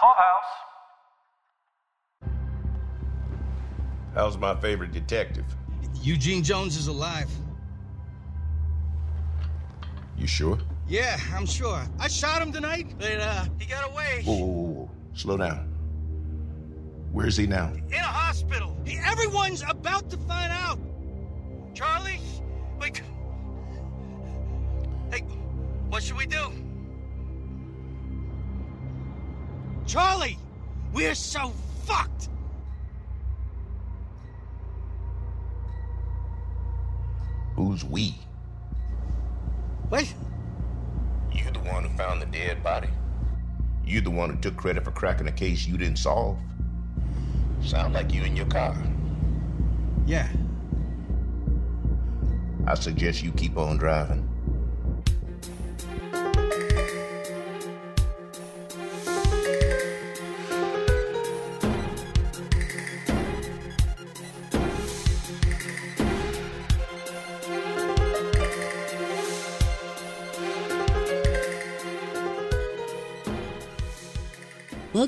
Clubhouse. How's my favorite detective? Eugene Jones is alive. You sure? Yeah, I'm sure. I shot him tonight, but uh, he got away. Whoa, whoa, whoa, whoa. Slow down. Where's he now? In a hospital. He, everyone's about to find out. Charlie, like, hey, what should we do? Charlie, we're so fucked. Who's we? What? You the one who found the dead body? You the one who took credit for cracking a case you didn't solve? Sound like you in your car. Yeah. I suggest you keep on driving.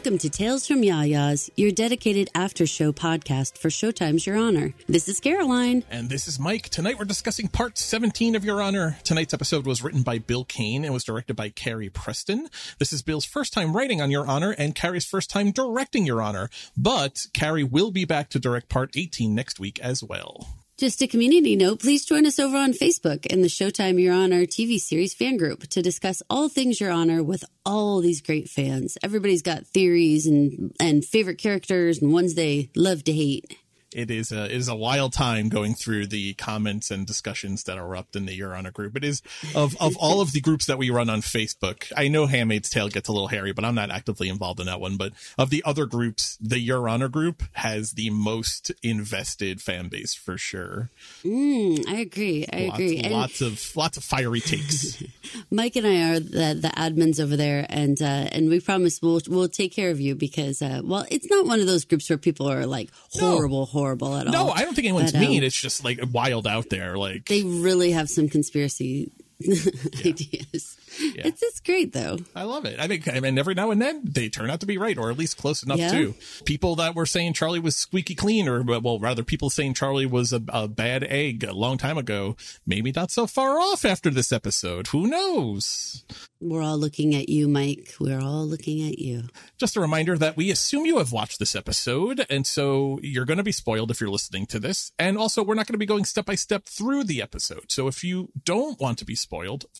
Welcome to Tales from Yaya's, your dedicated after show podcast for Showtime's Your Honor. This is Caroline. And this is Mike. Tonight we're discussing part 17 of Your Honor. Tonight's episode was written by Bill Kane and was directed by Carrie Preston. This is Bill's first time writing on Your Honor and Carrie's first time directing Your Honor. But Carrie will be back to direct part 18 next week as well. Just a community note, please join us over on Facebook in the Showtime Your Honor TV series fan group to discuss all things Your Honor with all these great fans. Everybody's got theories and, and favorite characters and ones they love to hate. It is a it is a wild time going through the comments and discussions that erupt in the Your Honor group. It is of of all of the groups that we run on Facebook. I know Handmaid's Tale gets a little hairy, but I'm not actively involved in that one. But of the other groups, the Your Honor group has the most invested fan base for sure. Mm, I agree. I lots, agree. And Lots of lots of fiery takes. Mike and I are the, the admins over there, and uh, and we promise we'll we'll take care of you because uh, well, it's not one of those groups where people are like horrible, horrible at all. no, I don't think anyone's But, um, mean. It's just like wild out there. Like They really have some conspiracy ideas. It's it's great though. I love it. I think, I mean, every now and then they turn out to be right, or at least close enough Yeah. to. People that were saying Charlie was squeaky clean, or well, rather, people saying Charlie was a, a bad egg a long time ago, maybe not so far off after this episode. Who knows? We're all looking at you, Mike. We're all looking at you. Just a reminder that we assume you have watched this episode, and so you're going to be spoiled if you're listening to this. And also, we're not going to be going step by step through the episode. So if you don't want to be spoiled,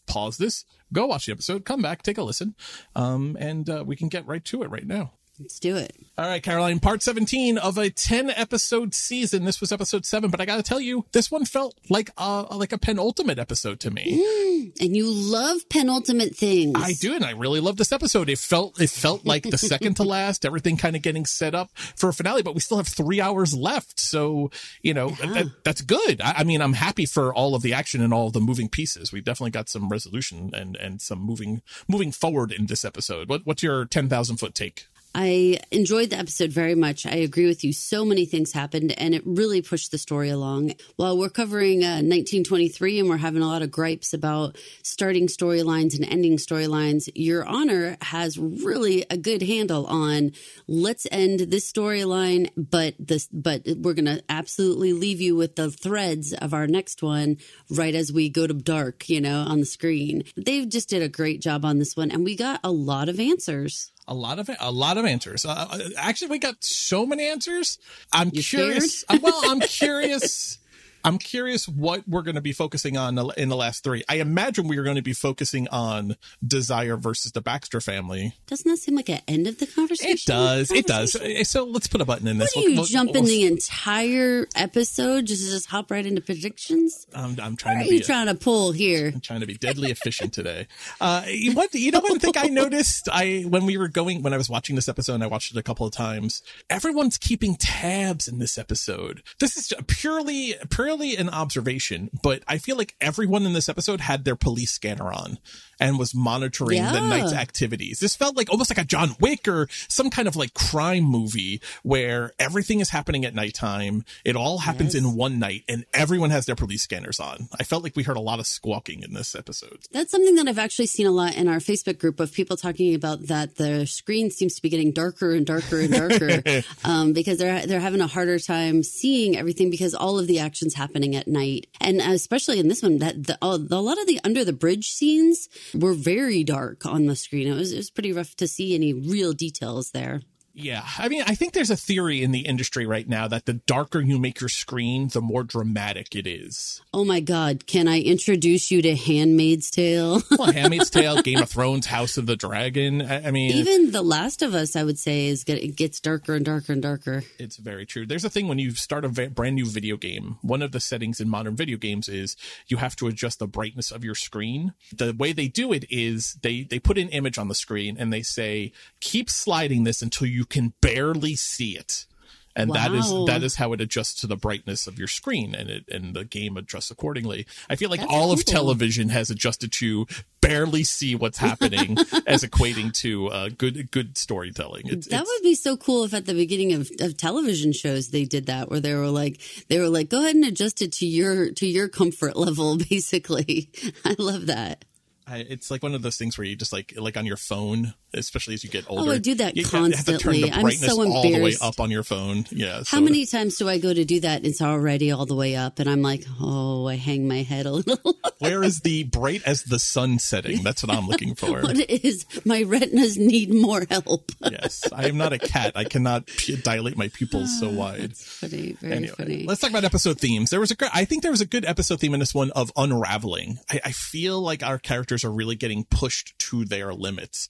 pause this, go watch the episode, come back, take a listen, um, and uh, we can get right to it right now. Let's do it. All right, Caroline, part 17 of a 10 episode season. This was episode 7, but I got to tell you, this one felt like a like a penultimate episode to me. Mm. And you love penultimate things. I do and I really love this episode. It felt it felt like the second to last, everything kind of getting set up for a finale, but we still have 3 hours left. So, you know, that, that's good. I, I mean, I'm happy for all of the action and all the moving pieces. We've definitely got some resolution and and some moving moving forward in this episode. What what's your 10,000 foot take? I enjoyed the episode very much. I agree with you. So many things happened and it really pushed the story along. While we're covering uh, 1923 and we're having a lot of gripes about starting storylines and ending storylines, Your Honor has really a good handle on let's end this storyline, but this, but we're going to absolutely leave you with the threads of our next one right as we go to dark, you know, on the screen. They just did a great job on this one and we got a lot of answers. A lot of a lot of answers. Uh, actually, we got so many answers. I'm You curious. uh, well, I'm curious. I'm curious what we're going to be focusing on in the last three. I imagine we are going to be focusing on Desiato versus the Baxter family. Doesn't that seem like an end of the conversation? It does. It does. So let's put a button in this. What do you We'll- jump we'll- in the entire episode just to just hop right into predictions? I'm, I'm What trying are to be. you trying to pull here? I'm trying to be deadly efficient today. Uh, you- what you know? One thing I noticed, I when we were going when I was watching this episode, and I watched it a couple of times. Everyone's keeping tabs in this episode. This is purely purely an observation, but I feel like everyone in this episode had their police scanner on, and was monitoring Yeah. the night's activities. This felt like almost like a John Wick or some kind of like crime movie where everything is happening at nighttime. It all happens Yes. in one night and everyone has their police scanners on. I felt like we heard a lot of squawking in this episode. That's something that I've actually seen a lot in our Facebook group of people talking about that the screen seems to be getting darker and darker and darker um, because they're they're having a harder time seeing everything because all of the actions happening at night and especially in this one that the, all, a lot of the under the bridge scenes were very dark on the screen. It was it was pretty rough to see any real details there. Yeah. I mean, I think there's a theory in the industry right now that the darker you make your screen, the more dramatic it is. Oh my God! Can I introduce you to Handmaid's Tale? Well, Handmaid's Tale, Game of Thrones, House of the Dragon. I, I mean, Even The Last of Us, I would say, is get, it gets darker and darker and darker. It's very true. There's a thing when you start a brand new video game. One of the settings in modern video games is you have to adjust the brightness of your screen. The way they do it is they they put an image on the screen and they say keep sliding this until you can barely see it. And that is Wow. that is how it adjusts to the brightness of your screen, and it and the game adjusts accordingly. I feel like That's all of television has adjusted to barely see what's happening as equating to uh, good good storytelling. That would be so cool if at the beginning of, of television shows they did that, where they were like, they were like, go ahead and adjust it to your to your comfort level. Basically, I love that. I, it's like one of those things where you just like like on your phone, especially as you get older. Oh, I do that you have to turn constantly. the I'm brightness so all the way up on your phone. Yeah. How many times do I go to do that? It's already all the way up, and I'm like, oh, I hang my head a little. Where is the bright as the sun setting? That's what I'm looking for. what is? My retinas need more help. yes, I am not a cat. I cannot dilate my pupils so ah, wide. Funny, very Anyway, funny. let's talk about episode themes. There was a, I think there was a good episode theme in this one of unraveling. I, I feel like our characters are really getting pushed to their limits.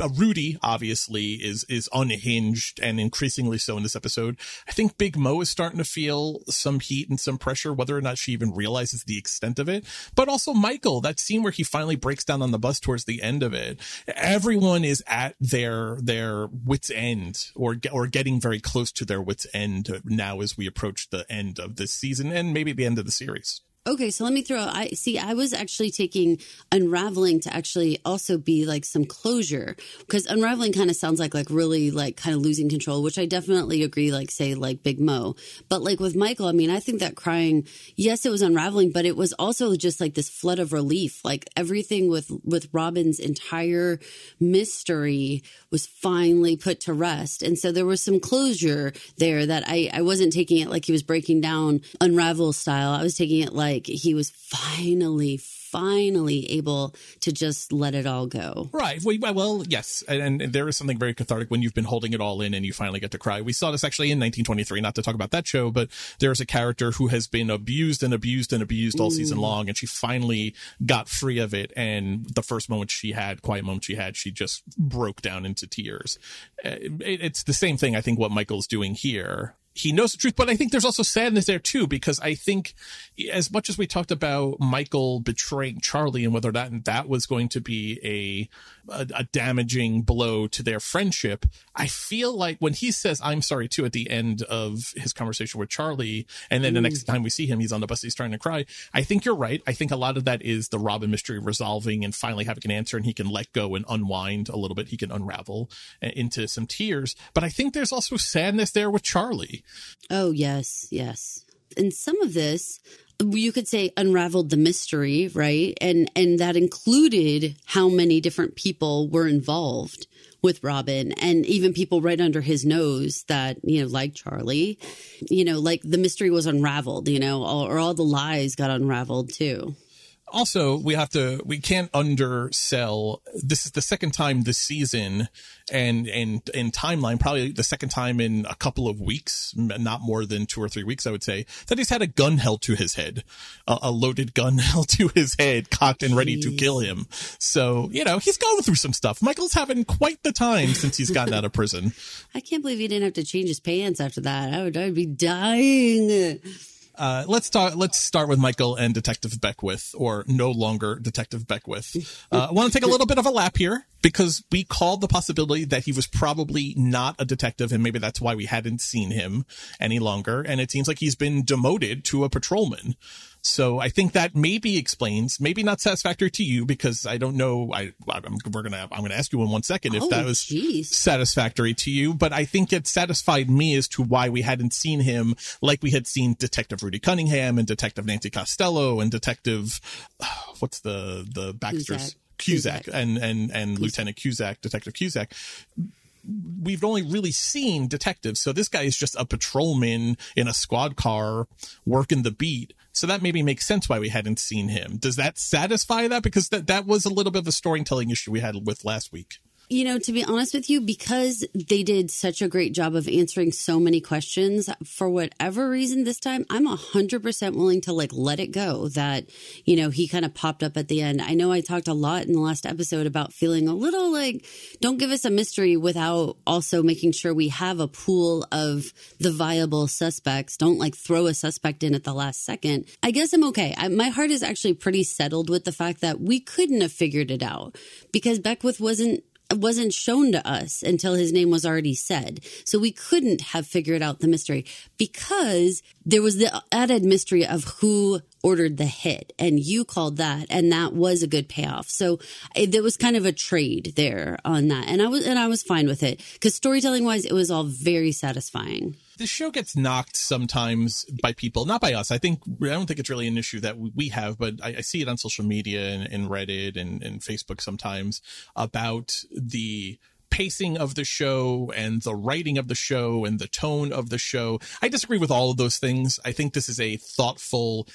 Uh, Rudy obviously is is unhinged and increasingly so in this episode. I think Big Mo is starting to feel some heat and some pressure, whether or not she even realizes the extent of it. But also Michael, that scene where he finally breaks down on the bus towards the end of it. Everyone is at their their wits end or or getting very close to their wits end now as we approach the end of this season and maybe the end of the series. Okay, so let me throw. I see. I was actually taking unraveling to actually also be like some closure because unraveling kind of sounds like like really like kind of losing control, which I definitely agree. Like say like Big Mo, but like with Michael, I mean, I think that crying, yes, it was unraveling, but it was also just like this flood of relief. Like everything with with Robin's entire mystery was finally put to rest, and so there was some closure there that I I wasn't taking it like he was breaking down unravel style. I was taking it like he was finally finally able to just let it all go. Right. Well, well yes. And, and there is something very cathartic when you've been holding it all in and you finally get to cry. We saw this actually in 1923, not to talk about that show, but there's a character who has been abused and abused and abused all season long. And she finally got free of it. And the first moment she had, quiet moment she had, she just broke down into tears. Uh, it- it's the same thing, I think, what Michael's doing here he knows the truth, but I think there's also sadness there too, because I think as much as we talked about Michael betraying Charlie and whether or that that was going to be a, a a damaging blow to their friendship, I feel like when he says "I'm sorry" too at the end of his conversation with Charlie, and then the next time we see him, he's on the bus, he's trying to cry. I think you're right. I think a lot of that is the Robin mystery resolving and finally having an answer, and he can let go and unwind a little bit. He can unravel uh, into some tears, but I think there's also sadness there with Charlie. Oh, yes, yes. And some of this, you could say unraveled the mystery, right? And and that included how many different people were involved with Robin and even people right under his nose that, you know, like Charlie, you know, like the mystery was unraveled, you know, or, or all the lies got unraveled too. Also we have to we can't undersell this is the second time this season and and in timeline probably the second time in a couple of weeks not more than two or three weeks i would say that he's had a gun held to his head a, a loaded gun held to his head cocked and ready to kill him so you know he's going through some stuff michael's having quite the time since he's gotten out of prison I can't believe he didn't have to change his pants after that. I would, I would be dying. Uh, let's talk. Let's start with Michael and Detective Beckwith, or no longer Detective Beckwith. Uh, I want to take a little bit of a lap here because we called the possibility that he was probably not a detective, and maybe that's why we hadn't seen him any longer. And it seems like he's been demoted to a patrolman. So I think that maybe explains, maybe not satisfactory to you because I don't know. I I'm, we're gonna I'm gonna ask you in one second if Oh, that was jeez. satisfactory to you, but I think it satisfied me as to why we hadn't seen him like we had seen Detective Rudy Cunningham and Detective Nancy Costello and Detective what's the the Baxter's Cusack. Cusack, and and and Lieutenant Cusack, Detective Cusack we've only really seen detectives. So this guy is just a patrolman in a squad car working the beat. So that maybe makes sense why we hadn't seen him. Does that satisfy that? Because that, that was a little bit of a storytelling issue we had with last week. You know, to be honest with you, because they did such a great job of answering so many questions, for whatever reason this time, I'm 100% willing to like let it go that, you know, he kind of popped up at the end. I know I talked a lot in the last episode about feeling a little like, don't give us a mystery without also making sure we have a pool of the viable suspects. Don't like throw a suspect in at the last second. I guess I'm okay. I, my heart is actually pretty settled with the fact that we couldn't have figured it out because Beckwith wasn't wasn't shown to us until his name was already said. So we couldn't have figured out the mystery because there was the added mystery of who ordered the hit and you called that and that was a good payoff. So it, there was kind of a trade there on that. And I was and I was fine with it cuz storytelling wise it was all very satisfying. The show gets knocked sometimes by people, not by us. I think, I don't think it's really an issue that we have, but I, I see it on social media and, and Reddit and, and Facebook sometimes about the pacing of the show and the writing of the show and the tone of the show. I disagree with all of those things. I think this is a thoughtful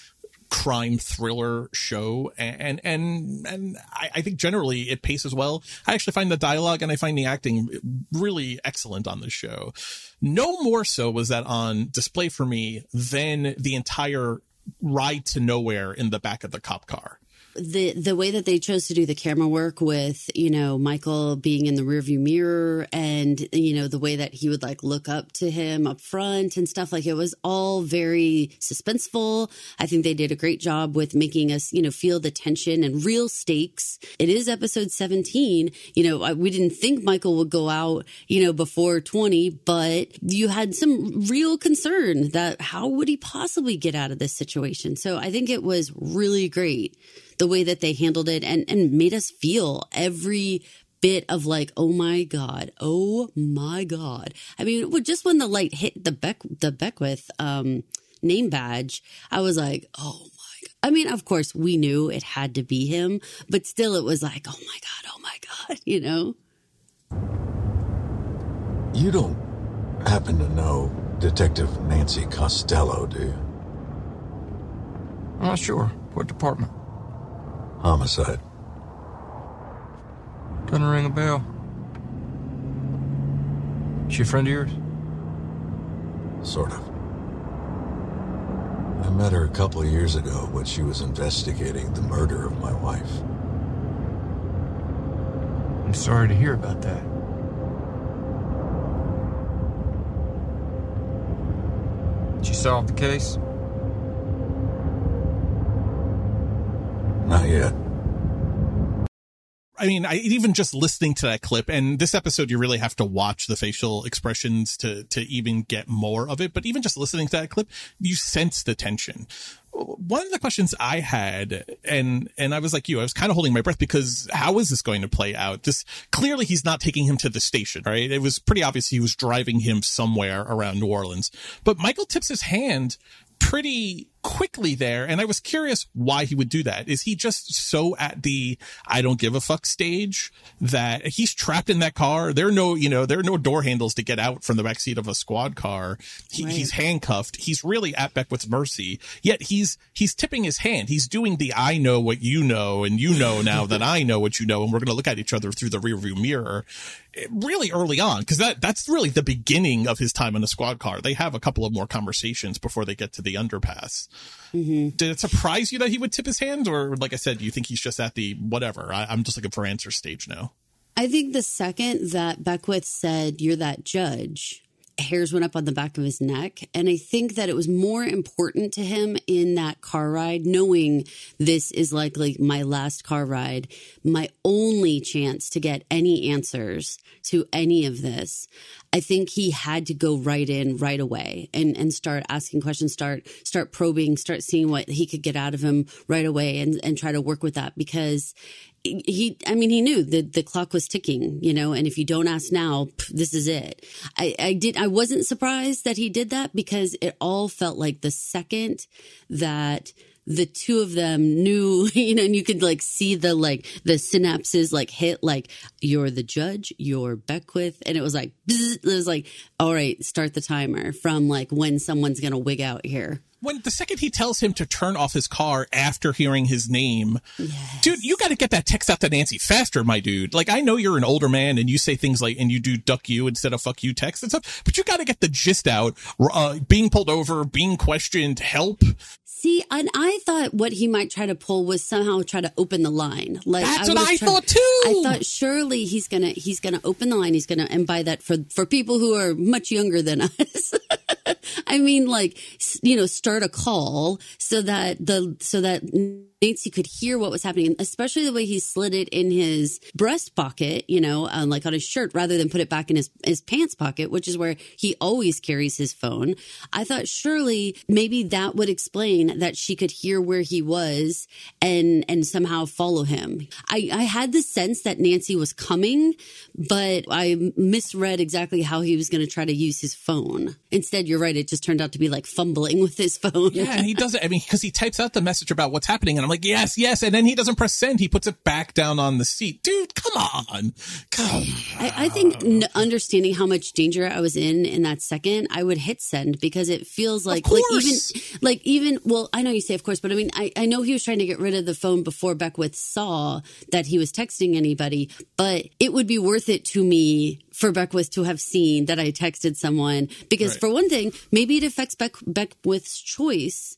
crime thriller show and and and I, I think generally it paces well. I actually find the dialogue and i find the acting really excellent on the show. No more so was that on display for me than the entire ride to nowhere in the back of the cop car the the way that they chose to do the camera work with you know Michael being in the rearview mirror and you know the way that he would like look up to him up front and stuff like it was all very suspenseful. I think they did a great job with making us you know feel the tension and real stakes. It is episode 17. You know we didn't think Michael would go out you know before 20, but you had some real concern that how would he possibly get out of this situation. So I think it was really great the way that they handled it and, and made us feel every bit of like, oh my God, oh my God. I mean, well, just when the light hit the Beck, the Beckwith, um, name badge, I was like, oh my God. I mean, of course we knew it had to be him, but still it was like, oh my God, oh my God, you know? You don't happen to know Detective Nancy Costello, do you? I'm not sure. What department? Homicide. Gonna ring a bell. She a friend of yours? Sort of. I met her a couple of years ago when she was investigating the murder of my wife. I'm sorry to hear about that. Did you solve the case? Not yet. I mean, I even just listening to that clip and this episode, you really have to watch the facial expressions to, to even get more of it. But even just listening to that clip, you sense the tension. One of the questions I had, and, and I was like you, I was kind of holding my breath because how is this going to play out? This clearly he's not taking him to the station, right? It was pretty obvious he was driving him somewhere around New Orleans, but Michael tips his hand pretty quickly there. And I was curious why he would do that. Is he just so at the I don't give a fuck stage that he's trapped in that car? There are no, you know, there are no door handles to get out from the backseat of a squad car. He, Right. He's handcuffed. He's really at Beckwith's mercy. Yet he's he's tipping his hand. He's doing the I know what you know, and you know now that I know what you know, and we're gonna look at each other through the rearview mirror. eh, Really early on, because that that's really the beginning of his time in the squad car. They have a couple of more conversations before they get to the underpass. Mm-hmm. Did it surprise you that he would tip his hand, or like I said, do you think he's just at the whatever? I, I'm just looking for answer stage now. I think the second that Beckwith said, You're that judge, hairs went up on the back of his neck. And I think that it was more important to him in that car ride, knowing this is likely my last car ride, my only chance to get any answers to any of this. I think he had to go right in right away and, and start asking questions, start, start probing, start seeing what he could get out of him right away and, and try to work with that because he i mean he knew that the clock was ticking you know and if you don't ask now this is it. I i did i wasn't surprised that he did that because it all felt like the second that the two of them knew, you know, and you could like see the like the synapses like hit like you're the judge, you're Beckwith, and it was like it was like all right, start the timer from like when someone's gonna wig out here when the second he tells him to turn off his car after hearing his name, yes. dude, you got to get that text out to Nancy faster, my dude. Like, I know you're an older man and you say things like, and you do duck you instead of fuck you text and stuff, but you got to get the gist out. Uh, being pulled over, being questioned, help. See, and I thought what he might try to pull was somehow try to open the line. Like that's I what I try- thought too. I thought surely he's gonna he's gonna open the line. He's gonna and by that for for people who are much younger than us. I mean, like you know, start a call so that the so that Nancy could hear what was happening, especially the way he slid it in his breast pocket, you know, uh, like on his shirt rather than put it back in his, his pants pocket, which is where he always carries his phone. I thought surely maybe that would explain that she could hear where he was and, and somehow follow him. I, I had the sense that Nancy was coming, but I misread exactly how he was going to try to use his phone. Instead, you're right. It just turned out to be like fumbling with his phone. Yeah. He does it. I mean, because he types out the message about what's happening and like, yes, yes. And then he doesn't press send. He puts it back down on the seat. Dude, come on. Come I, I think n- understanding how much danger I was in in that second, I would hit send because it feels like, like even, like even, well, I know you say of course, but I mean, I, I know he was trying to get rid of the phone before Beckwith saw that he was texting anybody, but it would be worth it to me for Beckwith to have seen that I texted someone because right. for one thing, maybe it affects Beck- Beckwith's choice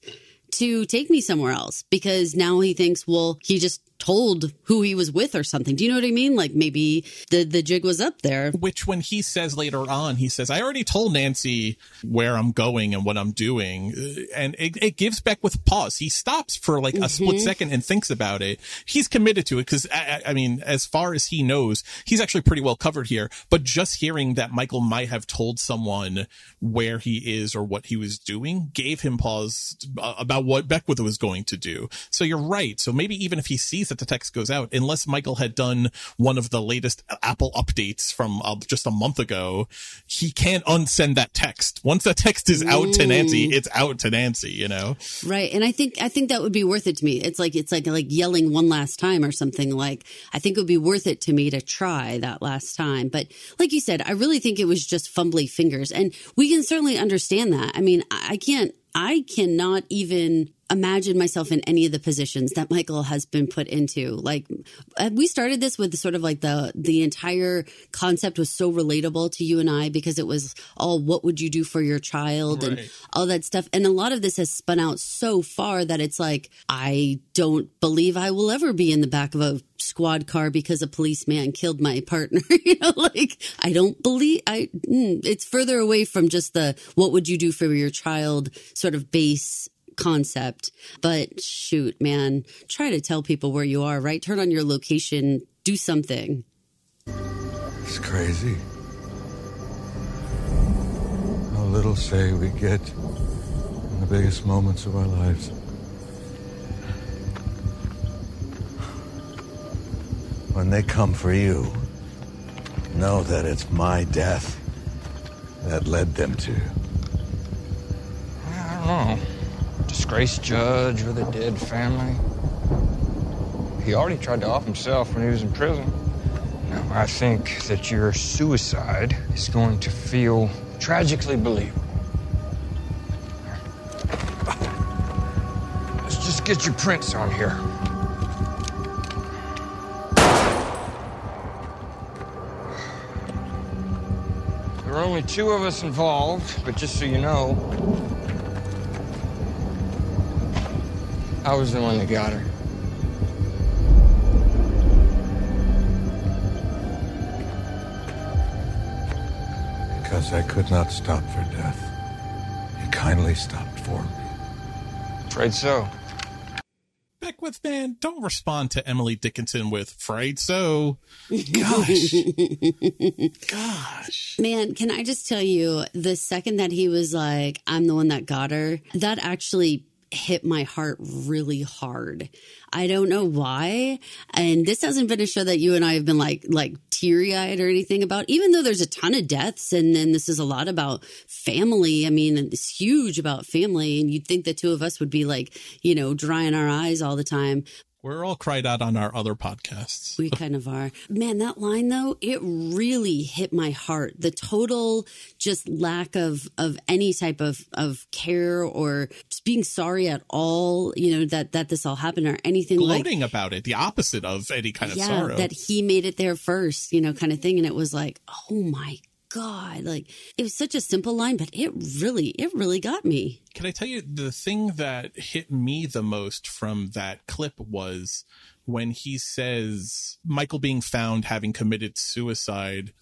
to take me somewhere else because now he thinks, well, he just told who he was with or something. Do you know what I mean? Like maybe the the jig was up there. Which when he says later on, he says, "I already told Nancy where I'm going and what I'm doing," uh, and it, it gives Beckwith pause. He stops for like a mm-hmm. split second and thinks about it. He's committed to it because I, I, mean, as far as he knows, he's actually pretty well covered here. But just hearing that Michael might have told someone where he is or what he was doing gave him pause uh, about what Beckwith was going to do. So you're right. So maybe even if he sees that the text goes out, unless Michael had done one of the latest Apple updates from uh, just a month ago, he can't unsend that text. Once that text is out to Nancy, it's out to Nancy, you know? Right. And I think, I think that would be worth it to me. It's like, it's like, like yelling one last time or something like, I think it would be worth it to me to try that last time. But like you said, I really think it was just fumbly fingers and we can certainly understand that. I mean, I can't, I cannot even imagine myself in any of the positions that Michael has been put into. Like uh, we started this with sort of like the the entire concept was so relatable to you and I because it was all what would you do for your child right. and all that stuff. And a lot of this has spun out so far that it's like I don't believe I will ever be in the back of a squad car because a policeman killed my partner. you know, like I don't believe I. Mm, it's further away from just the what would you do for your child sort of base concept. But shoot, man, try to tell people where you are, right? Turn on your location, do something. It's crazy. How little say we get in the biggest moments of our lives. When they come for you, know that it's my death that led them to. I don't know disgraced judge with a dead family. He already tried to off himself when he was in prison. Now, I think that your suicide is going to feel tragically believable. Let's just get your prints on here. There are only two of us involved, but just so you know, I was the one that got her. Because I could not stop for death. You kindly stopped for me. Afraid so. Beckwith, man, don't respond to Emily Dickinson with "Afraid so." Gosh, gosh, Man, can I just tell you, the second that he was like, I'm the one that got her, that actually hit my heart really hard. I don't know why. And this hasn't been a show that you and I have been like, like teary eyed or anything about, even though there's a ton of deaths. And then this is a lot about family. I mean, it's huge about family. And you'd think the two of us would be like, you know, drying our eyes all the time. We're all cried out on our other podcasts. We kind of are. Man, that line though, it really hit my heart. The total just lack of of any type of of care or just being sorry at all, you know, that that this all happened or anything like Gloating about it, the opposite of any kind of yeah, sorrow. that he made it there first, you know, kind of thing and it was like, "Oh my god." Like it was such a simple line, but it really it really got me. Can I tell you the thing that hit me the most from that clip was when he says Michael being found having committed suicide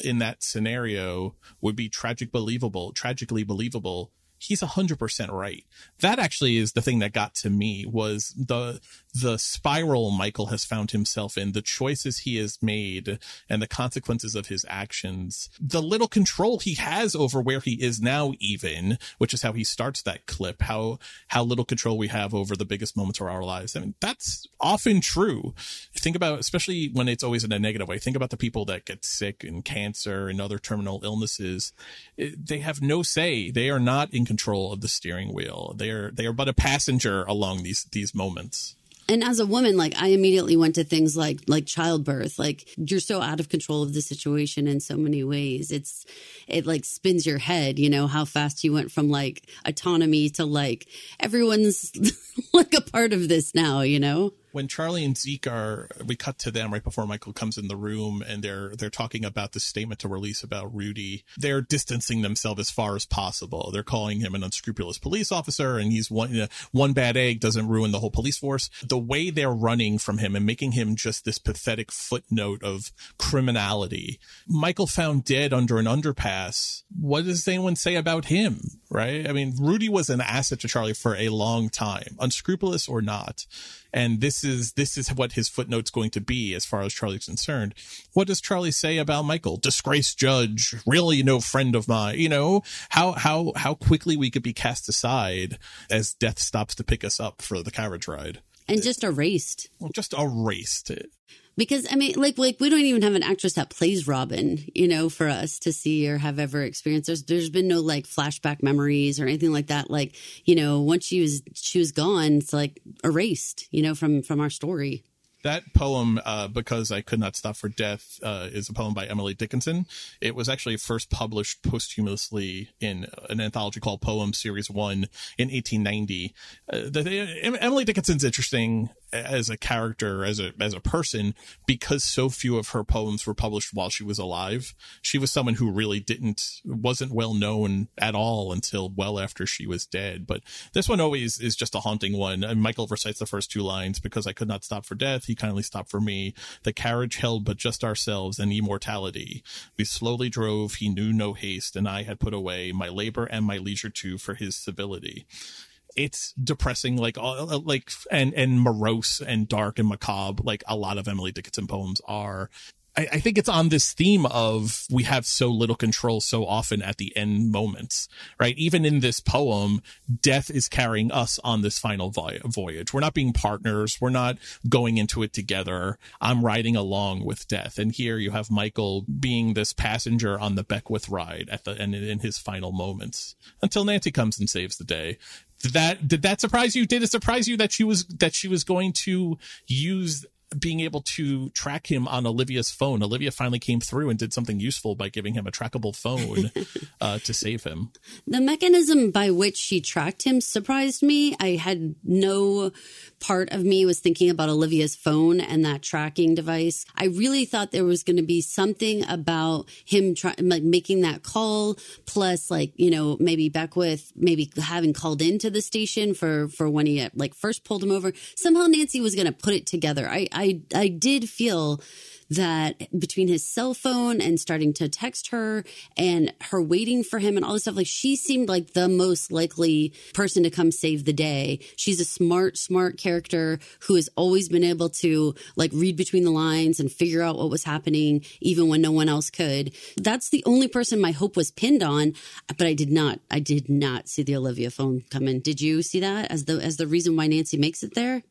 in that scenario would be tragic believable, tragically believable. He's a hundred percent right. That actually is the thing that got to me was the the spiral Michael has found himself in, the choices he has made, and the consequences of his actions. The little control he has over where he is now, even, which is how he starts that clip. How how little control we have over the biggest moments of our lives. I mean, that's often true. Think about, especially when it's always in a negative way. Think about the people that get sick and cancer and other terminal illnesses. They have no say. They are not in control of the steering wheel. They are they are but a passenger along these these moments. And as a woman, like I immediately went to things like like childbirth. Like you're so out of control of the situation in so many ways. It's it like spins your head, you know, how fast you went from like autonomy to like everyone's like a part of this now, you know? When Charlie and Zeke are, we cut to them right before Michael comes in the room, and they're they're talking about the statement to release about Rudy. They're distancing themselves as far as possible. They're calling him an unscrupulous police officer, and he's one you know, one bad egg doesn't ruin the whole police force. The way they're running from him and making him just this pathetic footnote of criminality. Michael found dead under an underpass. What does anyone say about him? Right? I mean, Rudy was an asset to Charlie for a long time, unscrupulous or not and this is this is what his footnote's going to be as far as Charlie's concerned. What does Charlie say about Michael? Disgraced judge, really no friend of mine. You know how how how quickly we could be cast aside as death stops to pick us up for the carriage ride. And just erased. Well, just erased it. Because I mean, like, like we don't even have an actress that plays Robin, you know, for us to see or have ever experienced. There's, there's been no like flashback memories or anything like that. Like, you know, once she was, she was gone, it's like erased, you know, from from our story. That poem, uh, Because I Could Not Stop for Death, uh, is a poem by Emily Dickinson. It was actually first published posthumously in an anthology called Poem Series 1 in 1890. Uh, the- Emily Dickinson's interesting as a character, as a, as a person, because so few of her poems were published while she was alive. She was someone who really didn't, wasn't well known at all until well after she was dead. But this one always is just a haunting one. And Michael recites the first two lines, Because I could not stop for death, he kindly stopped for me. The carriage held but just ourselves and immortality. We slowly drove, he knew no haste, and I had put away my labor and my leisure too for his civility. It's depressing, like all, uh, like and and morose and dark and macabre, like a lot of Emily Dickinson poems are. I, I think it's on this theme of we have so little control so often at the end moments, right? Even in this poem, death is carrying us on this final voy- voyage. We're not being partners. We're not going into it together. I'm riding along with death. And here you have Michael being this passenger on the Beckwith ride at the end in his final moments until Nancy comes and saves the day. Did that did that surprise you? Did it surprise you that she was that she was going to use being able to track him on Olivia's phone. Olivia finally came through and did something useful by giving him a trackable phone uh, to save him. The mechanism by which she tracked him surprised me. I had no part of me was thinking about Olivia's phone and that tracking device. I really thought there was going to be something about him trying, like making that call, plus like you know maybe Beckwith maybe having called into the station for for when he had, like first pulled him over. Somehow Nancy was going to put it together. I I I did feel that between his cell phone and starting to text her and her waiting for him and all this stuff, like she seemed like the most likely person to come save the day. She's a smart, smart character who has always been able to like read between the lines and figure out what was happening, even when no one else could. That's the only person my hope was pinned on, but I did not, I did not see the Olivia phone come in. Did you see that as the, as the reason why Nancy makes it there?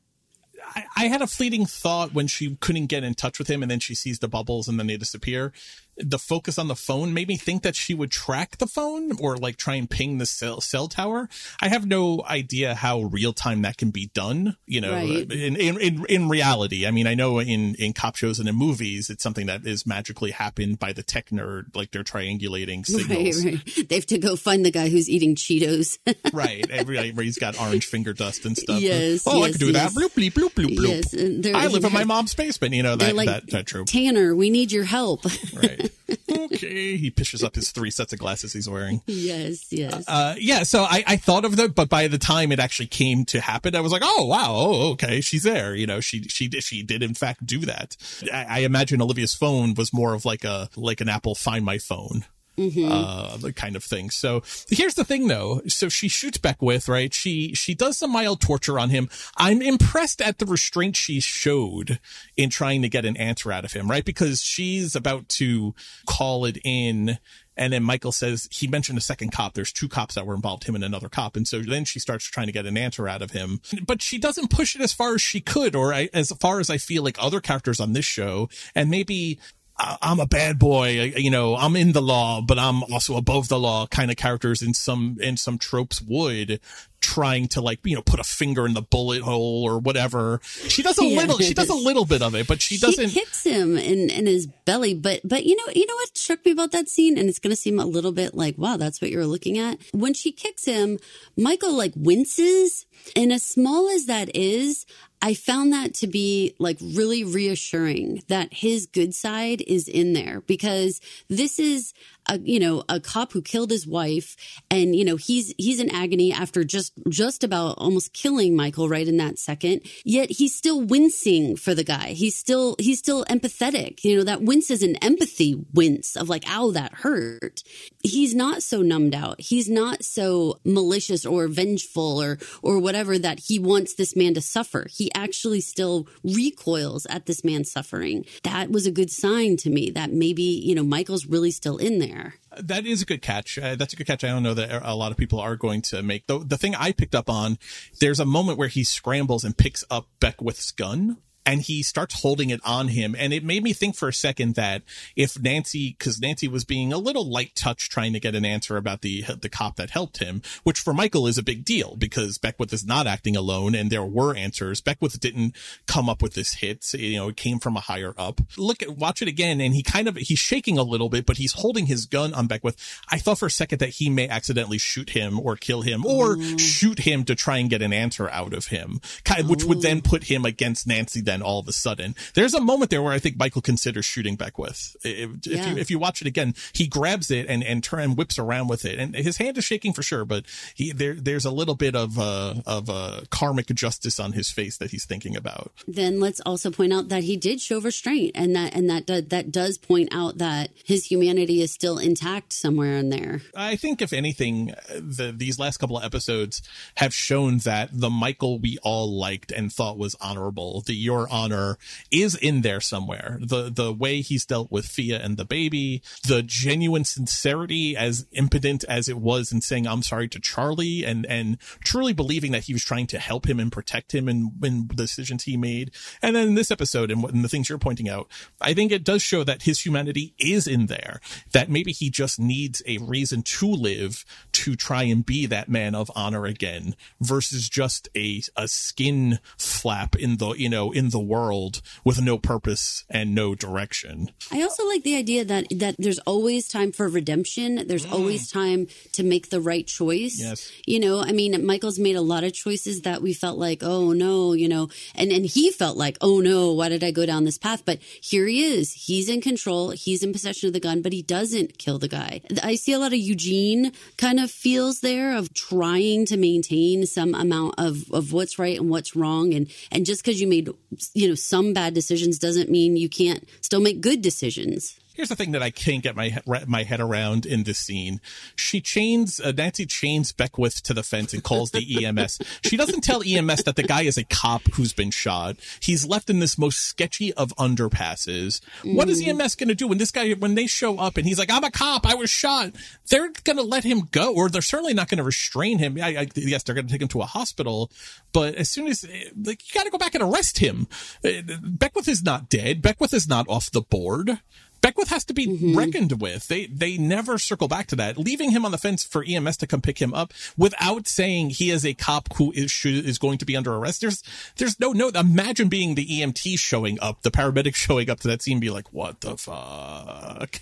I, had a fleeting thought when she couldn't get in touch with him and then she sees the bubbles and then they disappear the focus on the phone made me think that she would track the phone or like try and ping the cell, cell tower. I have no idea how real time that can be done, you know, right. in, in, in, in, reality. I mean, I know in, in cop shows and in movies, it's something that is magically happened by the tech nerd, like they're triangulating signals. Right, right. They have to go find the guy who's eating Cheetos. right. Every, he's got orange finger dust and stuff. Yes. Oh, yes, I could do yes. that. Bloop, bloop, bloop, bloop, bloop. Yes. I live in my mom's basement, you know, that, like, that, that trope. Tanner, we need your help. right okay. He pishes up his three sets of glasses he's wearing. Yes, yes. Uh, yeah, so I, I thought of that, but by the time it actually came to happen, I was like, oh, wow, oh, okay, she's there. You know, she, she, she did in fact do that. I, I imagine Olivia's phone was more of like a, like an Apple Find My Phone Mm-hmm. uh the kind of thing so here's the thing though so she shoots beckwith right she she does some mild torture on him i'm impressed at the restraint she showed in trying to get an answer out of him right because she's about to call it in and then Michael says he mentioned a second cop. There's two cops that were involved, him and another cop. And so then she starts trying to get an answer out of him, but she doesn't push it as far as she could, or as far as I feel like other characters on this show. And maybe I'm a bad boy, you know, I'm in the law, but I'm also above the law kind of characters in some, in some tropes would trying to like, you know, put a finger in the bullet hole or whatever. She does a yeah. little, she does a little bit of it, but she doesn't. She hits him in, in his belly. But, but you know, you know what struck me about that scene? And it's going to seem a little bit like, wow, that's what you were looking at. When she kicks him, Michael like winces. And as small as that is, I found that to be like really reassuring that his good side is in there because this is a, you know, a cop who killed his wife and, you know, he's, he's in agony after just, just about almost killing Michael right in that second. Yet he's still wincing for the guy. He's still, he's still empathetic. You know, that wince is an empathy wince of like, ow, that hurt. He's not so numbed out. He's not so malicious or vengeful or, or whatever that he wants this man to suffer. He actually still recoils at this man suffering. That was a good sign to me that maybe, you know, Michael's really still in there there. That is a good catch. Uh, that's a good catch. I don't know that a lot of people are going to make. The, the thing I picked up on, there's a moment where he scrambles and picks up Beckwith's gun and he starts holding it on him. And it made me think for a second that if Nancy, cause Nancy was being a little light touch trying to get an answer about the, the cop that helped him, which for Michael is a big deal because Beckwith is not acting alone and there were answers. Beckwith didn't come up with this hit. You know, it came from a higher up. Look at, watch it again. And he kind of, he's shaking a little bit, but he's holding his gun on Beckwith. I thought for a second that he may accidentally shoot him or kill him or mm. shoot him to try and get an answer out of him, which would then put him against Nancy then all of a sudden. There's a moment there where I think Michael considers shooting Beckwith. If, yeah. if you if you watch it again, he grabs it and and turn and whips around with it, and his hand is shaking for sure, but he there there's a little bit of uh of uh karmic justice on his face that he's thinking about. Then let's also point out that he did show restraint, and that and that that does point out that his humanity is still intact somewhere in there. I think if anything, the these last couple of episodes have shown that the Michael we all liked and thought was honorable, the your honor is in there somewhere. The the way he's dealt with Fia and the baby, the genuine sincerity as impotent as it was in saying I'm sorry to Charlie and and truly believing that he was trying to help him and protect him in, in the decisions he made. And then in this episode and, and the things you're pointing out, I think it does show that his humanity is in there. That maybe he just needs a reason to live to try and be that man of honor again versus just a a skin flap in the you know in the world with no purpose and no direction. I also like the idea that that there's always time for redemption. There's mm. always time to make the right choice. Yes. You know, I mean, Michael's made a lot of choices that we felt like, oh no, you know, and and he felt like, oh no, why did I go down this path? But here he is. He's in control. He's in possession of the gun, but he doesn't kill the guy. I see a lot of Eugene kind of of feels there of trying to maintain some amount of, of what's right and what's wrong. And, and just because you made, you know, some bad decisions doesn't mean you can't still make good decisions. Here's the thing that I can't get my my head around in this scene. She chains uh, Nancy chains Beckwith to the fence and calls the EMS. she doesn't tell EMS that the guy is a cop who's been shot. He's left in this most sketchy of underpasses. Mm. What is. EMS going to do when this guy when they show up and he's like, "I'm a cop. I was shot." They're going to let him go, or they're certainly not going to restrain him. I, I, yes, they're going to take him to a hospital, but as soon as like you got to go back and arrest him. Uh, Beckwith is not dead. Beckwith is not off the board. Beckwith has to be mm-hmm. reckoned with. They they never circle back to that, leaving him on the fence for EMS to come pick him up without saying he is a cop who is is going to be under arrest. There's there's no note. Imagine being the EMT showing up, the paramedic showing up to that scene, be like, "What the fuck?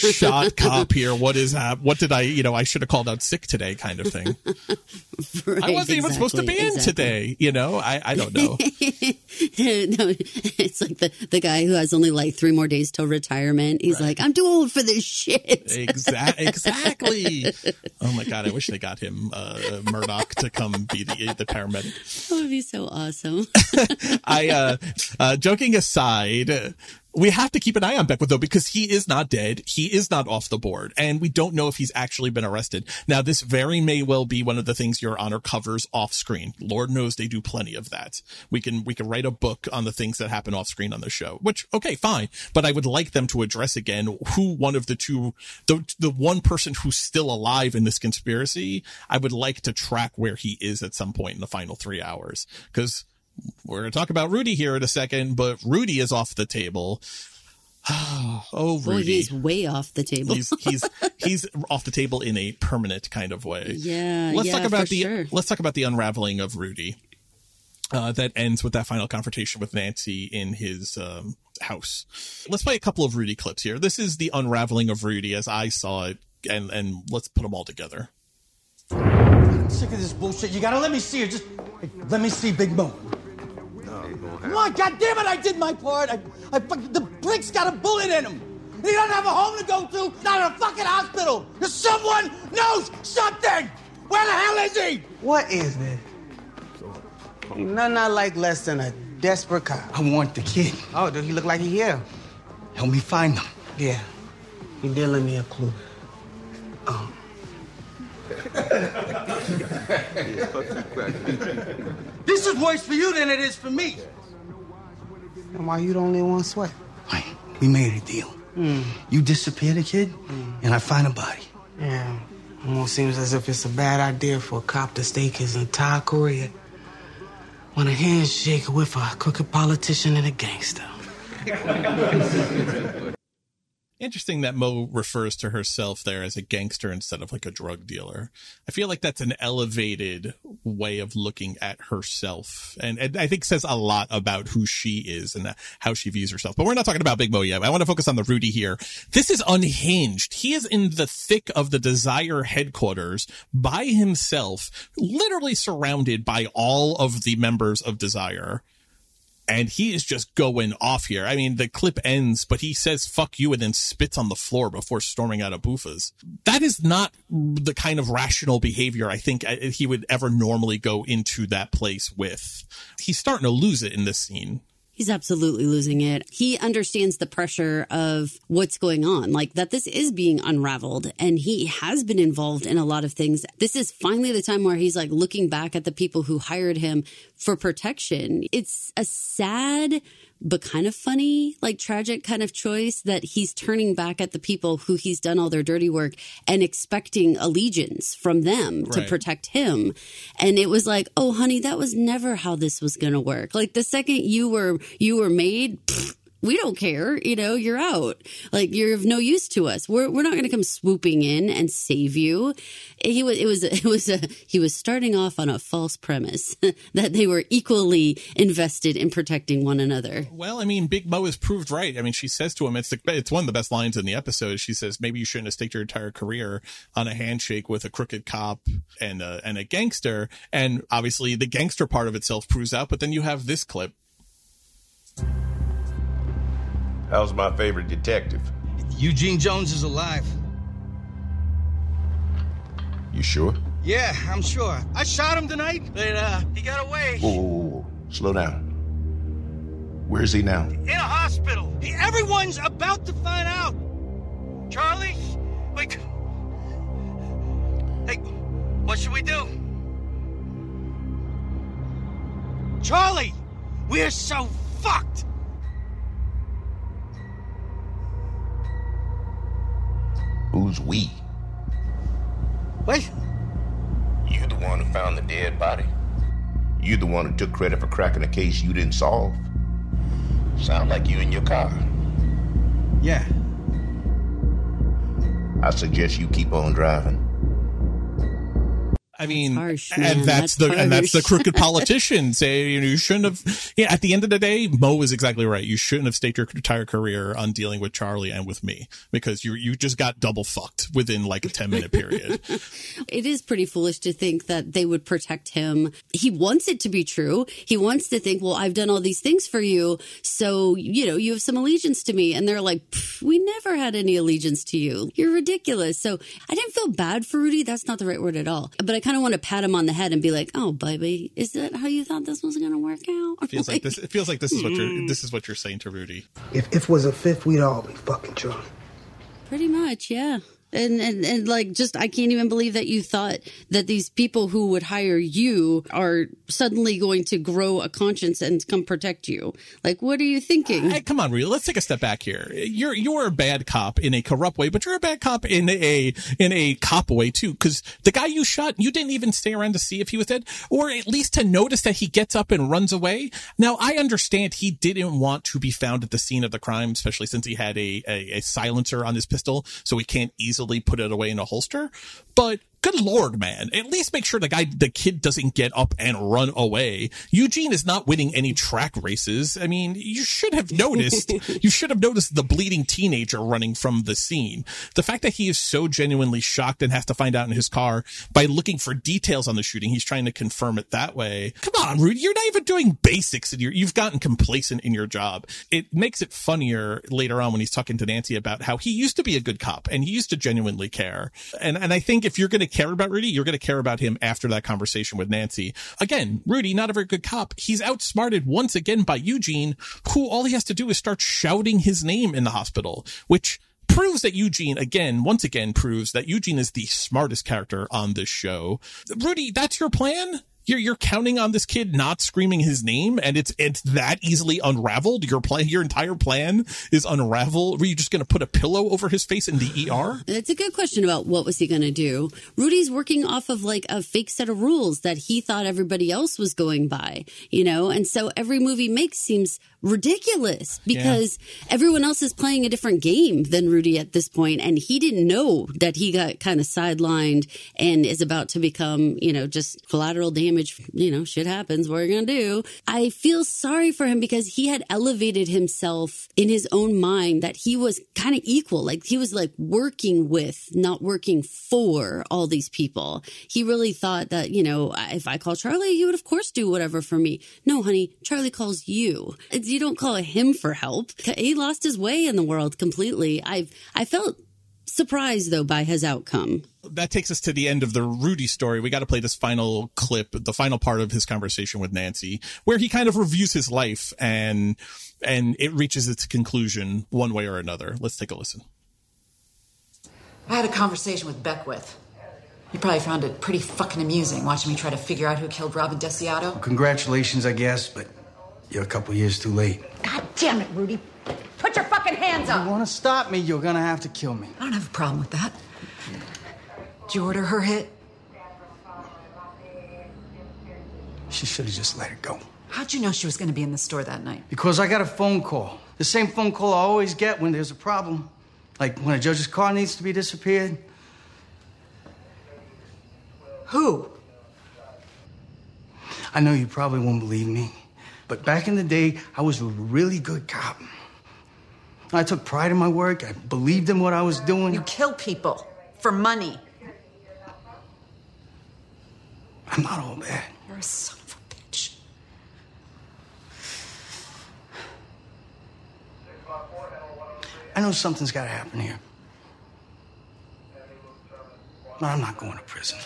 Shot cop here. What is that? What did I? You know, I should have called out sick today, kind of thing. right, I wasn't exactly, even supposed to be in today. You know, I I don't know. no, it's like the the guy who has only like three more days till retire retirement. He's right. like, I'm too old for this shit. Exactly. Exactly. oh my god, I wish they got him uh, Murtaugh to come be the the paramedic. That would be so awesome. I uh, uh, joking aside, we have to keep an eye on Beckwith though, because he is not dead. He is not off the board and we don't know if he's actually been arrested. Now, this very may well be one of the things your honor covers off screen. Lord knows they do plenty of that. We can, we can write a book on the things that happen off screen on the show, which, okay, fine. But I would like them to address again who one of the two, the, the one person who's still alive in this conspiracy. I would like to track where he is at some point in the final three hours because we're going to talk about Rudy here in a second, but Rudy is off the table. oh, Rudy. Well, he's way off the table. he's he's he's off the table in a permanent kind of way. Yeah. Let's yeah, talk about the sure. let's talk about the unraveling of Rudy. Uh, that ends with that final confrontation with Nancy in his um, house. Let's play a couple of Rudy clips here. This is the unraveling of Rudy as I saw it, and and let's put them all together. I'm sick of this bullshit. You gotta let me see her. Just let me see Big Mo. Come on, God damn it, I did my part. I, I, the brick's got a bullet in him. He doesn't have a home to go to, not a fucking hospital. Someone knows something. Where the hell is he? What is this? Nothing I like less than a desperate cop. I want the kid. Oh, does he look like he here? Help me find him. Yeah. He did let me a clue. Um. this is worse for you than it is for me. And why you the only one sweat? Hey, we made a deal. Mm. You disappear the kid, mm. and I find a body. Yeah. Almost seems as if it's a bad idea for a cop to stake his entire career on a handshake with a crooked politician and a gangster. Interesting that Mo refers to herself there as a gangster instead of like a drug dealer. I feel like that's an elevated way of looking at herself. And, and I think says a lot about who she is and uh, how she views herself. But we're not talking about Big Mo yet. I want to focus on the Rudy here. This is unhinged. He is in the thick of the Desire headquarters by himself, literally surrounded by all of the members of Desire and he is just going off here. I mean, the clip ends, but he says "fuck you" and then spits on the floor before storming out of Buffa's. That is not the kind of rational behavior I think uh, he would ever normally go into that place with. He's starting to lose it in this scene. He's absolutely losing it. He understands the pressure of what's going on, like that this is being unraveled and he has been involved in a lot of things. This is finally the time where he's like looking back at the people who hired him for protection. It's a sad but kind of funny, like tragic kind of choice that he's turning back at the people who he's done all their dirty work and expecting allegiance from them right. to protect him. And it was like, oh, honey, that was never how this was going to work. Like the second you were, you were made, pfft, we don't care. You know, you're out. Like you're of no use to us. We're we're not going to come swooping in and save you. He was it was it was a he was starting off on a false premise that they were equally invested in protecting one another. Well, I mean, Big Mo is proved right. I mean, she says to him, it's the, it's one of the best lines in the episode. She says, maybe you shouldn't have staked your entire career on a handshake with a crooked cop and a, and a gangster. And obviously, the gangster part of itself proves out. But then you have this clip How's my favorite detective? Eugene Jones is alive. You sure? Yeah, I'm sure. I shot him tonight, but uh, he got away. Whoa, whoa, whoa. Slow down. Where is he now? In a hospital. He, everyone's about to find out. Charlie, like, hey, what should we do? Charlie, we're so fucked. Who's we? What? You the one who found the dead body? You the one who took credit for cracking a case you didn't solve? Sound like you in your car. Yeah. I suggest you keep on driving. I mean, harsh, and that's, That's the and that's the crooked politician saying you know you shouldn't have. Yeah, at the end of the day, Mo is exactly right. You shouldn't have staked your entire career on dealing with Charlie and with me because you you just got double fucked within like a ten minute period. It is pretty foolish to think that they would protect him. He wants it to be true. He wants to think, well, I've done all these things for you. So, you know, you have some allegiance to me. And they're like, we never had any allegiance to you. You're ridiculous. So I didn't feel bad for Rudy. That's not the right word at all. But I kind of want to pat him on the head and be like, oh, baby, is that how you thought this was going to work out? feels like this. It feels like this is what you're. Hmm. This is what you're saying to Rudy. If if was a fifth, we'd all be fucking drunk. Pretty much, yeah. And, and and like just I can't even believe that you thought that these people who would hire you are suddenly going to grow a conscience and come protect you. Like what are you thinking? Hey, come on, Rudy. Let's take a step back here. You're you're a bad cop in a corrupt way, but you're a bad cop in a in a cop way too. Because the guy you shot, you didn't even stay around to see if he was dead, or at least to notice that he gets up and runs away. Now I understand he didn't want to be found at the scene of the crime, especially since he had a a, a silencer on his pistol, so he can't easily put it away in a holster. But good lord, man! At least make sure the guy, the kid, doesn't get up and run away. Eugene is not winning any track races. I mean, you should have noticed. you should have noticed the bleeding teenager running from the scene. The fact that he is so genuinely shocked and has to find out in his car by looking for details on the shooting, he's trying to confirm it that way. Come on, Rudy, you're not even doing basics, and you're, you've gotten complacent in your job. It makes it funnier later on when he's talking to Nancy about how he used to be a good cop and he used to genuinely care. And and I think if you're going to care about Rudy, you're going to care about him after that conversation with Nancy. Again, Rudy, not a very good cop. He's outsmarted once again by Eugene, who all he has to do is start shouting his name in the hospital, which proves that Eugene again, once again proves that Eugene is the smartest character on this show. Rudy, that's your plan? You're, you're counting on this kid not screaming his name and it's, it's that easily unraveled. Your plan, your entire plan is unraveled. Were you just going to put a pillow over his face in the ER? It's a good question about what was he going to do. Rudy's working off of like a fake set of rules that he thought everybody else was going by, you know? And so every movie he makes seems ridiculous because everyone else is playing a different game than Rudy at this point and he didn't know that he got kind of sidelined and is about to become, you know, just collateral damage, you know, shit happens, what are you going to do? I feel sorry for him because he had elevated himself in his own mind that he was kind of equal, like he was like working with, not working for all these people. He really thought that, you know, if I call Charlie, he would of course do whatever for me. No, honey, Charlie calls you. You don't call him for help. He lost his way in the world completely. I've, I felt surprised though by his outcome. that takes us to the end of the Rudy story. We got to play this final clip, the final part of his conversation with Nancy, where he kind of reviews his life and and it reaches its conclusion one way or another. Let's take a listen. I had a conversation with Beckwith. You probably found it pretty fucking amusing watching me try to figure out who killed Robin Desiato. Congratulations, I guess, but you're a couple years too late. God damn it, Rudy. Put your fucking hands up. If You want to stop me, you're gonna have to kill me. I don't have a problem with that. Did you order her hit? She should have just let it go. How'd you know she was going to be in the store that night? Because I got a phone call. The same phone call I always get when there's a problem. Like when a judge's car needs to be disappeared. Who? I know you probably won't believe me, but back in the day, I was a really good cop. I took pride in my work. I believed in what I was doing. You kill people for money. I'm not all bad. You're a son of a bitch. I know something's got to happen here. But I'm not going to prison.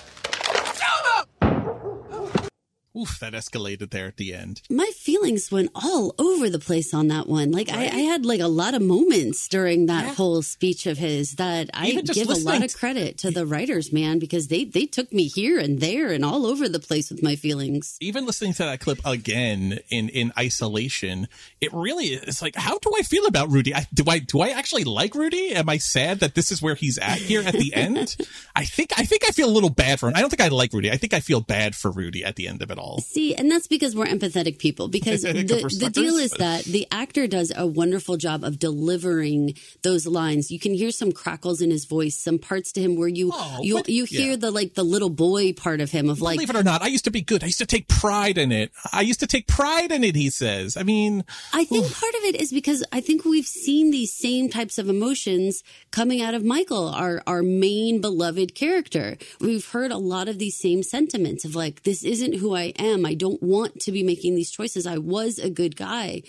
Oof, that escalated there at the end. My feelings went all over the place on that one. Like I, I had like a lot of moments during that yeah. whole speech of his that I give a lot of credit to the writers, man, because they they took me here and there and all over the place with my feelings. Even listening to that clip again in in isolation, it really is like, how do I feel about Rudy? I, do I do I actually like Rudy? Am I sad that this is where he's at here at the end? I think I think I feel a little bad for him. I don't think I like Rudy. I think I feel bad for Rudy at the end of it all. See, and that's because we're empathetic people. Because the, the deal is that the actor does a wonderful job of delivering those lines. You can hear some crackles in his voice, some parts to him where you oh, you you hear yeah. the like the little boy part of him of like. Believe it or not, I used to be good. I used to take pride in it. I used to take pride in it. He says. I mean, I think oof. part of it is because I think we've seen these same types of emotions coming out of Michael, our our main beloved character. We've heard a lot of these same sentiments of like, this isn't who I am. I don't want to be making these choices. I was a good guy.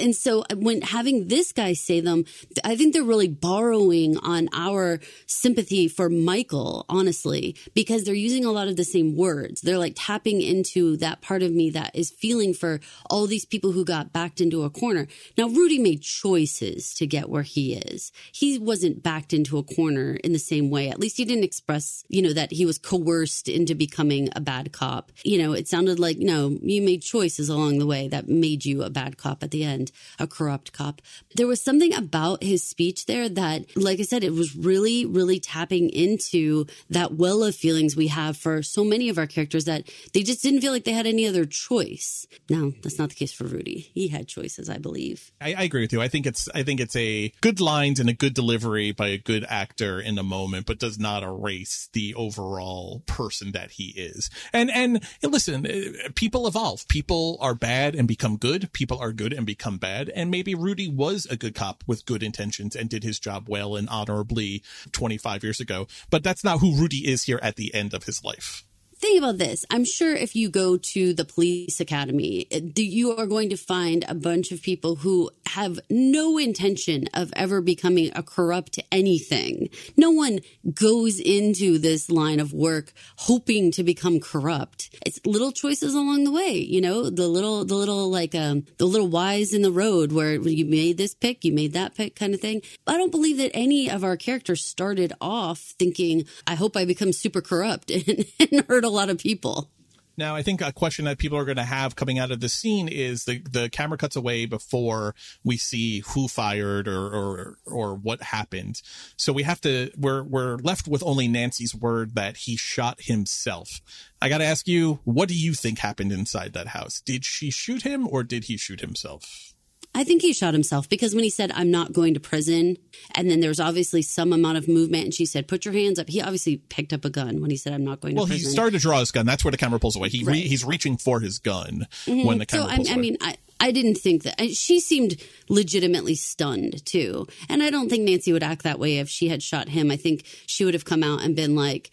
And so when having this guy say them, I think they're really borrowing on our sympathy for Michael, honestly, because they're using a lot of the same words. They're like tapping into that part of me that is feeling for all these people who got backed into a corner. Now, Rudy made choices to get where he is. He wasn't backed into a corner in the same way. At least he didn't express, you know, that he was coerced into becoming a bad cop. You know, it sounded like, no, you made choices along the way that made you a bad cop at the end a corrupt cop. There was something about his speech there that, like I said, it was really, really tapping into that well of feelings we have for so many of our characters that they just didn't feel like they had any other choice. No, that's not the case for Rudy. He had choices, I believe. I, I agree with you. I think it's, I think it's a good lines and a good delivery by a good actor in a moment, but does not erase the overall person that he is. And, and listen, people evolve. People are bad and become good. People are good and become bad. And maybe Rudy was a good cop with good intentions and did his job well and honorably 25 years ago. But that's not who Rudy is here at the end of his life think about this. I'm sure if you go to the police academy, you are going to find a bunch of people who have no intention of ever becoming a corrupt anything. No one goes into this line of work hoping to become corrupt. It's little choices along the way, you know, the little, the little like, um, the little whys in the road where you made this pick, you made that pick kind of thing. I don't believe that any of our characters started off thinking, I hope I become super corrupt and, and hurt a lot of people. Now, I think a question that people are going to have coming out of the scene is the the camera cuts away before we see who fired or or or what happened. So we have to we're we're left with only Nancy's word that he shot himself. I got to ask you, what do you think happened inside that house? Did she shoot him or did he shoot himself? I think he shot himself because when he said, I'm not going to prison, and then there was obviously some amount of movement, and she said, Put your hands up. He obviously picked up a gun when he said, I'm not going well, to prison. Well, he started to draw his gun. That's where the camera pulls away. He right. re- he's reaching for his gun mm-hmm. when the camera so, pulls I, away. I mean, I, I didn't think that she seemed legitimately stunned too. And I don't think Nancy would act that way if she had shot him. I think she would have come out and been like,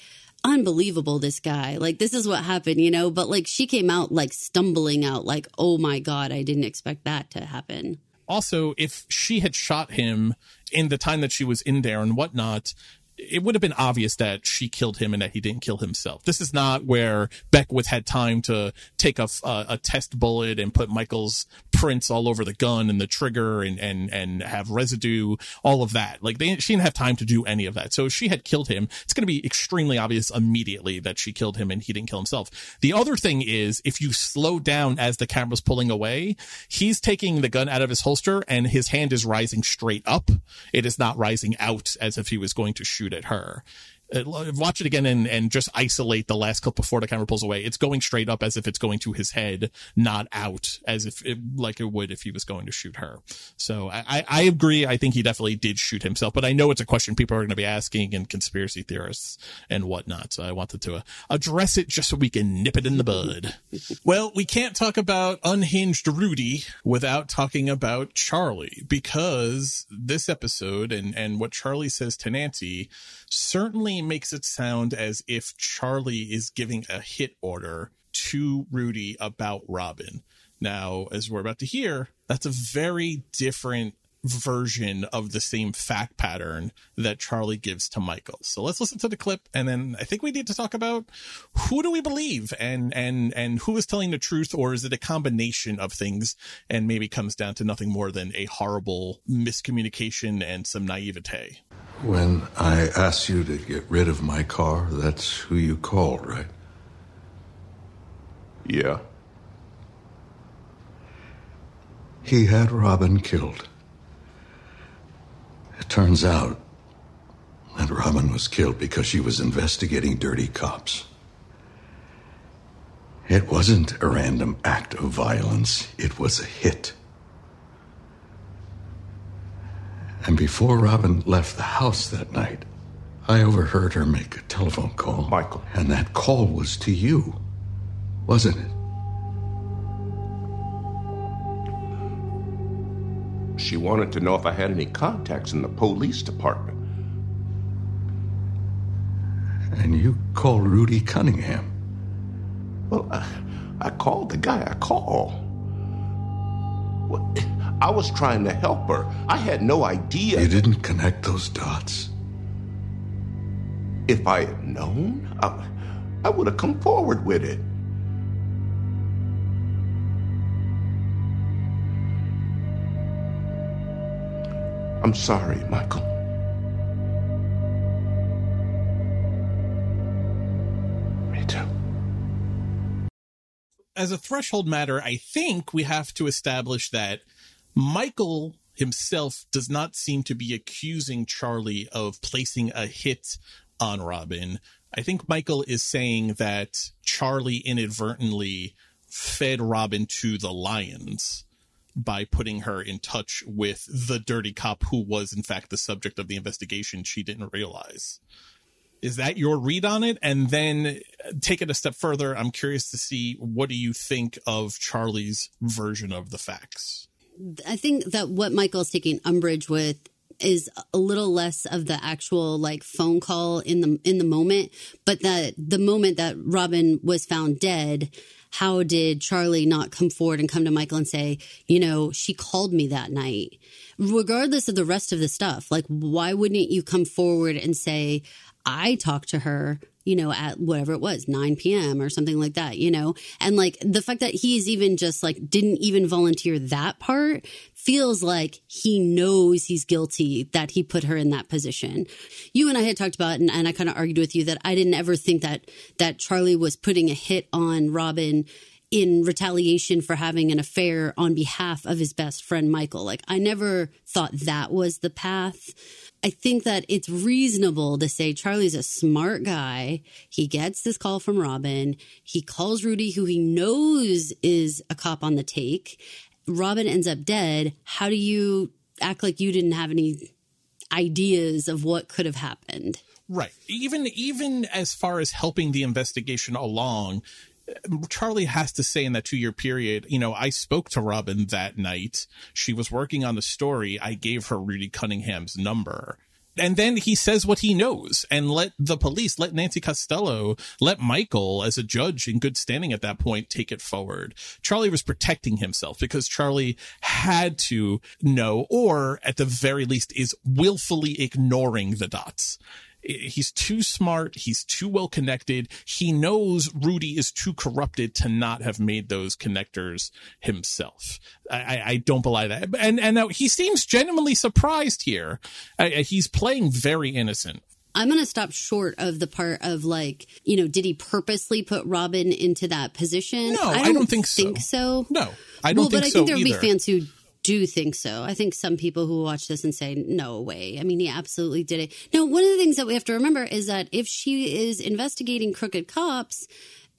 unbelievable this guy. Like this is what happened you know? But like she came out like stumbling out like oh my god i didn't expect that to happen. Also, if she had shot him in the time that she was in there and whatnot, it would have been obvious that she killed him and that he didn't kill himself. This is not where Beckwith had time to take a, a, a, test bullet and put Michael's prints all over the gun and the trigger and, and, and have residue, all of that. Like they, she didn't have time to do any of that. So if she had killed him, it's going to be extremely obvious immediately that she killed him and he didn't kill himself. The other thing is if you slow down as the camera's pulling away, he's taking the gun out of his holster and his hand is rising straight up. It is not rising out as if he was going to shoot shoot at her watch it again and, and just isolate the last clip before the camera pulls away. It's going straight up as if it's going to his head, not out as if it, like it would if he was going to shoot her. So I, I agree. I think he definitely did shoot himself, but I know it's a question people are going to be asking and conspiracy theorists and whatnot. So I wanted to uh, address it just so we can nip it in the bud. well, we can't talk about unhinged Rudy without talking about Charlie because this episode and, and what Charlie says to Nancy certainly makes it sound as if Charlie is giving a hit order to Rudy about Robin. Now, as we're about to hear, that's a very different version of the same fact pattern that Charlie gives to Michael. So let's listen to the clip and then I think we need to talk about who do we believe and and and who is telling the truth or is it a combination of things and maybe comes down to nothing more than a horrible miscommunication and some naivete. When I asked you to get rid of my car, that's who you called, right? Yeah. He had Robin killed. Turns out that Robin was killed because she was investigating dirty cops. It wasn't a random act of violence, it was a hit. And before Robin left the house that night, I overheard her make a telephone call. Michael. And that call was to you, wasn't it? She wanted to know if I had any contacts in the police department. And you called Rudy Cunningham. Well, I, I called the guy I called. Well, I was trying to help her. I had no idea. You didn't connect those dots. If I had known, I, I would have come forward with it. I'm sorry, Michael. Me too. As a threshold matter, I think we have to establish that Michael himself does not seem to be accusing Charlie of placing a hit on Robin. I think Michael is saying that Charlie inadvertently fed Robin to the lions by putting her in touch with the dirty cop who was in fact the subject of the investigation she didn't realize. Is that your read on it? And then uh, take it a step further. I'm curious to see what do you think of Charlie's version of the facts? I think that what Michael's taking umbrage with is a little less of the actual like phone call in the in the moment, but that the moment that Robin was found dead, how did Charlie not come forward and come to Michael and say, you know, she called me that night, regardless of the rest of the stuff? Like, why wouldn't you come forward and say, I talked to her, you know, at whatever it was, 9 p.m. or something like that, you know? And like the fact that he's even just like didn't even volunteer that part feels like he knows he's guilty that he put her in that position. You and I had talked about, and, and I kind of argued with you that I didn't ever think that that Charlie was putting a hit on Robin in retaliation for having an affair on behalf of his best friend Michael. Like I never thought that was the path. I think that it's reasonable to say Charlie's a smart guy. He gets this call from Robin. He calls Rudy, who he knows is a cop on the take. Robin ends up dead. How do you act like you didn't have any ideas of what could have happened? Right. Even even as far as helping the investigation along, Charlie has to say in that two year period, you know, I spoke to Robin that night. She was working on the story. I gave her Rudy Cunningham's number. And then he says what he knows and let the police, let Nancy Costello, let Michael as a judge in good standing at that point take it forward. Charlie was protecting himself because Charlie had to know, or at the very least is willfully ignoring the dots he's too smart. He's too well connected. He knows Rudy is too corrupted to not have made those connectors himself. I, I don't belie that. And, and now he seems genuinely surprised here. he's playing very innocent. I'm going to stop short of the part of like, you know, did he purposely put Robin into that position? No, I don't, I don't think, think so. so. No, I don't well, think so. but I so think there would be fans who do think so. I think some people who watch this and say, no way. I mean, he absolutely did it. Now, one of the things that we have to remember is that if she is investigating crooked cops,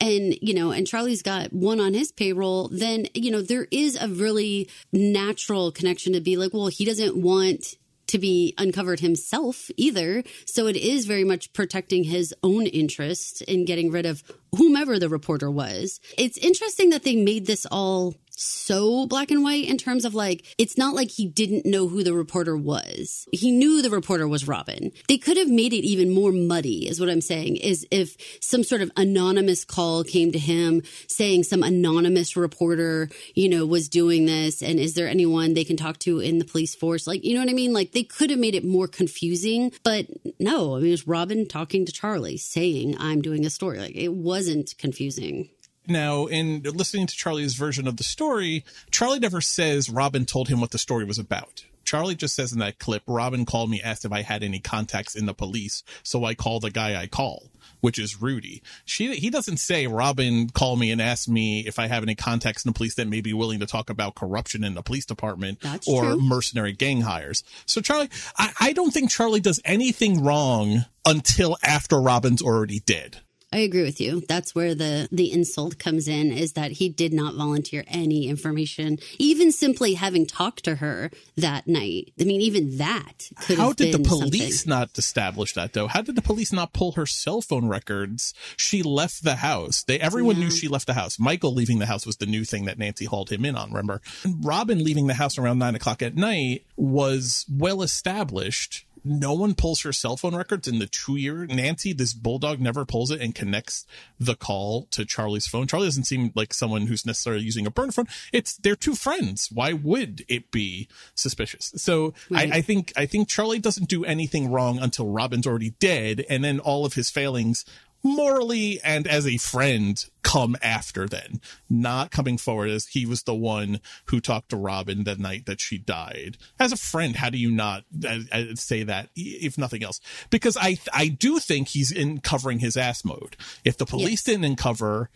and you know and charlie's got one on his payroll then you know there is a really natural connection to be like well he doesn't want to be uncovered himself either. So it is very much protecting his own interest in getting rid of whomever the reporter was. It's interesting that they made this all so black and white in terms of like, it's not like he didn't know who the reporter was. He knew the reporter was Robin. They could have made it even more muddy, is what I'm saying, is if some sort of anonymous call came to him saying some anonymous reporter, you know, was doing this and is there anyone they can talk to in the police force? Like, you know what I mean? Like they could have made it more confusing, but no, I mean, it was Robin talking to Charlie saying, I'm doing a story. Like it wasn't confusing. Now, in listening to Charlie's version of the story, Charlie never says Robin told him what the story was about. Charlie just says in that clip, Robin called me, asked if I had any contacts in the police, so I call the guy I call, which is Rudy. She he doesn't say Robin called me and asked me if I have any contacts in the police that may be willing to talk about corruption in the police department That's or true. mercenary gang hires. So Charlie, I, I don't think Charlie does anything wrong until after Robin's already dead. I agree with you. That's where the the insult comes in is that he did not volunteer any information, even simply having talked to her that night. I mean, even that could How did the police something. not establish that though? How did the police not pull her cell phone records? She left the house. They everyone knew she left the house. Michael leaving the house was the new thing that Nancy hauled him in on. Remember, and Robin leaving the house around nine o'clock at night was well established. No one pulls her cell phone records in the two year. Nancy, this bulldog, never pulls it and connects the call to Charlie's phone. Charlie doesn't seem like someone who's necessarily using a burner phone. It's they're two friends. Why would it be suspicious? So Right. I, I think I think Charlie doesn't do anything wrong until Robin's already dead, and then all of his failings morally and as a friend come after then. Not coming forward as he was the one who talked to robin the night that she died. As a friend how do you not uh, uh, say that if nothing else? Because i i do think he's in covering his ass mode. If the police Yes. didn't uncover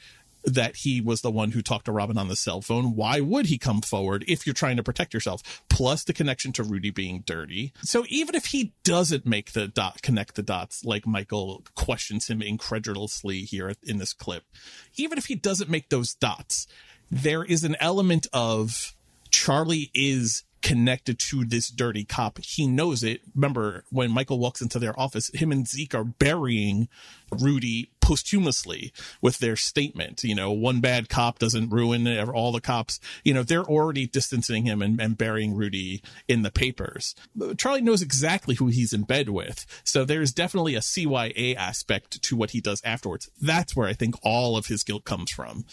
that he was the one who talked to Robin on the cell phone. Why would he come forward if you're trying to protect yourself? Plus the connection to Rudy being dirty. So even if he doesn't make the dot connect the dots like Michael questions him incredulously here in this clip, even if he doesn't make those dots, there is an element of Charlie is connected to this dirty cop. He knows it. Remember when Michael walks into their office, him and Zeke are burying Rudy posthumously with their statement. You know, one bad cop doesn't ruin all the cops. You know, they're already distancing him and, and burying Rudy in the papers. Charlie knows exactly who he's in bed with. So there's definitely a CYA aspect to what he does afterwards. That's where I think all of his guilt comes from.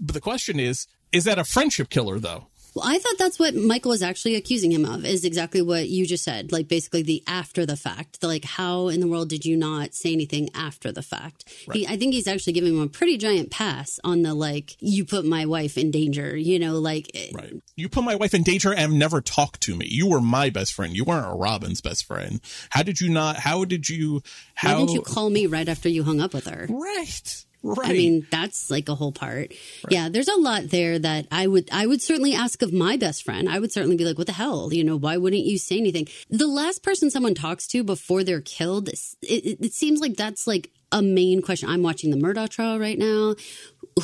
But the question is, is that a friendship killer though? Well, I thought that's what Michael was actually accusing him of, is exactly what you just said. Like basically the after the fact. The, like, how in the world did you not say anything after the fact? He, I think he's actually giving him a pretty giant pass on the like, you put my wife in danger, you know, like, eh. Right. You put my wife in danger and never talked to me. You were my best friend. You weren't Robin's best friend. How did you not? How did you? How why didn't you call me right after you hung up with her? Right. Right. I mean, that's like a whole part. Yeah, there's a lot there that I would I would certainly ask of my best friend. I would certainly be like, "What the hell? You know, why wouldn't you say anything?" The last person someone talks to before they're killed, it, it, it seems like that's like a main question. I'm watching the Murdaugh trial right now.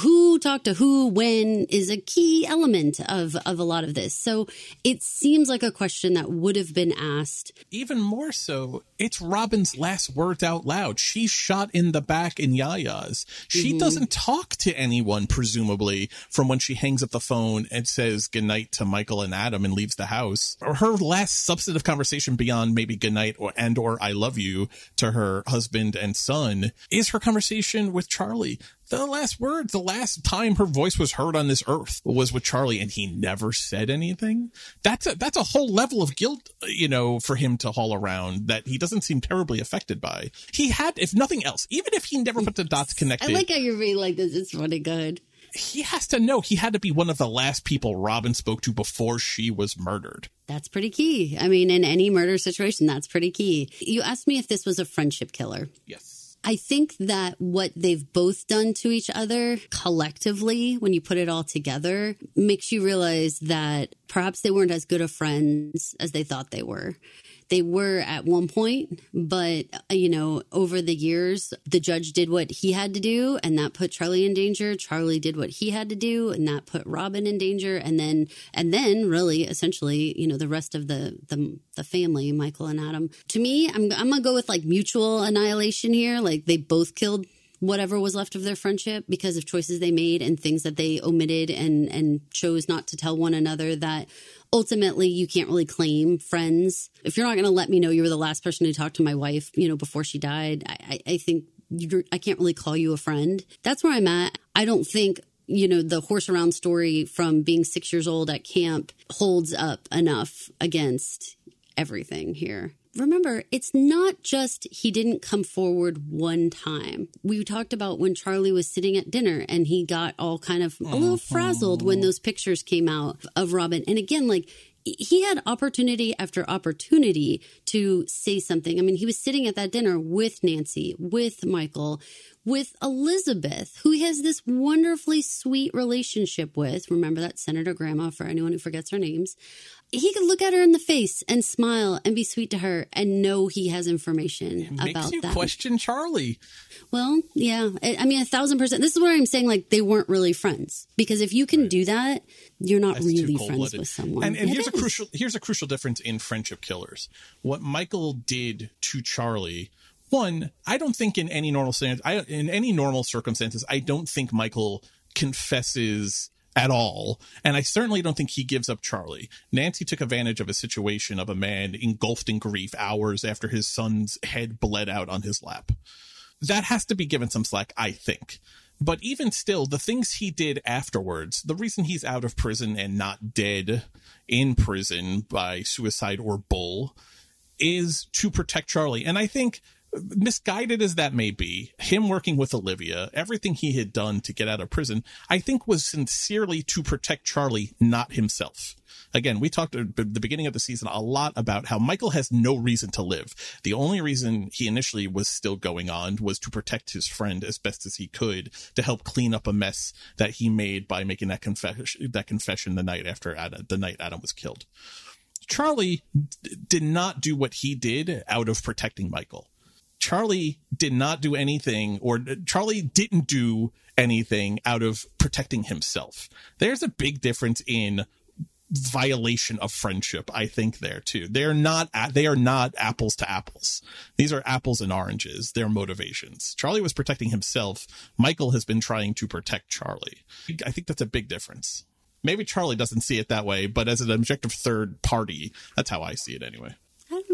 Who talked to who when is a key element of of a lot of this. So it seems like a question that would have been asked. even more so, it's Robin's last words out loud. She's shot in the back in Yaya's. She mm-hmm. doesn't talk to anyone, presumably, from when she hangs up the phone and says goodnight to Michael and Adam and leaves the house. Or her last substantive conversation beyond maybe goodnight or and or I love you to her husband and son is her conversation with Charlie. The last words, the last time her voice was heard on this earth was with Charlie and he never said anything. That's a, that's a whole level of guilt, you know, for him to haul around that he doesn't seem terribly affected by. He had, if nothing else, even if he never put the dots connected. I like how you're being like this. It's really good. he has to know he had to be one of the last people Robin spoke to before she was murdered. That's pretty key. I mean, in any murder situation, that's pretty key. You asked me if this was a friendship killer. Yes. I think that what they've both done to each other collectively, when you put it all together, makes you realize that perhaps they weren't as good of friends as they thought they were. They were at one point, but uh, you know, over the years, the judge did what he had to do, and that put Charlie in danger. Charlie did what he had to do, and that put Robin in danger. And then, and then, really, essentially, you know, the rest of the the, the family, Michael and Adam. To me, I'm I'm gonna go with like mutual annihilation here. Like they both killed whatever was left of their friendship because of choices they made and things that they omitted and and chose not to tell one another that ultimately you can't really claim friends if you're not going to let me know you were the last person to talk to my wife you know before she died i, I think I can't really call you a friend. That's where I'm at. I don't think you know, the horse around story from being six years old at camp holds up enough against everything here. Remember, it's not just he didn't come forward one time. We talked about when Charlie was sitting at dinner and he got all kind of a little uh-huh. frazzled when those pictures came out of Robin. And again, like he had opportunity after opportunity to say something. I mean, he was sitting at that dinner with Nancy, with Michael, with Elizabeth, who he has this wonderfully sweet relationship with. Remember that Senator Grandma for anyone who forgets her names. He could look at her in the face and smile and be sweet to her and know he has information it makes about you that. question Charlie. Well, yeah. I mean, a thousand percent. This is what I'm saying. Like, they weren't really friends because if you can do that, you're not That's really friends with someone. And, and here's a crucial here's a crucial difference in friendship killers. What Michael did to Charlie. One, I don't think in any normal I, in any normal circumstances, I don't think Michael confesses at all. And I certainly don't think he gives up Charlie. Nancy took advantage of a situation of a man engulfed in grief hours after his son's head bled out on his lap. That has to be given some slack, I think. But even still, the things he did afterwards, the reason he's out of prison and not dead in prison by suicide or bull is to protect Charlie. And I think misguided as that may be, him working with Olivia, everything he had done to get out of prison, I think was sincerely to protect Charlie, not himself. Again, we talked at the beginning of the season a lot about how Michael has no reason to live. The only reason he initially was still going on was to protect his friend as best as he could to help clean up a mess that he made by making that confession that confession the night after Adam, the night Adam was killed. Charlie d- did not do what he did out of protecting Michael. Charlie did not do anything, or uh, Charlie didn't do anything out of protecting himself. There's a big difference in violation of friendship i think there too. They're not they are not apples to apples. These are apples and oranges their motivations. Charlie was protecting himself. Michael has been trying to protect charlie. I think that's a big difference. Maybe charlie doesn't see it that way but as an objective third party that's how i see it anyway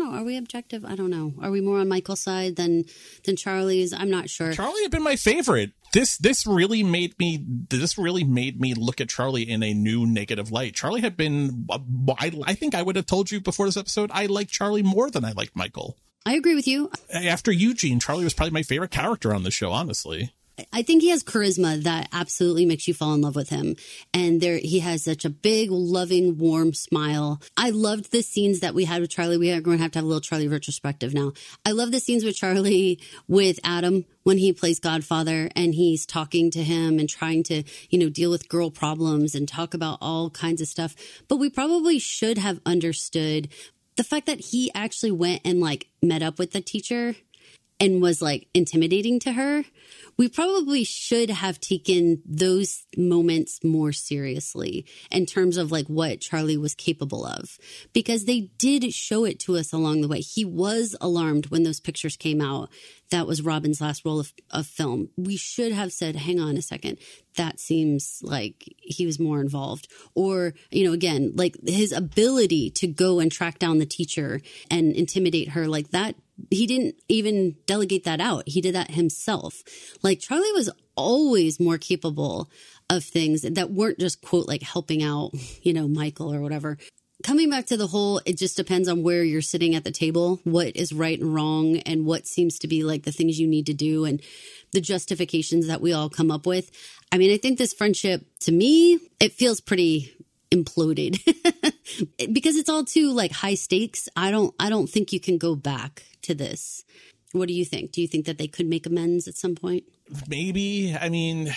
know. Are we objective? I don't know. Are we more on Michael's side than than Charlie's? I'm not sure. Charlie had been my favorite. This this really made me this really made me look at Charlie in a new negative light. Charlie had been uh, I, I think I would have told you before this episode I liked Charlie more than I liked Michael. I agree with you. After Eugene, Charlie was probably my favorite character on the show, honestly. I think he has charisma that absolutely makes you fall in love with him. And there, he has such a big, loving, warm smile. I loved the scenes that we had with Charlie. We are going to have to have a little Charlie retrospective now. I love the scenes with Charlie with Adam when he plays Godfather and he's talking to him and trying to, you know, deal with girl problems and talk about all kinds of stuff. But we probably should have understood the fact that he actually went and like met up with the teacher and was like intimidating to her, we probably should have taken those moments more seriously in terms of like what Charlie was capable of because they did show it to us along the way. He was alarmed when those pictures came out. That was Robin's last roll of, of film. We should have said, hang on a second. That seems like he was more involved. Or, you know, again, like his ability to go and track down the teacher and intimidate her, like that he didn't even delegate that out. He did that himself. Like Charlie was always more capable of things that weren't just quote like helping out, you know, Michael or whatever. Coming back to the whole, it just depends on where you're sitting at the table, what is right and wrong, and what seems to be like the things you need to do and the justifications that we all come up with. I mean, I think this friendship to me, it feels pretty imploded because it's all too like high stakes. I don't I don't think you can go back to this. What do you think? Do you think that they could make amends at some point? Maybe. I mean,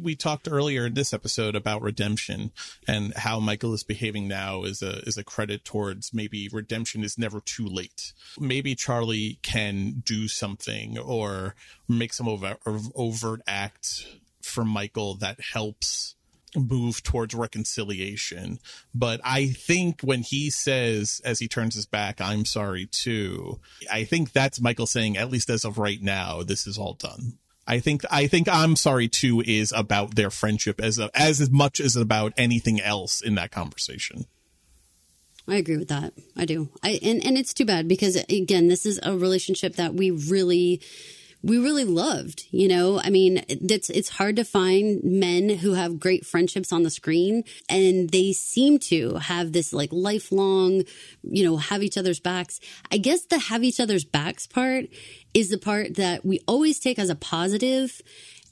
we talked earlier in this episode about redemption and how Michael is behaving now is a is a credit towards maybe redemption is never too late. Maybe Charlie can do something or make some overt, overt act for Michael that helps move towards reconciliation. But I think when he says, as he turns his back, I'm sorry too, I think that's Michael saying, at least as of right now, this is all done. I think I think I'm sorry too is about their friendship as a, as much as about anything else in that conversation. I agree with that. I do. I and and it's too bad because again, this is a relationship that we really we really loved, you know? I mean, it's it's hard to find men who have great friendships on the screen and they seem to have this like lifelong, you know, have each other's backs. I guess the have each other's backs part is the part that we always take as a positive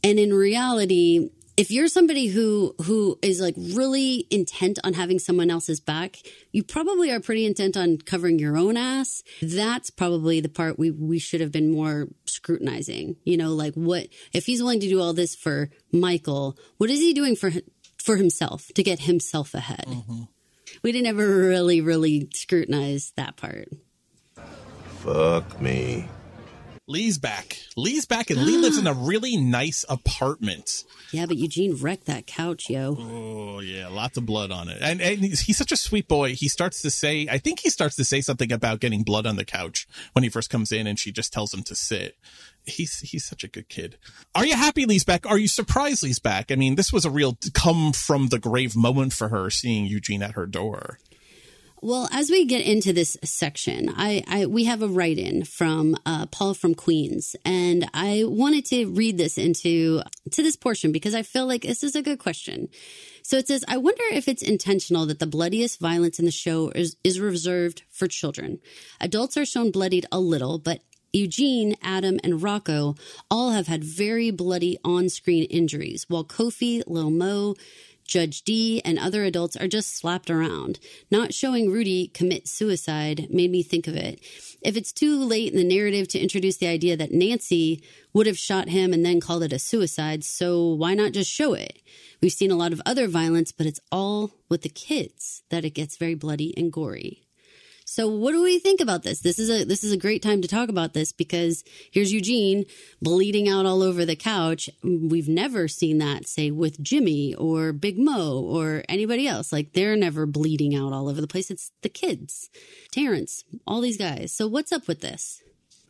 and in reality if you're somebody who who is like really intent on having someone else's back, you probably are pretty intent on covering your own ass. That's probably the part we we should have been more scrutinizing. You know, like what if he's willing to do all this for Michael, what is he doing for for himself to get himself ahead? Mm-hmm. We didn't ever really really scrutinize that part. Fuck me. Lee's back. Lee's back, and Lee lives in a really nice apartment. Yeah, but Eugene wrecked that couch, yo. Oh yeah, lots of blood on it, and, and he's, he's, such a sweet boy. He starts to say, I think he starts to say something about getting blood on the couch when he first comes in, and she just tells him to sit. He's he's such a good kid. Are you happy Lee's back? Are you surprised Lee's back? I mean, this was a real come from the grave moment for her, seeing Eugene at her door. Well, as we get into this section, I, I we have a write-in from uh, Paul from Queens, and I wanted to read this into to this portion because I feel like this is a good question. So it says, "I wonder if it's intentional that the bloodiest violence in the show is, is reserved for children. Adults are shown bloodied a little, but Eugene, Adam, and Rocco all have had very bloody on-screen injuries, while Kofi, Lil Mo, Judge D and other adults are just slapped around. Not showing Rudy commit suicide made me think of it. If it's too late in the narrative to introduce the idea that Nancy would have shot him and then called it a suicide, so why not just show it? We've seen a lot of other violence, but it's all with the kids that it gets very bloody and gory. So what do we think about this? This is a this is a great time to talk about this because here's Eugene bleeding out all over the couch. We've never seen that say with Jimmy or Big Mo or anybody else. Like they're never bleeding out all over the place. It's the kids. Terrence, all these guys. So what's up with this?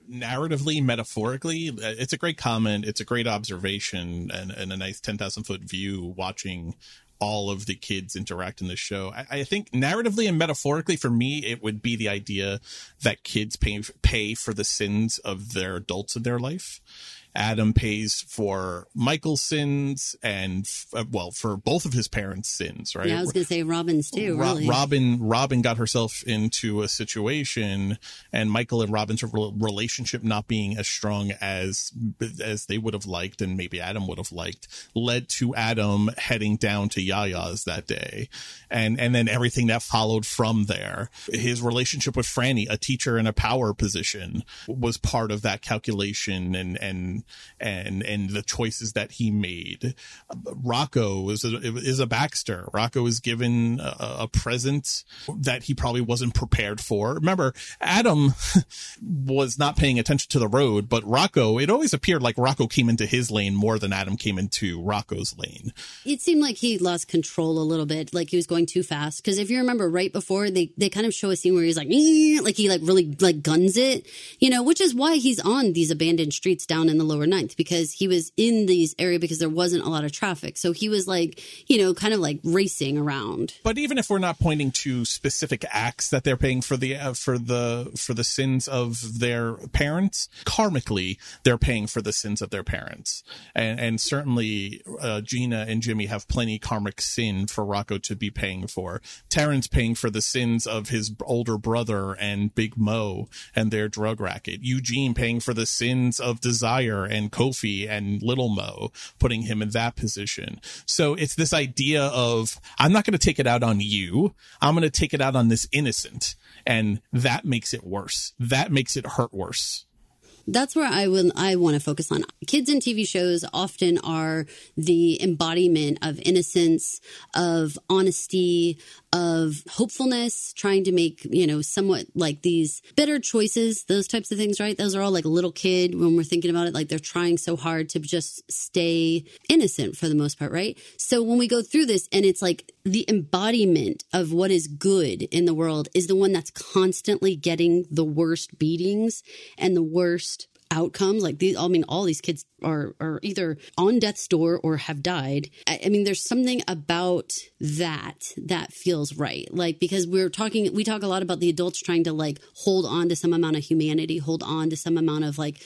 narratively, metaphorically, uh, it's a great comment. It's a great observation and, and a nice 10,000 foot view watching all of the kids interact in the show. I, I, think narratively and metaphorically, for me, it would be the idea that kids pay pay for the sins of their adults in their life. Adam pays for Michael's sins and uh, well for both of his parents' sins, right? Yeah, I was going to say Robin's too. Ro- really, Robin Robin got herself into a situation, and Michael and Robin's relationship not being as strong as as they would have liked, and maybe Adam would have liked, led to Adam heading down to Yaya's that day, and and then everything that followed from there. His relationship with Franny, a teacher in a power position, was part of that calculation, and and and and the choices that he made. Rocco is a, is a Baxter. Rocco is given a, a present that he probably wasn't prepared for. Remember, Adam was not paying attention to the road, but Rocco. It always appeared like Rocco came into his lane more than Adam came into Rocco's lane. It seemed like he lost control a little bit, like he was going too fast. Because if you remember, right before they they kind of show a scene where he's like, like he like really like guns it, you know, which is why he's on these abandoned streets down in the lower ninth because he was in these area because there wasn't a lot of traffic. So he was like, you know, kind of like racing around. But even if we're not pointing to specific acts that they're paying for the uh, for the for the sins of their parents, karmically they're paying for the sins of their parents. And and certainly uh, Gina and Jimmy have plenty karmic sin for Rocco to be paying for. Terrence paying for the sins of his older brother and Big Mo and their drug racket. Eugene paying for the sins of Desire and Kofi and Little Mo, putting him in that position. So it's this idea of, I'm not going to take it out on you. I'm going to take it out on this innocent. And that makes it worse. That makes it hurt worse that's where I will I want to focus on. Kids in TV shows often are the embodiment of innocence, of honesty, of hopefulness, trying to make, you know, somewhat like these better choices, those types of things, right? Those are all like a little kid when we're thinking about it, like they're trying so hard to just stay innocent for the most part, right? So when we go through this and it's like the embodiment of what is good in the world is the one that's constantly getting the worst beatings and the worst outcomes. Like these, I mean, all these kids are are either on death's door or have died. I, I mean, there's something about that that feels right. Like because we're talking, we talk a lot about the adults trying to like hold on to some amount of humanity, hold on to some amount of like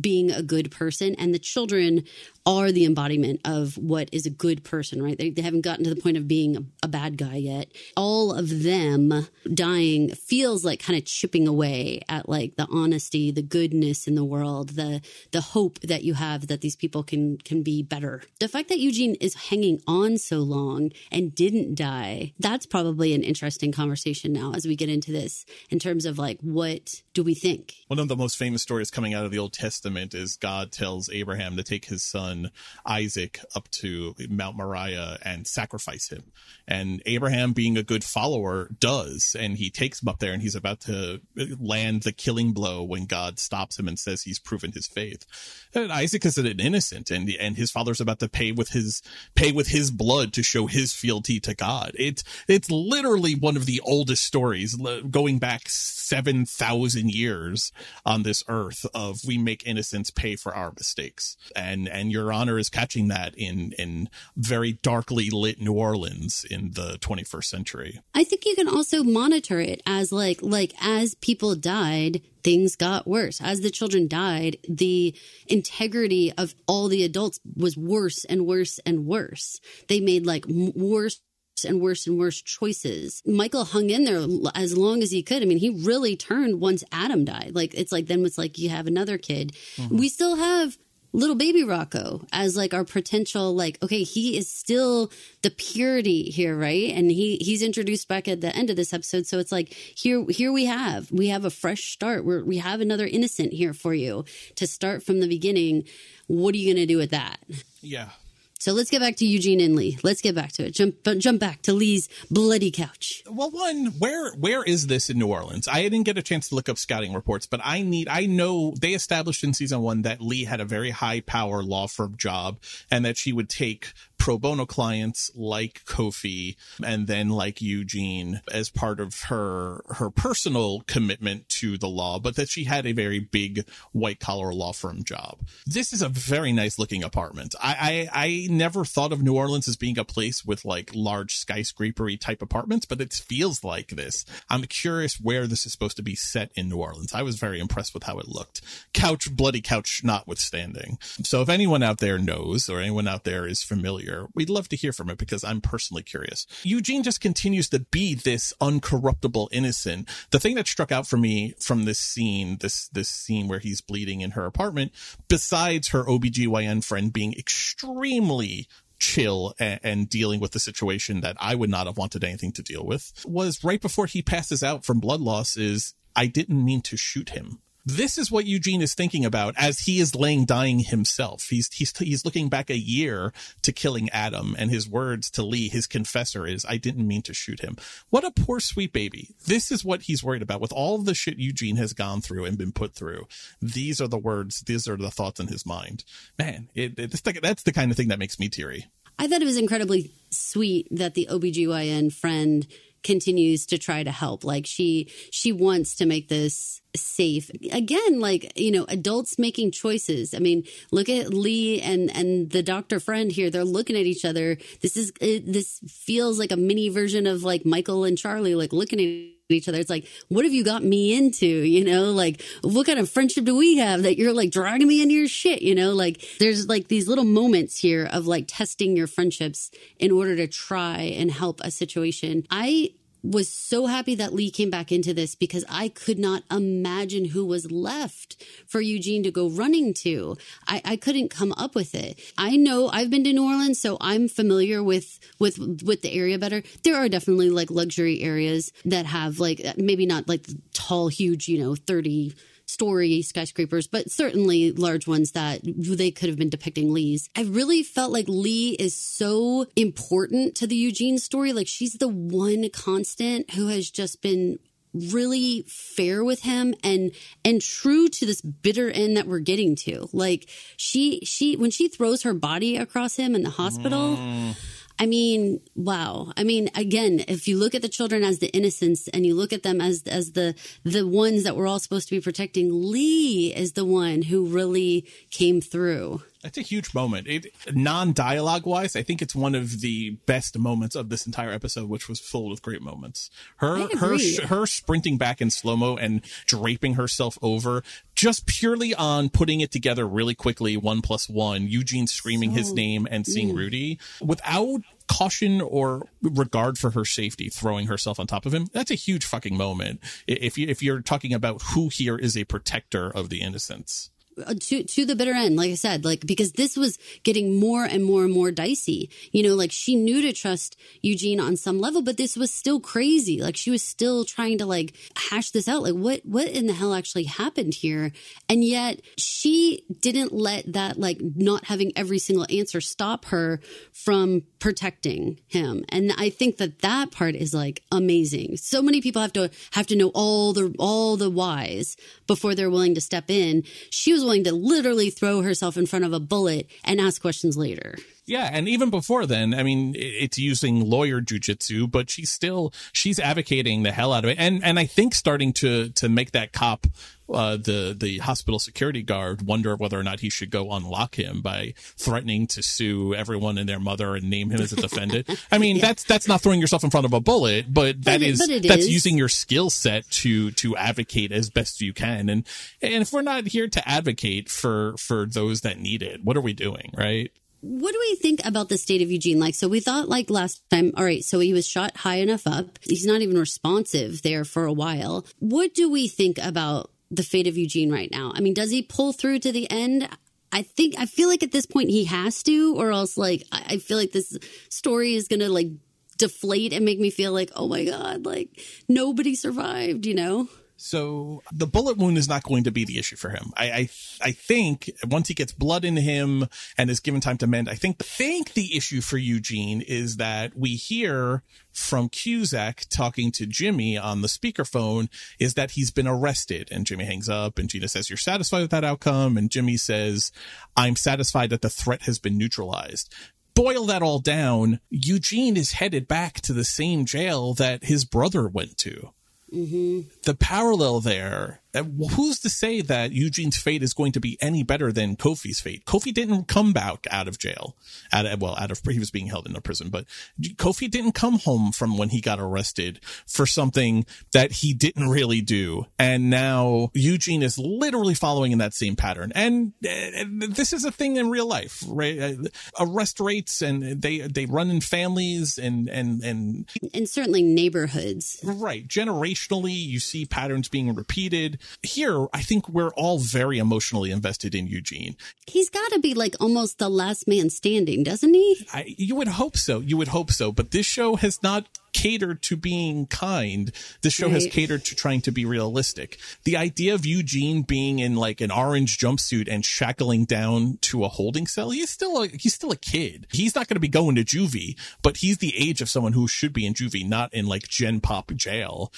being a good person. And the children are the embodiment of what is a good person right? They, they haven't gotten to the point of being a, a bad guy yet. All of them dying feels like kind of chipping away at like the honesty the goodness in the world the the hope that you have that these people can can be better. The fact that eugene is hanging on so long and didn't die that's probably an interesting conversation now as we get into this in terms of like what do we think? One of the most famous stories coming out of the old testament Testament is God tells Abraham to take his son Isaac up to Mount Moriah and sacrifice him. And Abraham, being a good follower, does. And he takes him up there and he's about to land the killing blow when God stops him and says he's proven his faith. And Isaac is an innocent and, and his father's about to pay with his, pay with his blood to show his fealty to God. It's, it's literally one of the oldest stories going back 7,000 years on this earth of we make innocence pay for our mistakes. And and your honor is catching that in in very darkly lit New Orleans in the 21st century. I think you can also monitor it as like like as people died, things got worse. As the children died, the integrity of all the adults was worse and worse and worse. They made like worse and worse and worse choices. Michael hung in there as long as he could. I mean, he really turned once Adam died. Like it's like then it's like you have another kid. Mm-hmm. We still have little baby Rocco as like our potential like okay he is still the purity here right and he he's introduced back at the end of this episode so it's like here here we have we have a fresh start we we have another innocent here for you to start from the beginning what are you going to do with that yeah so let's get back to Eugene and Lee. Let's get back to it. Jump jump back to Lee's bloody couch. Well, one, where where is this in New Orleans? I didn't get a chance to look up scouting reports, but I need I know they established in season 1 that Lee had a very high power law firm job and that she would take pro bono clients like Kofi and then like Eugene as part of her her personal commitment to the law, but that she had a very big white collar law firm job. This is a very nice looking apartment. I, I, I never thought of New Orleans as being a place with like large skyscrapery type apartments, but it feels like this. I'm curious where this is supposed to be set in New Orleans. I was very impressed with how it looked. Couch, bloody couch notwithstanding. So if anyone out there knows or anyone out there is familiar we'd love to hear from it because I'm personally curious. Eugene just continues to be this uncorruptible innocent. The thing that struck out for me from this scene, this, this scene where he's bleeding in her apartment, besides her OBGYN friend being extremely chill and, and, dealing with the situation that I would not have wanted anything to deal with was right before he passes out from blood loss is I didn't mean to shoot him. This is what Eugene is thinking about as he is laying dying himself. He's he's he's looking back a year to killing Adam, and his words to Lee, his confessor, is, "I didn't mean to shoot him." What a poor sweet baby. This is what he's worried about with all the shit Eugene has gone through and been put through. These are the words. These are the thoughts in his mind. Man, it, it, that's the kind of thing that makes me teary. I thought it was incredibly sweet that the OBGYN friend continues to try to help. Like she she wants to make this safe. Again, like, you know, adults making choices. I mean, look at Lee and and the doctor friend here. They're looking at each other. This is it, this feels like a mini version of like Michael and Charlie like looking at each other. It's like, what have you got me into? You know, like, what kind of friendship do we have that you're like dragging me into your shit? You know, like there's like these little moments here of like testing your friendships in order to try and help a situation. I was so happy that Lee came back into this because I could not imagine who was left for Eugene to go running to. I, I couldn't come up with it. I know I've been to New Orleans, so I'm familiar with with with the area better. There are definitely like luxury areas that have like maybe not like tall, huge, you know, thirty story skyscrapers, but certainly large ones that they could have been depicting Lee's. I really felt like Lee is so important to the Eugene story. Like she's the one constant who has just been really fair with him and and true to this bitter end that we're getting to like she she when she throws her body across him in the hospital mm. I mean, wow. I mean, again, if you look at the children as the innocents and you look at them as as the the ones that we're all supposed to be protecting, Lee is the one who really came through. That's a huge moment. It, non-dialogue wise, I think it's one of the best moments of this entire episode, which was full of great moments. Her her her sprinting back in slow mo and draping herself over, just purely on putting it together really quickly. One plus one. Eugene screaming so, his name and seeing mm. Rudy without caution or regard for her safety throwing herself on top of him that's a huge fucking moment if you if you're talking about who here is a protector of the innocents Uh, to to the bitter end like i said like because this was getting more and more and more dicey. You know like she knew to trust eugene on some level but this was still crazy. Like she was still trying to like hash this out. Like what what in the hell actually happened here? And yet she didn't let that like not having every single answer stop her from protecting him. And i think that that part is like amazing. So many people have to have to know all the all the whys before they're willing to step in. She was willing to literally throw herself in front of a bullet and ask questions later. Yeah, and even before then, I mean, it's using lawyer jujitsu, but she's still she's advocating the hell out of it, and and I think starting to to make that cop, uh, the the hospital security guard, wonder whether or not he should go unlock him by threatening to sue everyone and their mother and name him as a defendant. I mean, yeah. that's that's not throwing yourself in front of a bullet, but that but, is but that's is. using your skill set to to advocate as best you can, and and if we're not here to advocate for for those that need it, what are we doing, right? what do we think about the state of Eugene? Like, so we thought like last time, all right, so he was shot high enough up. He's not even responsive there for a while. What do we think about the fate of Eugene right now? I mean, does he pull through to the end? I think, I feel like at this point he has to, or else like, I feel like this story is to like deflate and make me feel like, oh my God, like nobody survived, you know? So the bullet wound is not going to be the issue for him. I, I, I think once he gets blood in him and is given time to mend, I think, think the issue for Eugene is that we hear from Cusack talking to Jimmy on the speakerphone is that he's been arrested and Jimmy hangs up and Gina says, you're satisfied with that outcome. And Jimmy says, I'm satisfied that the threat has been neutralized boil that all down, Eugene is headed back to the same jail that his brother went to. Mm-hmm. The parallel there who's to say that Eugene's fate is going to be any better than Kofi's fate? Kofi didn't come back out of jail, out of, well, out of he was being held in a prison, but Kofi didn't come home from when he got arrested for something that he didn't really do, and now Eugene is literally following in that same pattern. And uh, this is a thing in real life, right? Uh, arrest rates and they they run in families and and and and certainly neighborhoods, right? Generationally, you see patterns being repeated here, I think we're all very emotionally invested in Eugene. He's got to be like almost the last man standing, doesn't he? I, you would hope so. You would hope so. But this show has not catered to being kind. This show right. has catered to trying to be realistic. The idea of Eugene being in like an orange jumpsuit and shackling down to a holding cell, he's still a, he's still a kid. He's not going to be going to juvie, but he's the age of someone who should be in juvie, not in like gen pop jail.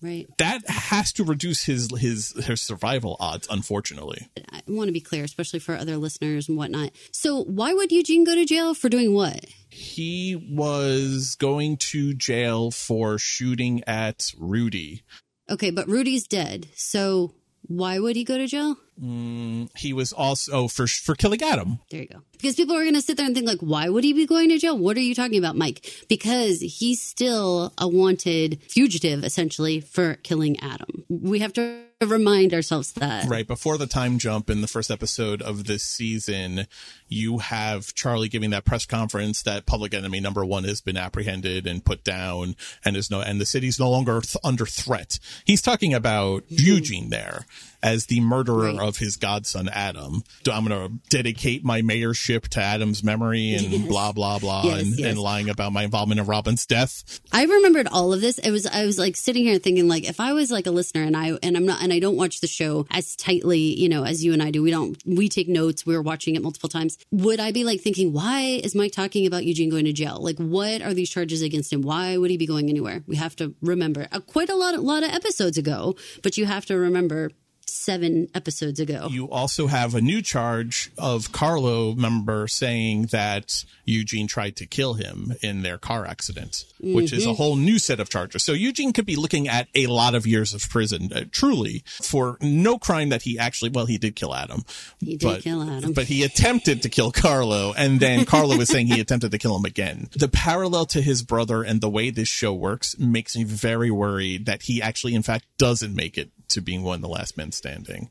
Right. That has to reduce his his his survival odds, unfortunately. I want to be clear, especially for other listeners and whatnot. So why would Eugene go to jail for doing what? He was going to jail for shooting at Rudy. Okay, but Rudy's dead. So why would he go to jail? Mm, he was also oh, for for killing Adam. There you go. Because people are going to sit there and think like, why would he be going to jail? What are you talking about, Mike? Because he's still a wanted fugitive, essentially, for killing Adam. We have to remind ourselves that. Right before the time jump in the first episode of this season, you have Charlie giving that press conference that Public Enemy number one has been apprehended and put down, and is no, and the city's no longer th- under threat. He's talking about mm-hmm. Eugene there as the murderer right. of his godson Adam. I'm going to dedicate my mayorship to Adam's memory and yes. blah blah blah yes, and, yes. and, lying about my involvement in Robin's death. I remembered all of this. It was I was like sitting here thinking like if I was like a listener and I and I'm not and I don't watch the show as tightly, you know, as you and I do. We don't we take notes. We are watching it multiple times. Would I be like thinking why is Mike talking about Eugene going to jail? Like what are these charges against him? Why would he be going anywhere? We have to remember uh, quite a lot a lot of episodes ago, but you have to remember seven episodes ago. You also have a new charge of Carlo member saying that Eugene tried to kill him in their car accident, which is a Mhm. whole new set of charges. So Eugene could be looking at a lot of years of prison, uh, truly, for no crime that he actually, well, he did kill Adam. He did but, kill Adam. But he attempted to kill Carlo, and then Carlo was saying he attempted to kill him again. The parallel to his brother and the way this show works makes me very worried that he actually, in fact, doesn't make it to being one of the last men standing.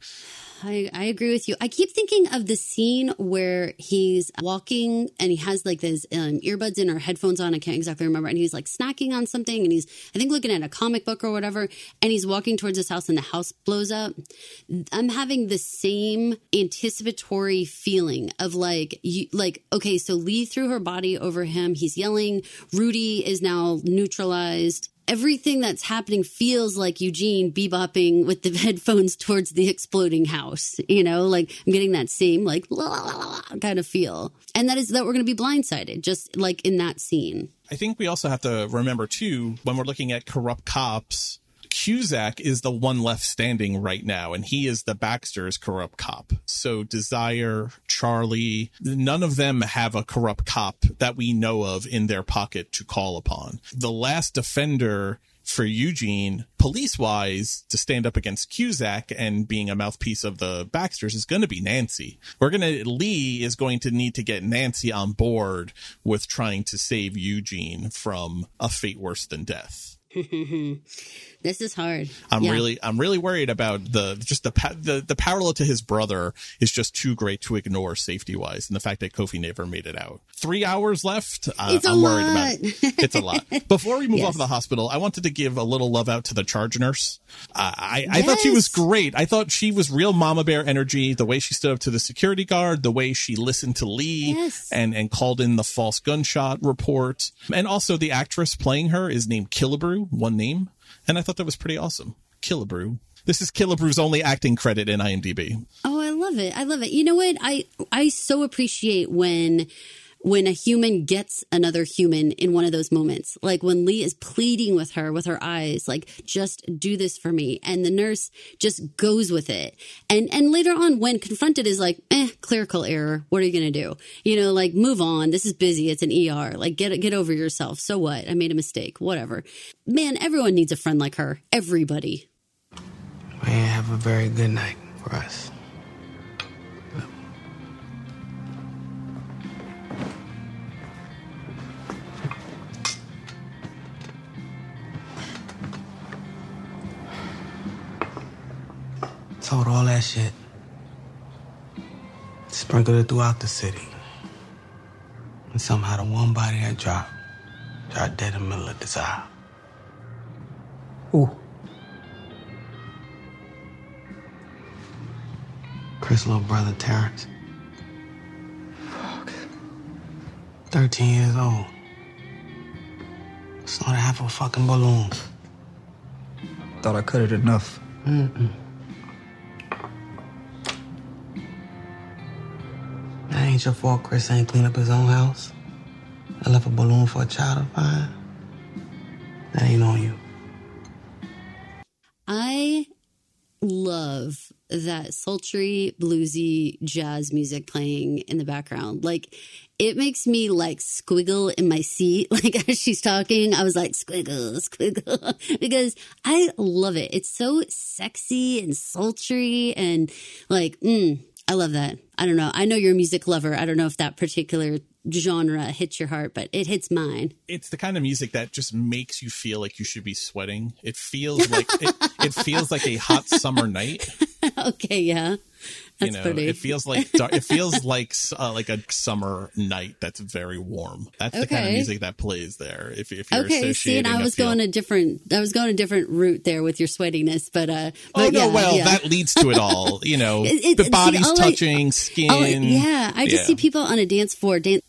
I, I agree with you. I keep thinking of the scene where he's walking and he has like his um, earbuds in or headphones on. I can't exactly remember. And he's like snacking on something and he's, I think, looking at a comic book or whatever. And he's walking towards his house and the house blows up. I'm having the same anticipatory feeling of like, you, like, okay, so Lee threw her body over him. He's yelling. Rudy is now neutralized everything that's happening feels like Eugene bebopping with the headphones towards the exploding house. You know, like I'm getting that same like la, la, la, kind of feel. And that is that we're going to be blindsided, just like in that scene. I think we also have to remember too when we're looking at corrupt cops. Cusack is the one left standing right now, and he is the Baxter's corrupt cop. So Desire, Charlie, none of them have a corrupt cop that we know of in their pocket to call upon. The last defender for Eugene, police wise, to stand up against Cusack and being a mouthpiece of the Baxters is going to be Nancy. We're going to, Lee is going to need to get Nancy on board with trying to save Eugene from a fate worse than death. this is hard. I'm Yeah. really, I'm really worried about the just the the the parallel to his brother is just too great to ignore safety wise, and the fact that Kofi never made it out. Three hours left. Uh, It's a I'm worried about. It. It's a lot. Before we move Yes. off the hospital, I wanted to give a little love out to the charge nurse. Uh, I I thought she was great. I thought she was real mama bear energy. The way she stood up to the security guard, the way she listened to Lee, Yes. and and called in the false gunshot report, and also the actress playing her is named Killebrew, one name, and I thought that was pretty awesome. Killebrew. This is Killebrew's only acting credit in IMDb. Oh, I love it. I love it. You know what? I I so appreciate when when a human gets another human in one of those moments. Like when Lee is pleading with her with her eyes, like just do this for me. And the nurse just goes with it. And and later on when confronted is like, "Eh, clerical error. What are you to do?" You know, like move on. This is busy. It's an ER. Like get get over yourself. So what? I made a mistake. Whatever. Man, everyone needs a friend like her. Everybody. May have a very good night for us. Told all that shit. Sprinkled it throughout the city. And somehow the one body that dropped, dropped dead in the middle of desire. Ooh. Chris' little brother Terrence. Fuck. 13 years old. Snort half a fucking balloon. Thought I cut it enough. Mm-mm. That ain't your fault Chris ain't clean up his own house. I left a balloon for a child to find. That ain't on you. I love that sultry, bluesy jazz music playing in the background. Like, it makes me like squiggle in my seat. Like, as she's talking, I was like, squiggle, squiggle, because I love it. It's so sexy and sultry and like, mm, I love that. I don't know. I know you're a music lover. I don't know if that particular genre hits your heart, but it hits mine. It's the kind of music that just makes you feel like you should be sweating. It feels like it, it feels like a hot summer night. okay, yeah. That's you know, pretty. it feels like it feels like uh, like a summer night that's very warm. That's the kind of music that plays there. If if you're okay, see, and I was feel- going a different, I was going a different route there with your sweatiness, but uh, Oh but no! yeah, well, yeah. that leads to it all. You know, It- it- the see, body's I- touching, skin. Oh, yeah, I just Yeah. see people on a dance floor dance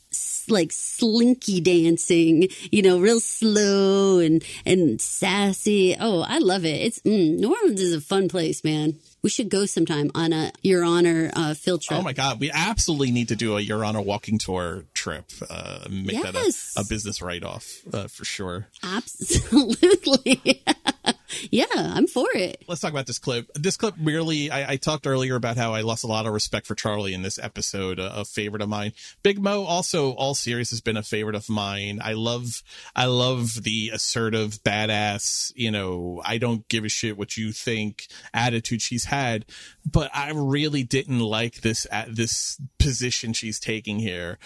like slinky dancing, you know, real slow and and sassy. Oh, I love it. It's mm, New Orleans is a fun place, man. We should go sometime on a Your Honor uh, field trip. Oh my god, we absolutely need to do a Your Honor walking tour trip. Uh, make Yes. that a, a business write off uh, for sure. Absolutely. yeah, I'm for it. Let's talk about this clip. This clip really, I, I, talked earlier about how I lost a lot of respect for Charlie in this episode, a, a, favorite of mine. Big Mo also, all series has been a favorite of mine. I love, I love the assertive, badass, you know, I don't give a shit what you think attitude she's had, but I really didn't like this, at this position she's taking here,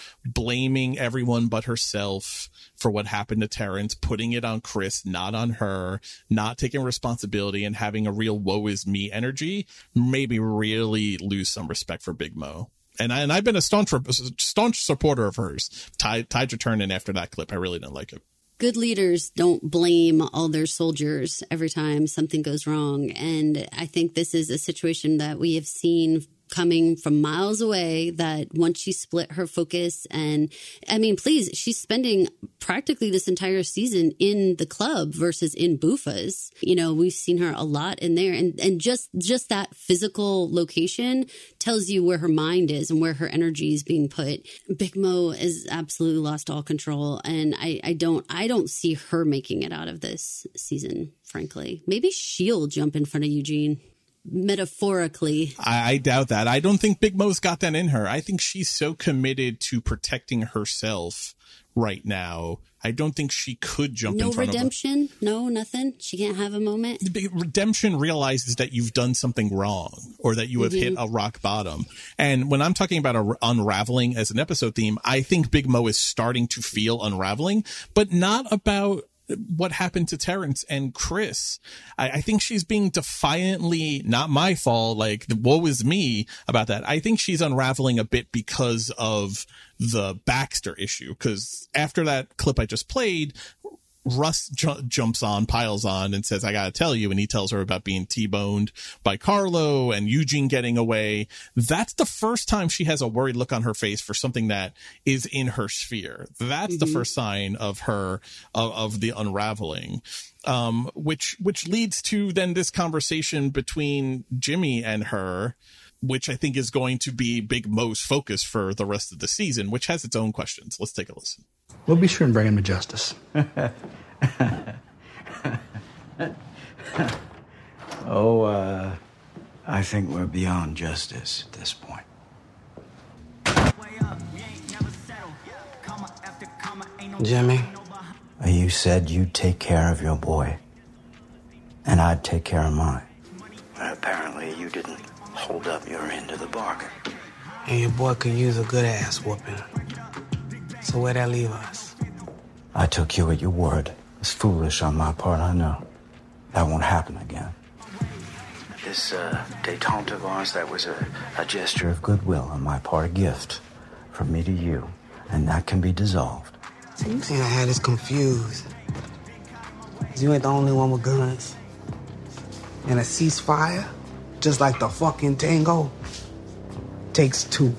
blaming everyone but herself for what happened to Terrence, putting it on Chris, not on her, not taking responsibility and having a real woe is me energy, maybe really lose some respect for Big Mo. And, I, and I've been a staunch, staunch supporter of hers. Tied, tied turn in after that clip. I really didn't like it good leaders don't blame all their soldiers every time something goes wrong. And I think this is a situation that we have seen coming from miles away that once she split her focus and I mean, please, she's spending practically this entire season in the club versus in Buffa's. You know, we've seen her a lot in there and, and just, just that physical location tells you where her mind is and where her energy is being put. Big Mo is absolutely lost all control. And I, I don't, I don't see her making it out of this season, frankly. Maybe she'll jump in front of Eugene metaphorically. I, I, doubt that. I don't think Big Mo's got that in her. I think she's so committed to protecting herself right now. I don't think she could jump no in front redemption? of No, nothing. She can't have a moment. Redemption realizes that you've done something wrong or that you have mm-hmm. hit a rock bottom. And when I'm talking about a, unraveling as an episode theme, I think Big Mo is starting to feel unraveling, but not about what happened to Terrence and Chris. I, I, think she's being defiantly not my fault, like woe is me about that. I think she's unraveling a bit because of the Baxter issue. Cause after that clip I just played, Russ ju- jumps on, piles on, and says, I gotta tell you. And he tells her about being T-boned by Carlo and Eugene getting away. That's the first time she has a worried look on her face for something that is in her sphere. That's mm-hmm. the first sign of her, of, of the unraveling. Um, which, which leads to then this conversation between Jimmy and her, which I think is going to be Big Mo's focus for the rest of the season, which has its own questions. Let's take a listen. We'll be sure and bring him to justice. oh, uh, I think we're beyond justice at this point. Jimmy? You said you'd take care of your boy, and I'd take care of mine. But apparently, you didn't hold up your end of the bargain. And your boy could use a good ass whooping. So where'd that leave us? I took you at your word. It's foolish on my part, I know. That won't happen again. This uh, detente of ours, that was a, a gesture of goodwill on my part, a gift from me to you. And that can be dissolved. You see, I had this confused. You ain't the only one with guns. And a ceasefire, just like the fucking tango, takes two.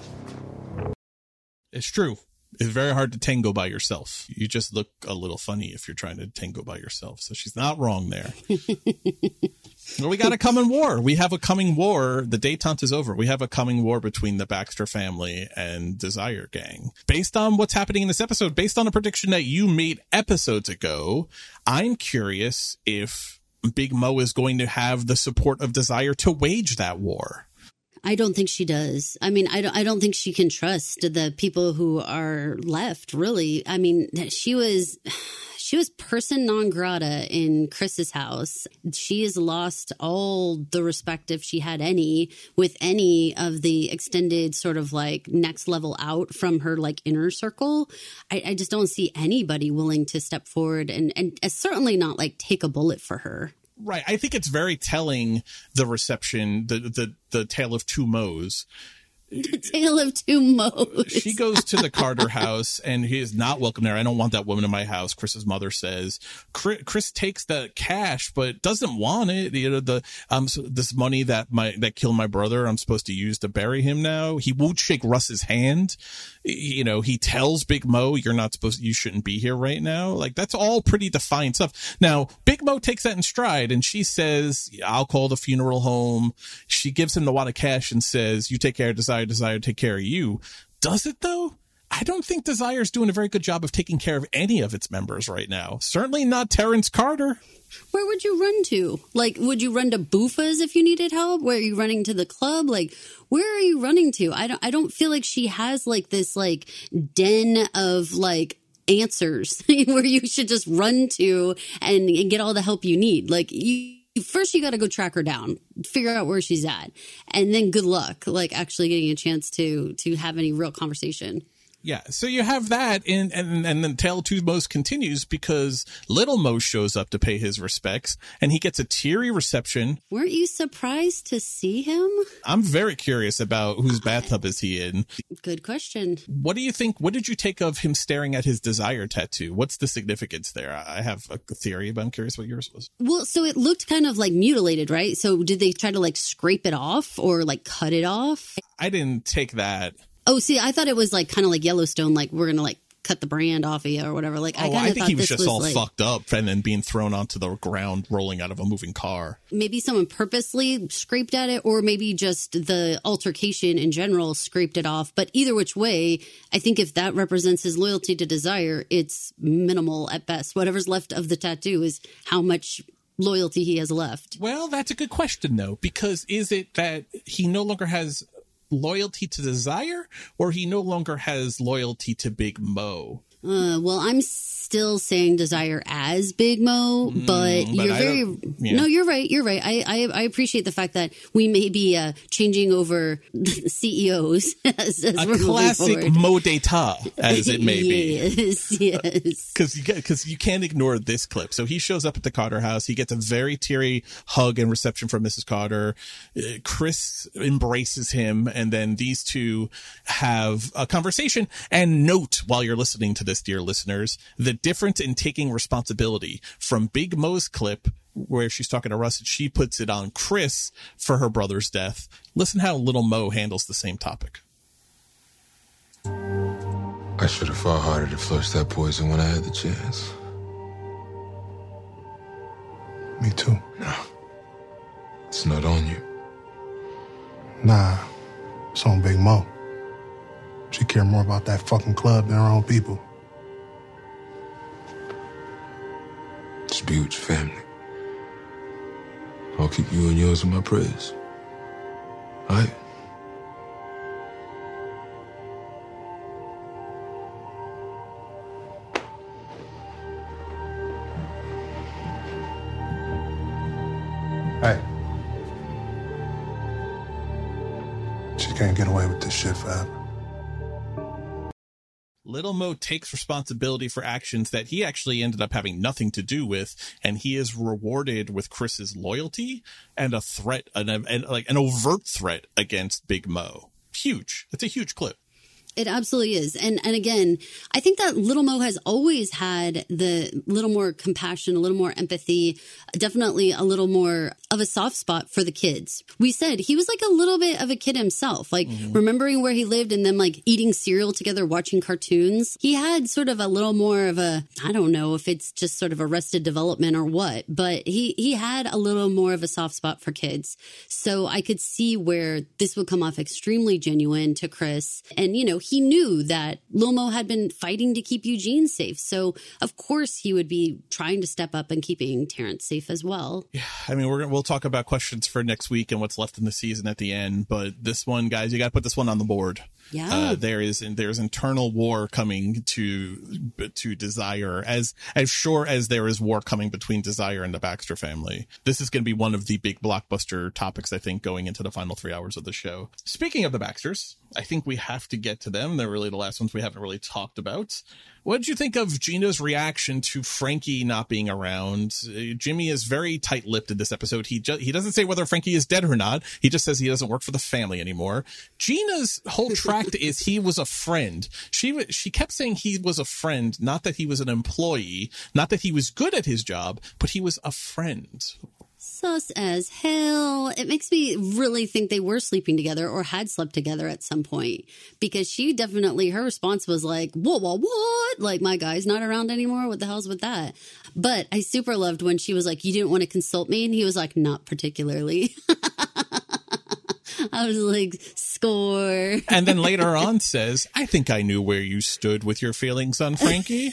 It's true it's very hard to tango by yourself. You just look a little funny if you're trying to tango by yourself. So she's not wrong there. well, we got a coming war. We have a coming war. The detente is over. We have a coming war between the Baxter family and Desire Gang. Based on what's happening in this episode, based on a prediction that you made episodes ago, I'm curious if Big Mo is going to have the support of Desire to wage that war. I don't think she does. I mean, I don't, I don't think she can trust the people who are left, really. I mean, she was, she was person non grata in Chris's house. She has lost all the respect, if she had any, with any of the extended sort of like next level out from her like inner circle. I, I just don't see anybody willing to step forward and, and certainly not like take a bullet for her. Right. I think it's very telling the reception, the the the tale of two Mo's the tale of two modes. She goes to the Carter house and he is not welcome there. I don't want that woman in my house. Chris's mother says. Chris, Chris takes the cash, but doesn't want it. You know, the, um, so this money that my, that killed my brother, I'm supposed to use to bury him now. He won't shake Russ's hand. You know, he tells Big Mo, you're not supposed, you shouldn't be here right now. Like that's all pretty defiant stuff. Now, Big Mo takes that in stride and she says, I'll call the funeral home. She gives him the wad of cash and says, you take care of desire desire, desire to take care of you. Does it though? I don't think Desire's doing a very good job of taking care of any of its members right now. Certainly not Terrence Carter. Where would you run to? Like, would you run to Buffa's if you needed help? Where are you running to the club? Like, where are you running to? I don't, I don't feel like she has like this like den of like answers where you should just run to and, and get all the help you need. Like you, first you got to go track her down, figure out where she's at, and then good luck, like actually getting a chance to to have any real conversation. Yeah, so you have that, and and and then Tale Two Most continues because Little Mo shows up to pay his respects, and he gets a teary reception. Weren't you surprised to see him? I'm very curious about whose bathtub is he in. Good question. What do you think? What did you take of him staring at his desire tattoo? What's the significance there? I have a theory, but I'm curious what yours was. Well, so it looked kind of like mutilated, right? So did they try to like scrape it off or like cut it off? I didn't take that. Oh, see, I thought it was like kind of like Yellowstone, like we're gonna like cut the brand off of you or whatever. Like, I Oh, kind I think he was just all like, fucked up and then being thrown onto the ground, rolling out of a moving car. maybe someone purposely scraped at it, or maybe just the altercation in general scraped it off. But either which way, I think if that represents his loyalty to desire, it's minimal at best. Whatever's left of the tattoo is how much loyalty he has left. Well, that's a good question though, because is it that he no longer has loyalty to desire or he no longer has loyalty to Big Mo? Uh, well, I'm still saying desire as Big Mo, but, Mm, but you're I very yeah. no. You're right. You're right. I I, I appreciate the fact that we may be uh, changing over CEOs as, as A classic forward. Mo d'etat, as it may be. Yes, yes. because you because you can't ignore this clip. So he shows up at the Carter house. He gets a very teary hug and reception from Mrs. Carter. Uh, Chris embraces him, and then these two have a conversation. And note while you're listening to this, dear listeners, the difference in taking responsibility from Big Mo's clip. Where she's talking to Russ, and she puts it on Chris for her brother's death. Listen how little Mo handles the same topic. I should have fought harder to flush that poison when I had the chance. Me too. No. It's not on you. Nah, it's on Big Mo. She care more about that fucking club than her own people. Your family. I'll keep you and yours in my prayers. All right? Hey. She can't get away with this shit forever. Little Mo takes responsibility for actions that he actually ended up having nothing to do with, and he is rewarded with Chris's loyalty and a threat, and, like an overt threat against Big Mo. Huge. It's a huge clip. It absolutely is. And and again, I think that Little Mo has always had the little more compassion, a little more empathy, definitely a little more of a soft spot for the kids. We said he was like a little bit of a kid himself, like mm-hmm. remembering where he lived and them like eating cereal together, watching cartoons. He had sort of a little more of a I don't know if it's just sort of arrested development or what, but he he had a little more of a soft spot for kids. So I could see where this would come off extremely genuine to Chris. And, you know, he knew that Lomo had been fighting to keep Eugene safe. So, of course, he would be trying to step up and keeping Terrence safe as well. Yeah. I mean, we're we'll talk about questions for next week and what's left in the season at the end, but this one, guys, you got to put this one on the board. Yeah. Uh, there is there's internal war coming to to Desire as as sure as there is war coming between Desire and the Baxter family. This is going to be one of the big blockbuster topics I think going into the final 3 hours of the show. Speaking of the Baxters, I think we have to get to them. They're really the last ones we haven't really talked about. What did you think of Gina's reaction to Frankie not being around? Uh, Jimmy is very tight-lipped in this episode. He ju- he doesn't say whether Frankie is dead or not. He just says he doesn't work for the family anymore. Gina's whole tract is he was a friend. She she kept saying he was a friend, not that he was an employee, not that he was good at his job, but he was a friend. Sus as hell. It makes me really think they were sleeping together or had slept together at some point because she definitely, her response was like, whoa, whoa, what? Like, my guy's not around anymore. What the hell's with that? But I super loved when she was like, you didn't want to consult me. And he was like, not particularly. I was like, score. and then later on says, I think I knew where you stood with your feelings on Frankie.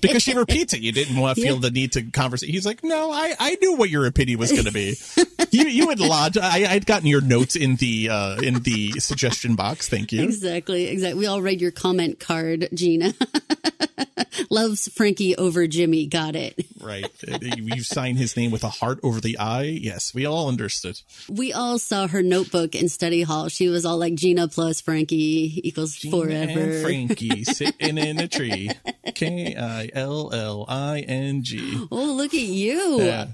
Because she repeats it. You didn't want to feel Yeah. the need to converse. He's like, no, I, I knew what your opinion was going to be. you you had lodged. I, I'd gotten your notes in the uh, in the suggestion box. Thank you. Exactly, exactly. We all read your comment card, Gina. Loves Frankie over Jimmy. Got it. Right. You sign his name with a heart over the eye. Yes, we all understood. We all saw her notebook in study hall. She was all like Gina plus Frankie equals forever. And Frankie sitting in a tree. K I L L I N G. Oh, look at you. Yeah.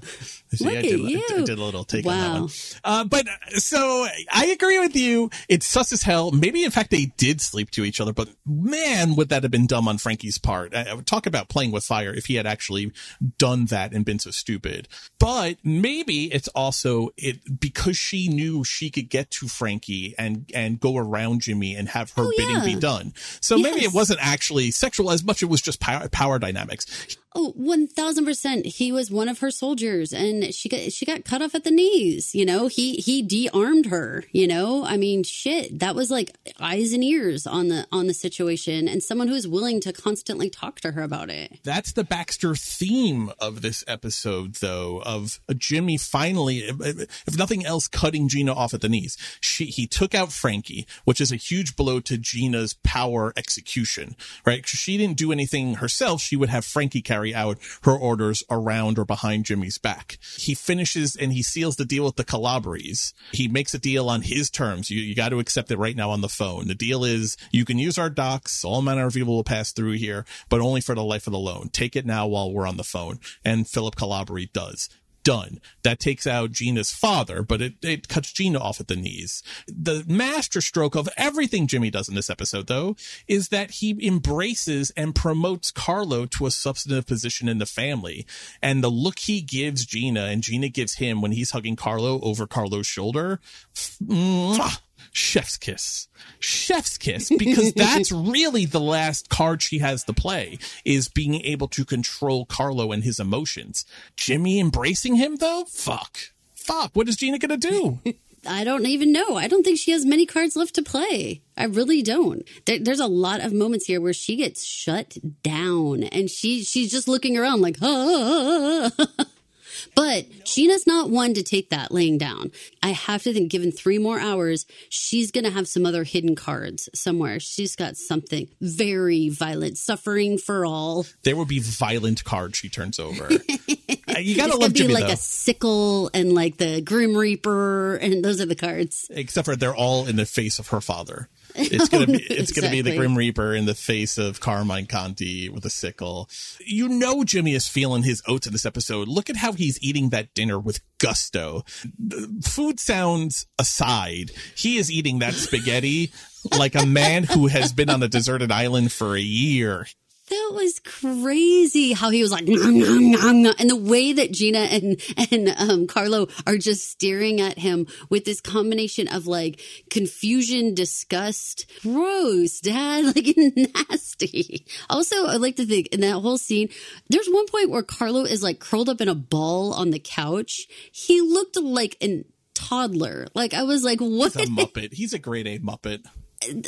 See, Look I at did, you. I did a little take on that one. Uh, but uh, so I agree with you. It's sus as hell. Maybe in fact they did sleep to each other, but man, would that have been dumb on Frankie's part. I, I would talk about playing with fire if he had actually done that and been so stupid. But maybe it's also it because she knew she could get to Frankie and and go around Jimmy and have her Oh, bidding yeah. be done. So maybe it wasn't actually sexual as much. It was just power, power dynamics. Oh, one thousand percent. He was one of her soldiers, and she got she got cut off at the knees. You know, he he de-armed her. You know, I mean, shit. That was like eyes and ears on the on the situation, and someone who is willing to constantly talk to her about it. That's the Baxter theme of this episode, though, of Jimmy finally, if nothing else, cutting Gina off at the knees. She, he took out Frankie, which is a huge blow to Gina's power execution, right? She didn't do anything herself. She would have Frankie carry out her orders around or behind Jimmy's back. He finishes and he seals the deal with the Calabres. He makes a deal on his terms. You, you got to accept it right now on the phone. The deal is you can use our docks. All manner of people will pass through here, but only for the life of the loan. Take it now while we're on the phone. And Philip Calabri does done. That takes out Gina's father, but it, it cuts Gina off at the knees. The master stroke of everything Jimmy does in this episode, though, is that he embraces and promotes Carlo to a substantive position in the family. And the look he gives Gina and Gina gives him when he's hugging Carlo over Carlo's shoulder, chef's kiss. Chef's kiss, because that's really the last card she has to play is being able to control Carlo and his emotions. Jimmy embracing him though? Fuck. Fuck. What is Gina gonna do? I don't even know. I don't think she has many cards left to play. I really don't. There, there's a lot of moments here where she gets shut down, and she she's just looking around like, ah. But Gina's not one to take that laying down. I have to think, given three more hours, she's going to have some other hidden cards somewhere. She's got something very violent, suffering for all. there will be violent cards she turns over. You gotta love gonna be like though. a sickle and like the Grim Reaper, and those are the cards. Except for they're all in the face of her father. It's gonna be it's gonna be the Grim Reaper in the face of Carmine Conti with a sickle. You know Jimmy is feeling his oats in this episode. Look at how he's eating that dinner with gusto. Food sounds aside, he is eating that spaghetti like a man who has been on a deserted island for a year. That was crazy how he was like, "Nom, nom, nom, nom," and the way that Gina and and um, Carlo are just staring at him with this combination of like confusion, disgust, gross, dad, like nasty. Also, I like to think in that whole scene, there's one point where Carlo is like curled up in a ball on the couch. He looked like an toddler. Like I was like, what? He's a Muppet. He's a grade A Muppet.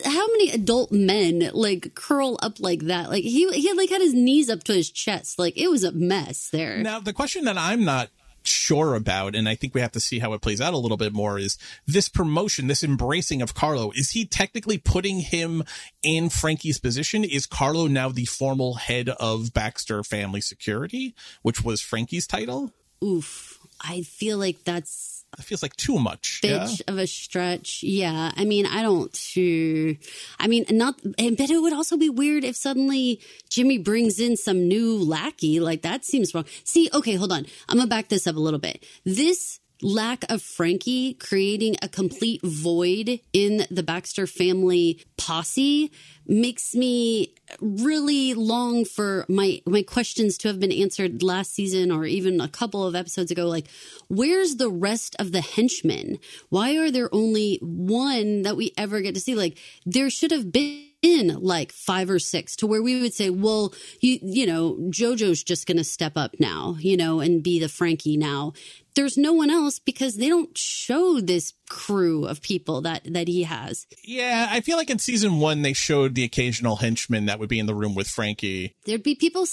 How many adult men like curl up like that? Like he he like had his knees up to his chest. Like it was a mess there. Now, the question that I'm not sure about, and I think we have to see how it plays out a little bit more, is this promotion, this embracing of Carlo. Is he technically putting him in Frankie's position? Is Carlo now the formal head of Baxter Family Security, which was Frankie's title? Oof. I feel like that's That feels like too much. bitch Yeah? of a stretch. Yeah. I mean, I don't. Uh, I mean, not. and- But it would also be weird if suddenly Jimmy brings in some new lackey. Like that seems wrong. See, okay, hold on. I'm gonna back this up a little bit. This lack of Frankie creating a complete void in the Baxter family posse makes me really long for my my questions to have been answered last season or even a couple of episodes ago. Like where's the rest of the henchmen? Why are there only one that we ever get to see? Like there should have been like five or six to where we would say well you you know jojo's just gonna step up now you know and be the frankie now there's no one else because they don't show this crew of people that that he has. Yeah, I feel like in season one they showed the occasional henchman that would be in the room with Frankie. There'd be people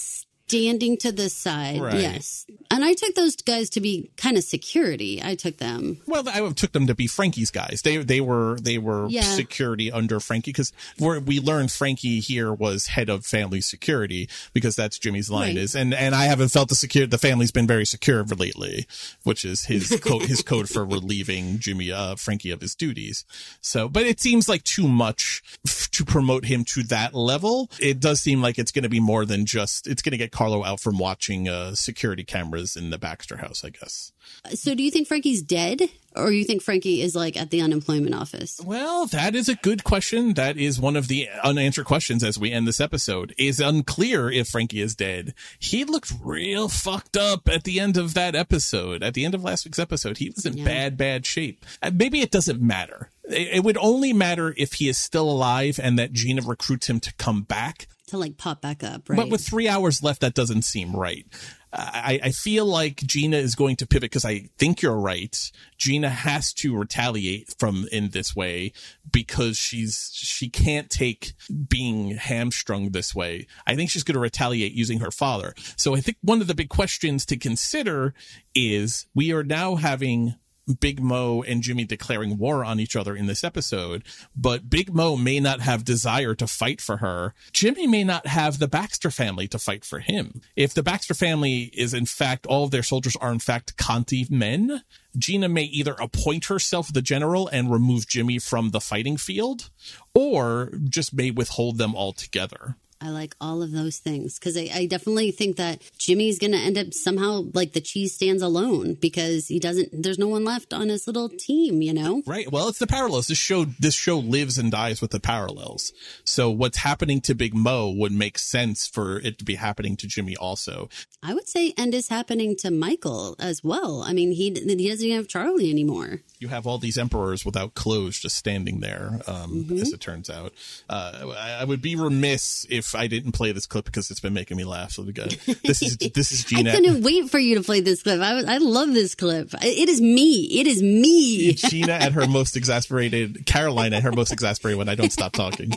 standing to the side. Right. Yes. And I took those guys to be kind of security. I took them. Well, I took them to be Frankie's guys. They they were they were Yeah. security under Frankie because we learned Frankie here was head of family security because that's Jimmy's line Right. is, and and I haven't felt the secure the family's been very secure lately, which is his code his code for relieving Jimmy uh Frankie of his duties. So, but it seems like too much f- to promote him to that level. It does seem like it's going to be more than just it's going to get Carlo out from watching uh security cameras in the Baxter house, I guess. So do you think Frankie's dead or you think Frankie is like at the unemployment office? Well, that is a good question. That is one of the unanswered questions as we end this episode. Is unclear if Frankie is dead. He looked real fucked up at the end of that episode. At the end of last week's episode, he was in bad, bad shape. Uh, Maybe it doesn't matter. It would only matter if he is still alive and that Gina recruits him to come back. To like pop back up, right? But with three hours left, that doesn't seem right. I, I feel like Gina is going to pivot because I think you're right. Gina has to retaliate from in this way because she's she can't take being hamstrung this way. I think she's going to retaliate using her father. So I think one of the big questions to consider is we are now having Big Mo and Jimmy declaring war on each other in this episode, but Big Mo may not have desire to fight for her. Jimmy may not have the Baxter family to fight for him. If the Baxter family is in fact all of their soldiers are in fact Conti men, Gina may either appoint herself the general and remove Jimmy from the fighting field, or just may withhold them altogether. I like all of those things because I, I definitely think that Jimmy's going to end up somehow like the cheese stands alone because he doesn't. There's no one left on his little team, you know. Right. Well, it's the parallels. This show this show lives and dies with the parallels. So what's happening to Big Mo would make sense for it to be happening to Jimmy also. I would say and is happening to Michael as well. I mean, he he doesn't even have Charlie anymore. You have all these emperors without clothes just standing there, um, Mm-hmm. as it turns out. Uh, I, I would be remiss if I didn't play this clip because it's been making me laugh. So we got this is this is Gina. I couldn't wait for you to play this clip. I was, I love this clip. It is me. It is me. Gina at her most exasperated, Caroline at her most exasperated when I don't stop talking.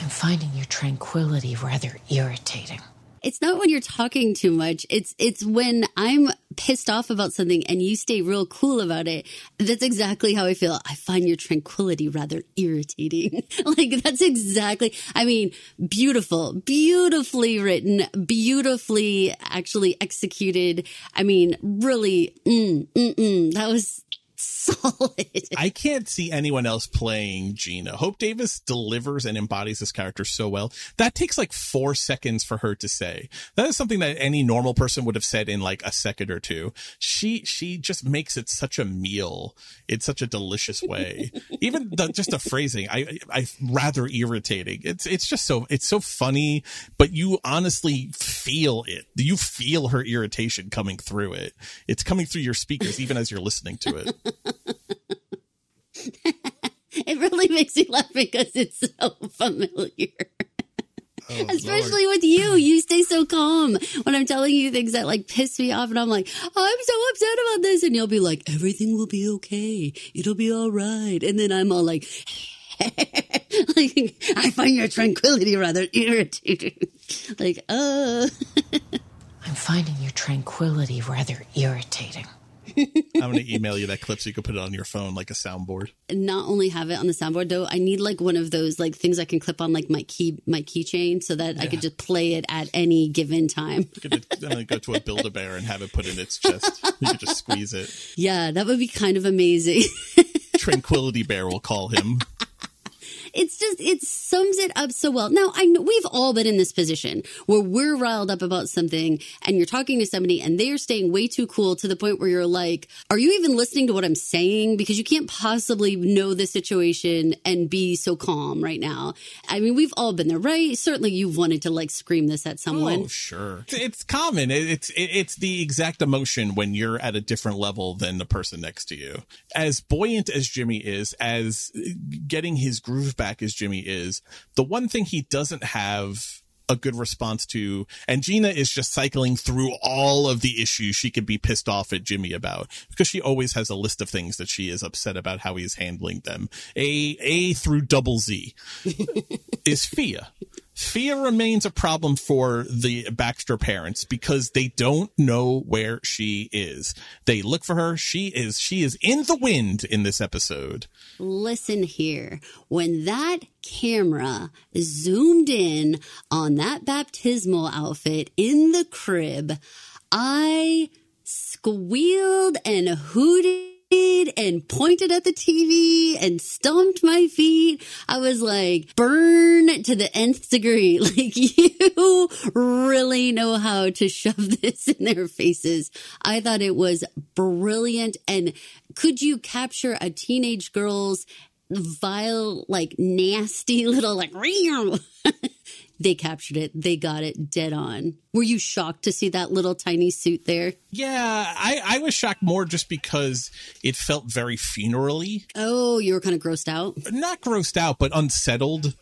I'm finding your tranquility rather irritating. It's not when you're talking too much. It's it's when I'm pissed off about something and you stay real cool about it. That's exactly how I feel. I find your tranquility rather irritating. like that's exactly. I mean, beautiful, beautifully written, beautifully actually executed. I mean, really, mm, mm, mm, that was solid. I can't see anyone else playing Gina. Hope Davis delivers and embodies this character so well. That takes like four seconds for her to say. That is something that any normal person would have said in like a second or two. She she just makes it such a meal in such a delicious way. Even the, just the phrasing, I I rather irritating. It's it's just so it's so funny, but you honestly feel it. You feel her irritation coming through it. It's coming through your speakers even as you're listening to it. It really makes me laugh because it's so familiar. Oh, Especially with you. You stay so calm when I'm telling you things that like piss me off and I'm like, oh, I'm so upset about this. And you'll be like, everything will be okay. It'll be all right. And then I'm all like, like I find your tranquility rather irritating. like, uh. I'm finding your tranquility rather irritating. I'm going to email you that clip so you can put it on your phone like a soundboard. not only have it on the soundboard though, I need like one of those like things I can clip on like my key my keychain so that I could just play it at any given time. I'm going to go to a Build a Bear and have it put in its chest. You can just squeeze it. Yeah, that would be kind of amazing. Tranquility Bear will call him. It's just it sums it up so well. Now I know we've all been in this position where we're riled up about something and you're talking to somebody and they're staying way too cool to the point where you're like, are you even listening to what I'm saying? Because you can't possibly know the situation and be so calm right now. I mean, we've all been there, right? Certainly you've wanted to like scream this at someone. Oh, sure. It's, it's common. It's it's the exact emotion when you're at a different level than the person next to you. As buoyant as Jimmy is, as getting his groove back as Jimmy is, the one thing he doesn't have a good response to. And Gina is just cycling through all of the issues she could be pissed off at Jimmy about because she always has a list of things that she is upset about how he's handling them. A A through double Z is Fia. Fia remains a problem for the Baxter parents because they don't know where she is. They look for her. She is she is in the wind in this episode. Listen here. When that camera zoomed in on that baptismal outfit in the crib, I squealed and hooted and pointed at the TV and stomped my feet. I was like, burn to the nth degree. Like, you really know how to shove this in their faces. I thought it was brilliant. And could you capture a teenage girl's vile, like nasty little, like, they captured it. They got it dead on. Were you shocked to see that little tiny suit there? Yeah, I, I was shocked more just because it felt very funerally. Oh, you were kind of grossed out? Not grossed out, but unsettled.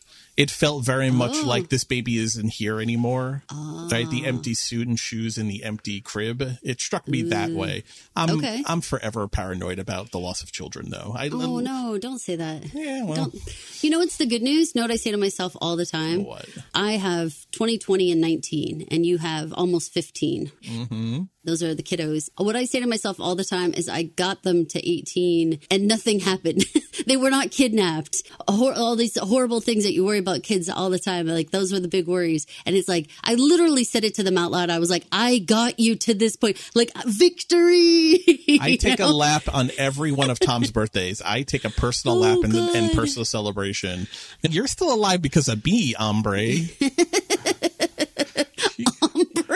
It felt very much Oh. like this baby isn't here anymore. Ah. Right, the empty suit and shoes in the empty crib. It struck me that Mm. way. I'm Okay. I'm forever paranoid about the loss of children, though. I Oh no, don't say that. Yeah, well. Don't. You know what's the good news? Know what I say to myself all the time? What? I have 20, 20, and 19, and you have almost 15. Mm-hmm. Those are the kiddos. What I say to myself all the time is I got them to 18 and nothing happened. they were not kidnapped. All these horrible things that you worry about kids all the time. Like those were the big worries. And it's like, I literally said it to them out loud. I was like, I got you to this point. Like victory. I take a lap on every one of Tom's birthdays. I take a personal Oh, lap and, and personal celebration. And you're still alive because of me, hombre.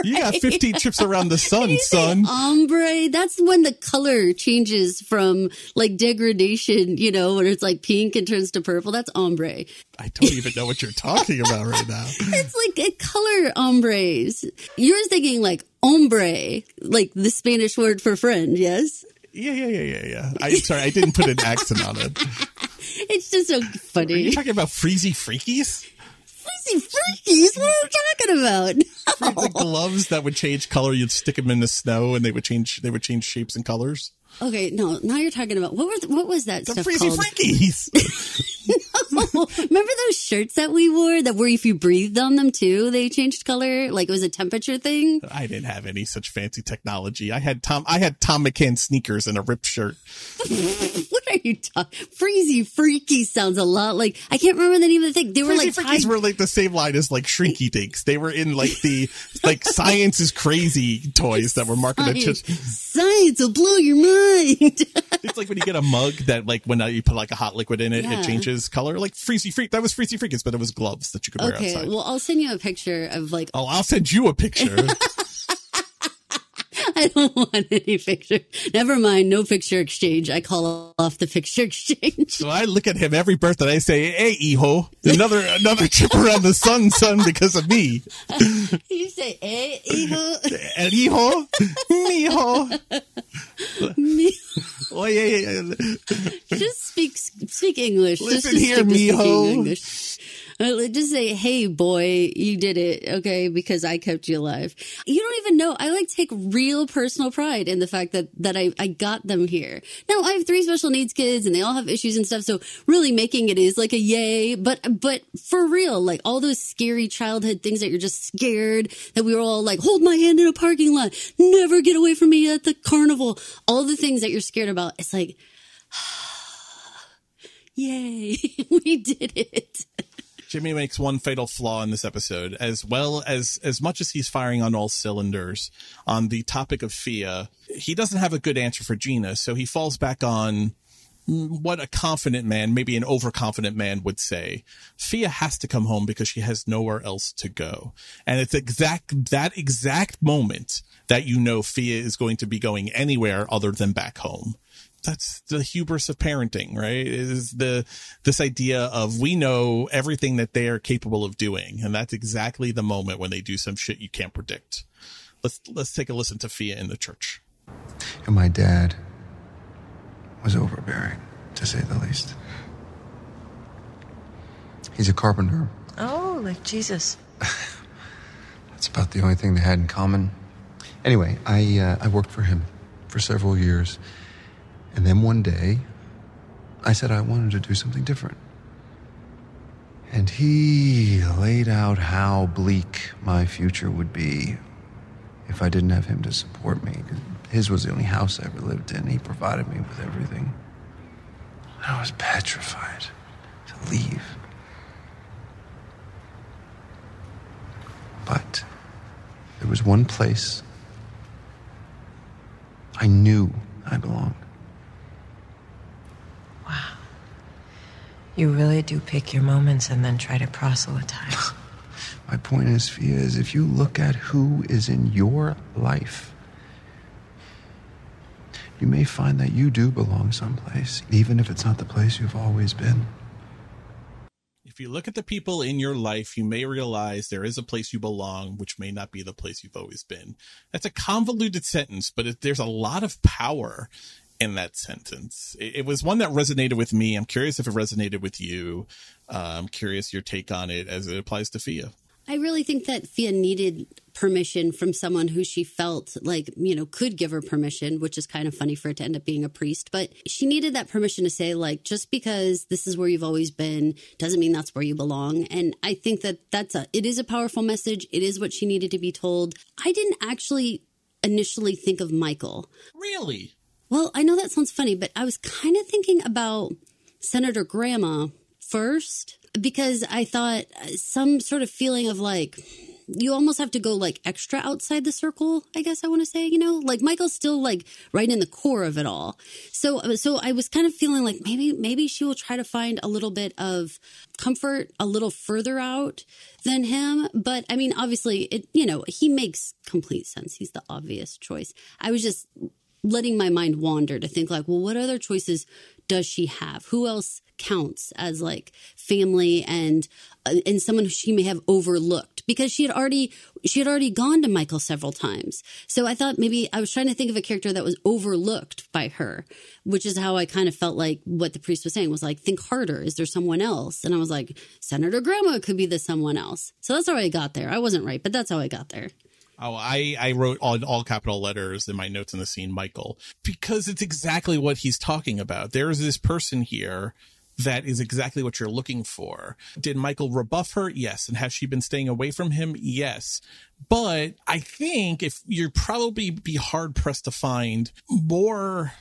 You got 15 trips around the sun, son. Ombre, that's when the color changes from like degradation, you know, when it's like pink and turns to purple. That's ombre. I don't even know what you're talking about right now. It's like a color ombres. You're thinking like ombre, like the Spanish word for friend, yes? Yeah, yeah, yeah, yeah, yeah. I'm sorry, I didn't put an accent on it. It's just so funny. Are you talking about freezy freakies? Freaky freakies? What are you talking about? The gloves that would change color, you'd stick them in the snow and they would change they would change shapes and colors. Okay, no, now you're talking about what were the, what was that The stuff freezy called? freakies. Remember those shirts that we wore that were if you breathed on them too, they changed color? Like it was a temperature thing? I didn't have any such fancy technology. I had Tom I had Thom McAn sneakers and a ripped shirt. what are you talking? Freezy freaky sounds a lot like I can't remember the name of the thing. They were Freezy like freakies tied- were like the same line as like Shrinky Dinks. They were in like the like science is crazy toys that were marketed to science, will blow your mind. It's like when you get a mug that like when uh, you put like a hot liquid in it, Yeah. it changes color. Like Freezy Freak. That was Freezy Freakers, but it was gloves that you could wear okay, outside. well I'll send you a picture of like oh, I'll send you a picture. I don't want any picture. Never mind, no picture exchange. I call off the picture exchange. so I look at him every birthday. I say, "Hey, Iho, another another trip around the sun, son, because of me." you say, eh, hijo? And Iho, Miho. Me- Oh yeah, yeah, yeah. Just speak speak English. Listen just here, stick mijo. English. Uh, Just say, "Hey, boy, you did it." Okay, because I kept you alive. You don't even know. I like take real personal pride in the fact that that I I got them here. Now I have three special needs kids, and they all have issues and stuff. So really, making it is like a yay. But but for real, like all those scary childhood things that you're just scared that we were all like, hold my hand in a parking lot, never get away from me at the carnival. All the things that you're scared about. It's like. Yay, we did it. Jimmy makes one fatal flaw in this episode, as well as as much as he's firing on all cylinders on the topic of Fia. He doesn't have a good answer for Gina, so he falls back on what a confident man, maybe an overconfident man would say. Fia has to come home because she has nowhere else to go. And it's exact that exact moment that you know Fia is going to be going anywhere other than back home that's the hubris of parenting, right? Is the this idea of we know everything that they are capable of doing, and that's exactly the moment when they do some shit you can't predict. Let's let's take a listen to Fia in the church. And my dad was overbearing, to say the least. He's a carpenter. Oh, like Jesus. That's about the only thing they had in common. Anyway, I, uh, I worked for him for several years. And then one day, I said I wanted to do something different. And he laid out how bleak my future would be if I didn't have him to support me. His was the only house I ever lived in. He provided me with everything. I was petrified to leave. But there was one place I knew I belonged. You really do pick your moments and then try to proselytize. My point is, Fia, is if you look at who is in your life, you may find that you do belong someplace, even if it's not the place you've always been. If you look at the people in your life, you may realize there is a place you belong, which may not be the place you've always been. That's a convoluted sentence, but it, there's a lot of power in that sentence. It, it, was one that resonated with me. I'm curious if it resonated with you. Uh, I'm curious your take on it as it applies to Fia. I really think that Fia needed permission from someone who she felt like, you know, could give her permission, which is kind of funny for it to end up being a priest. But she needed that permission to say, like, just because this is where you've always been doesn't mean that's where you belong. And I think that that's a, it is a powerful message. It is what she needed to be told. I didn't actually initially think of Michael. Really? Well, I know that sounds funny, but I was kind of thinking about Senator Grandma uh, first because I thought uh, some sort of feeling of like, you almost have to go like extra outside the circle, I guess I want to say, you know, like Michael's still like right in the core of it all. So, uh, so I was kind of feeling like maybe, maybe she will try to find a little bit of comfort a little further out than him. But I mean, obviously it, you know, he makes complete sense. He's the obvious choice. I was just letting my mind wander to think like, well, what other choices does she have? Who else counts as like family and uh, and someone she may have overlooked because she had already she had already gone to Michael several times. So I thought maybe I was trying to think of a character that was overlooked by her, which is how I kind of felt like what the priest was saying was like think harder. Is there someone else? And I was like Senator Grandma could be the someone else. So that's how I got there. I wasn't right, but that's how I got there. Oh, I, I wrote all, all capital letters in my notes in the scene, Michael, because it's exactly what he's talking about. There's this person here that is exactly what you're looking for. Did Michael rebuff her? Yes. And has she been staying away from him? Yes. But I think if you're probably be hard pressed to find more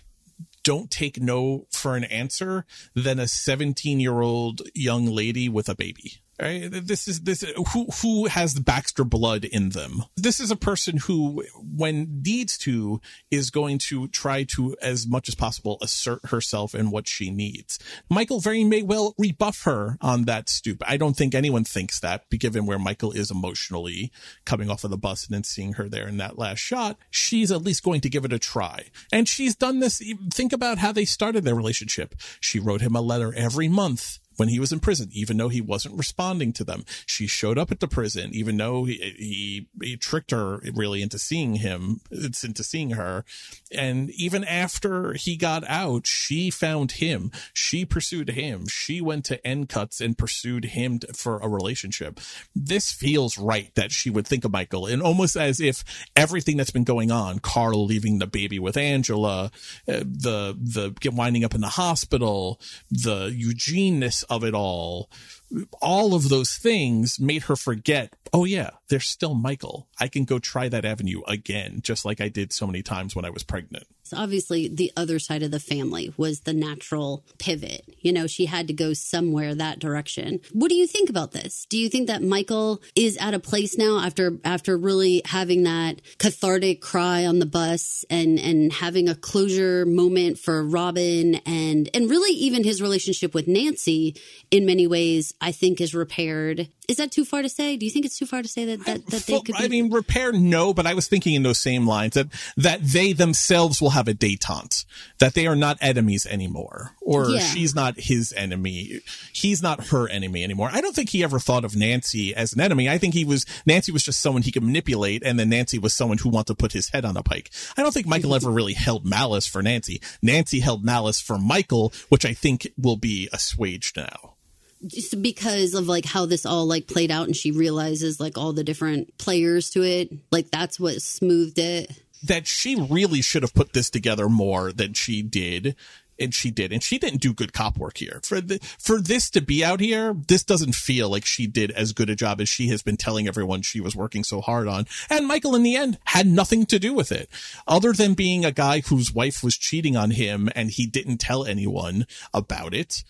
don't take no for an answer than a 17 year old young lady with a baby. Right? This is this who who has the Baxter blood in them. This is a person who, when needs to, is going to try to as much as possible assert herself and what she needs. Michael very may well rebuff her on that stoop. I don't think anyone thinks that, given where Michael is emotionally coming off of the bus and then seeing her there in that last shot. She's at least going to give it a try, and she's done this. Think about how they started their relationship. She wrote him a letter every month when he was in prison, even though he wasn't responding to them. She showed up at the prison, even though he, he, he tricked her really into seeing him, into seeing her. And even after he got out, she found him. She pursued him. She went to end cuts and pursued him for a relationship. This feels right that she would think of Michael and almost as if everything that's been going on, Carl leaving the baby with Angela, uh, the, the winding up in the hospital, the Eugeneness of it all, all of those things made her forget, oh yeah, there's still Michael. I can go try that avenue again, just like I did so many times when I was pregnant. So obviously, the other side of the family was the natural pivot. You know, she had to go somewhere that direction. What do you think about this? Do you think that Michael is at a place now after after really having that cathartic cry on the bus and and having a closure moment for Robin and and really even his relationship with Nancy in many ways I think is repaired. Is that too far to say? Do you think it's too far to say that that, that they could? Be- I mean, repair no, but I was thinking in those same lines that that they themselves will have a detente, that they are not enemies anymore, or yeah. she's not his enemy, he's not her enemy anymore. I don't think he ever thought of Nancy as an enemy. I think he was Nancy was just someone he could manipulate, and then Nancy was someone who wanted to put his head on a pike. I don't think Michael ever really held malice for Nancy. Nancy held malice for Michael, which I think will be assuaged now. Just because of like how this all like played out and she realizes like all the different players to it like that's what smoothed it. That she really should have put this together more than she did and she did and she didn't do good cop work here. For the for this to be out here this doesn't feel like she did as good a job as she has been telling everyone she was working so hard on. And michael in the end had nothing to do with it. Other than being a guy whose wife was cheating on him and he didn't tell anyone about it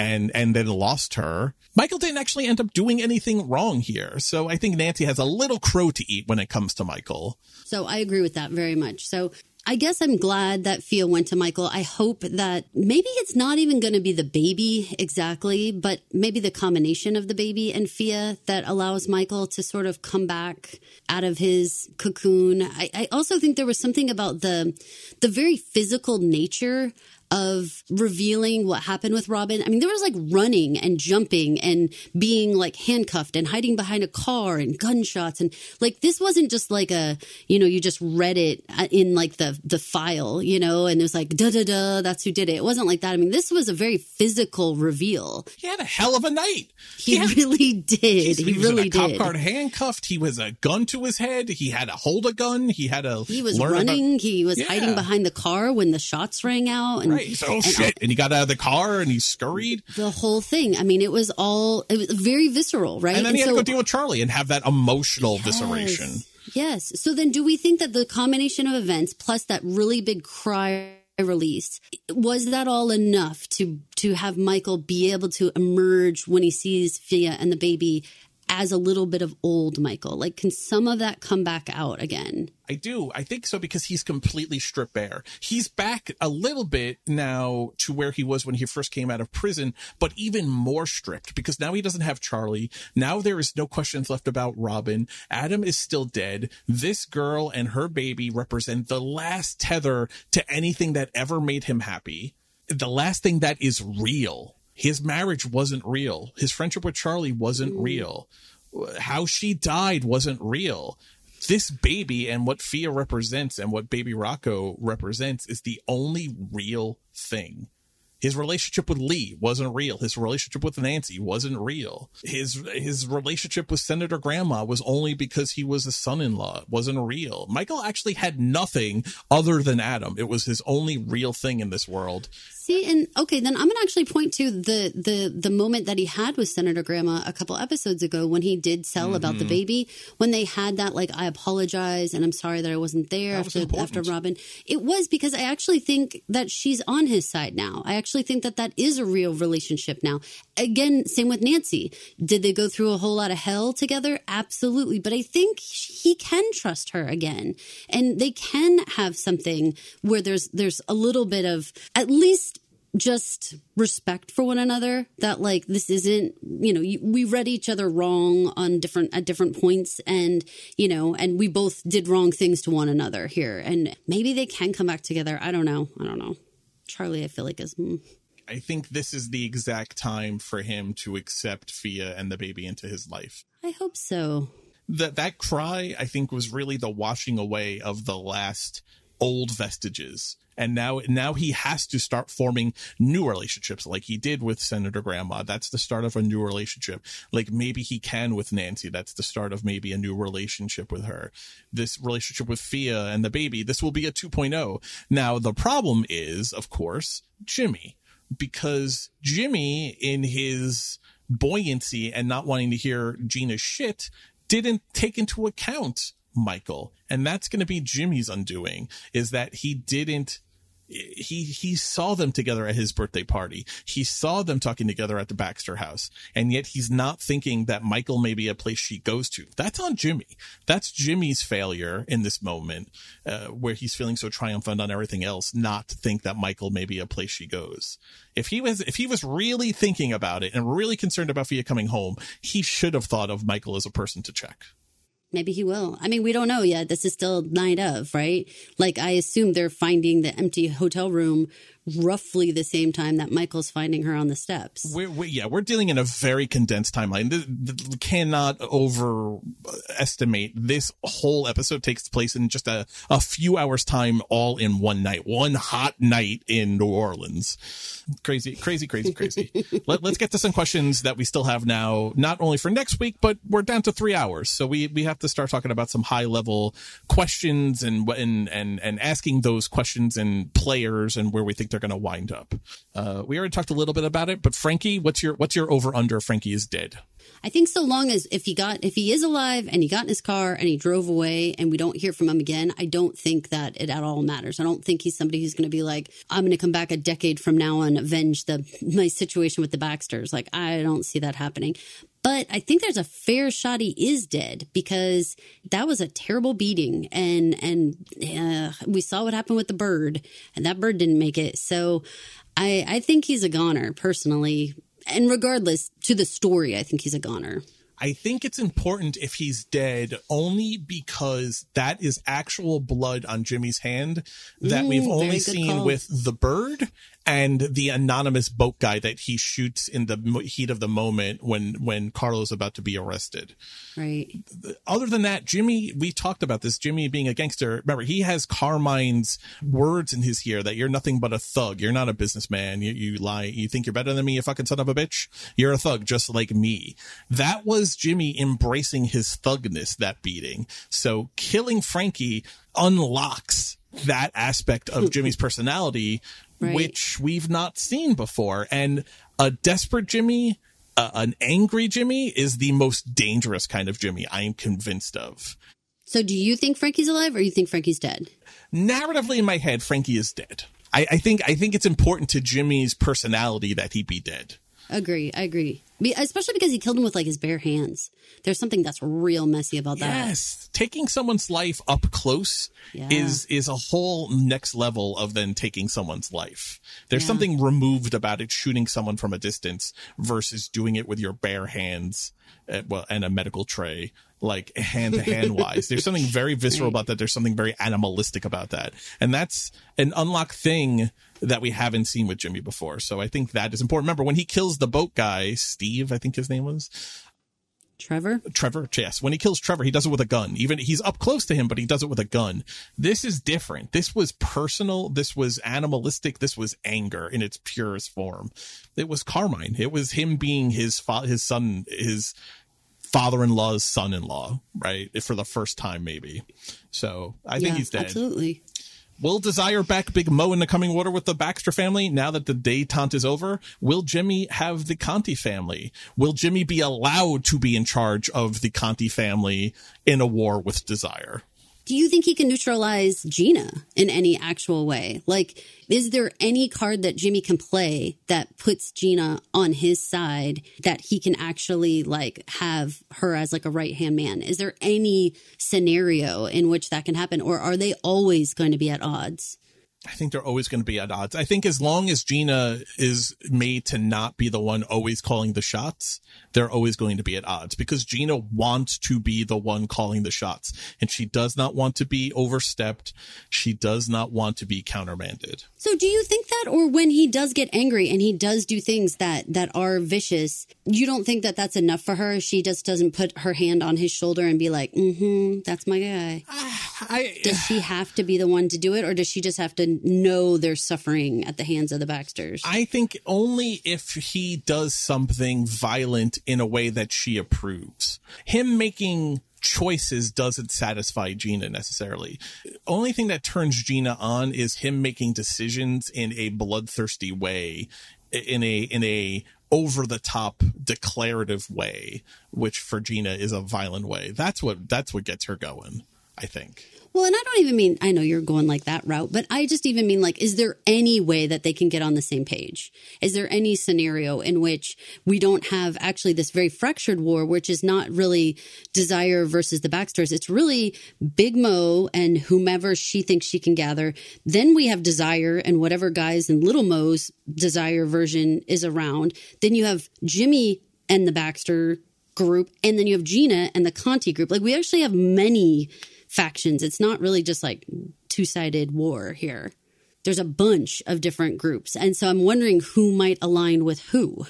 and and then lost her. Michael didn't actually end up doing anything wrong here. So I think Nancy has a little crow to eat when it comes to Michael. So I agree with that very much. So I guess I'm glad that Fia went to Michael. I hope that maybe it's not even going to be the baby exactly, but maybe the combination of the baby and Fia that allows Michael to sort of come back out of his cocoon. I, I also think there was something about the the very physical nature of revealing what happened with Robin. I mean, there was like running and jumping and being like handcuffed and hiding behind a car and gunshots and like this wasn't just like a you know you just read it uh, in like the the file you know and it was like da da da that's who did it. It wasn't like that. I mean, this was a very physical reveal. He had a hell of a night. He, he really did. He, he really was a did. cop car handcuffed. He was a gun to his head. He had to hold a gun. He had a. He was running. About, he was yeah. hiding behind the car when the shots rang out. And, right. Oh shit! and he got out of the car and he scurried. The whole thing. I mean, it was all it was very visceral, right? And then and he had to go deal with Charlie and have that emotional Yes. visceration. Yes. So then, do we think that the combination of events plus that really big cry release was that all enough to to have Michael be able to emerge when he sees Fia and the baby as a little bit of old Michael? Like, can some of that come back out again? I do. I think so because he's completely stripped bare. He's back a little bit now to where he was when he first came out of prison, but even more stripped because now he doesn't have Charlie. Now there is no questions left about Robin. Adam is still dead. This girl and her baby represent the last tether to anything that ever made him happy. The last thing that is real. His marriage wasn't real. His friendship with Charlie wasn't mm. real. How she died wasn't real this baby and what Fia represents and what baby Rocco represents is the only real thing. His relationship with Lee wasn't real. His relationship with Nancy wasn't real. His his relationship with Senator Grandma was only because he was a son-in-law. It wasn't real. Michael actually had nothing other than Adam. It was his only real thing in this world. See, and okay, then I'm gonna actually point to the the the moment that he had with Senator Grandma a couple episodes ago when he did sell mm-hmm. about the baby. When they had that, like, I apologize and I'm sorry that I wasn't there was after important. after Robin. It was because I actually think that she's on his side now. I actually think that that is a real relationship now. Again, same with Nancy. Did they go through a whole lot of hell together? Absolutely, but I think he can trust her again, and they can have something where there's there's a little bit of at least just respect for one another that like this isn't you know we read each other wrong on different at different points and you know and we both did wrong things to one another here and maybe they can come back together i don't know i don't know charlie i feel like is mm. I think this is the exact time for him to accept Fia and the baby into his life. i hope so that that cry i think was really the washing away of the last old vestiges and now now he has to start forming new relationships like he did with senator grandma. That's the start of a new relationship. Like maybe he can with nancy. That's the start of maybe a new relationship with her. This relationship with fia and the baby this will be a 2.0 now the problem is of course jimmy. Because jimmy in his buoyancy and not wanting to hear gina's shit didn't take into account Michael. And that's going to be Jimmy's undoing is that he didn't he he saw them together at his birthday party. He saw them talking together at the Baxter house. And yet he's not thinking that Michael may be a place she goes to. That's on Jimmy. That's Jimmy's failure in this moment uh, where he's feeling so triumphant on everything else not to think that Michael may be a place she goes. If he was if he was really thinking about it and really concerned about Fia coming home, he should have thought of Michael as a person to check. Maybe he will. I mean, we don't know yet. This is still night of, right? Like, I assume they're finding the empty hotel room roughly the same time that Michael's finding her on the steps. We're, we yeah, we're dealing in a very condensed timeline. Th- th- cannot overestimate. This whole episode takes place in just a, a few hours time, all in one night, one hot night in New Orleans. Crazy, crazy, crazy, crazy. Let, let's get to some questions that we still have now, not only for next week, but we're down to three hours. So we, we have to start talking about some high level questions and, and, and, and asking those questions and players and where we think they're going to wind up. Uh, we already talked a little bit about it, but Frankie, what's your what's your over under? Frankie is dead. I think so long as if he got if he is alive and he got in his car and he drove away and we don't hear from him again, I don't think that it at all matters. I don't think he's somebody who's going to be like, I'm going to come back a decade from now and avenge the my situation with the Baxters. Like I don't see that happening. But I think there's a fair shot he is dead because that was a terrible beating, and and uh, we saw what happened with the bird, and that bird didn't make it. So I I think he's a goner personally, and regardless to the story, I think he's a goner. I think it's important if he's dead only because that is actual blood on Jimmy's hand that Mm, we've only seen call. with the bird and the anonymous boat guy that he shoots in the heat of the moment when when Carlo's is about to be arrested. Right. Other than that, Jimmy, we talked about this. Jimmy being a gangster. Remember, he has Carmine's words in his ear that you're nothing but a thug. You're not a businessman. You, you lie. You think you're better than me, you fucking son of a bitch. You're a thug just like me. That was Jimmy embracing his thugness, that beating. So killing Frankie unlocks that aspect of Jimmy's personality, Right. which we've not seen before. And a desperate Jimmy, uh, an angry Jimmy is the most dangerous kind of Jimmy I am convinced of. So do you think Frankie's alive or you think Frankie's dead? Narratively in my head, Frankie is dead. I, I think I think it's important to Jimmy's personality that he be dead. Agree. I agree. Be- Especially because he killed him with like his bare hands. There's something that's real messy about that. Yes, taking someone's life up close Yeah. is is a whole next level of then taking someone's life. There's Yeah. something removed about it shooting someone from a distance versus doing it with your bare hands, uh, well, and a medical tray, like hand to hand wise. There's something very visceral about that. There's something very animalistic about that, and that's an unlocked thing that we haven't seen with Jimmy before. So I think that is important. Remember when he kills the boat guy, Steve, I think his name was. Trevor? Trevor, yes. When he kills Trevor, he does it with a gun. Even he's up close to him, but he does it with a gun. This is different. This was personal. This was animalistic. This was anger in its purest form. It was Carmine. It was him being his fa- his son, his father-in-law's son-in-law, right? For the first time, maybe. So I think Yeah, he's dead. Absolutely. Will Desire back Big Mo in the coming water with the Baxter family now that the detente is over? Will Jimmy have the Conti family? Will Jimmy be allowed to be in charge of the Conti family in a war with Desire? Do you think he can neutralize Gina in any actual way? Like, is there any card that Jimmy can play that puts Gina on his side that he can actually like have her as like a right hand man? Is there any scenario in which that can happen, or are they always going to be at odds? I think they're always going to be at odds. I think as long as Gina is made to not be the one always calling the shots, they're always going to be at odds because Gina wants to be the one calling the shots and she does not want to be overstepped. She does not want to be countermanded. So do you think that or when he does get angry and he does do things that that are vicious, you don't think that that's enough for her? She just doesn't put her hand on his shoulder and be like, "Mhm, that's my guy." does she have to be the one to do it or does she just have to know they're suffering at the hands of the Baxters? I think only if he does something violent in a way that she approves. Him making choices doesn't satisfy Gina necessarily. Only thing that turns Gina on is him making decisions in a bloodthirsty way, in a in a over the top declarative way, which for Gina is a violent way. That's what that's what gets her going, I think. Well, and I don't even mean, I know you're going like that route, but I just even mean like, is there any way that they can get on the same page? Is there any scenario in which we don't have actually this very fractured war, which is not really Desire versus the Baxters? It's really Big Mo and whomever she thinks she can gather. Then we have Desire and whatever guys in Little Mo's Desire version is around. Then you have Jimmy and the Baxter group, and then you have Gina and the Conti group. Like we actually have many factions. It's not really just like two sided war here. There's a bunch of different groups, and so I'm wondering who might align with who.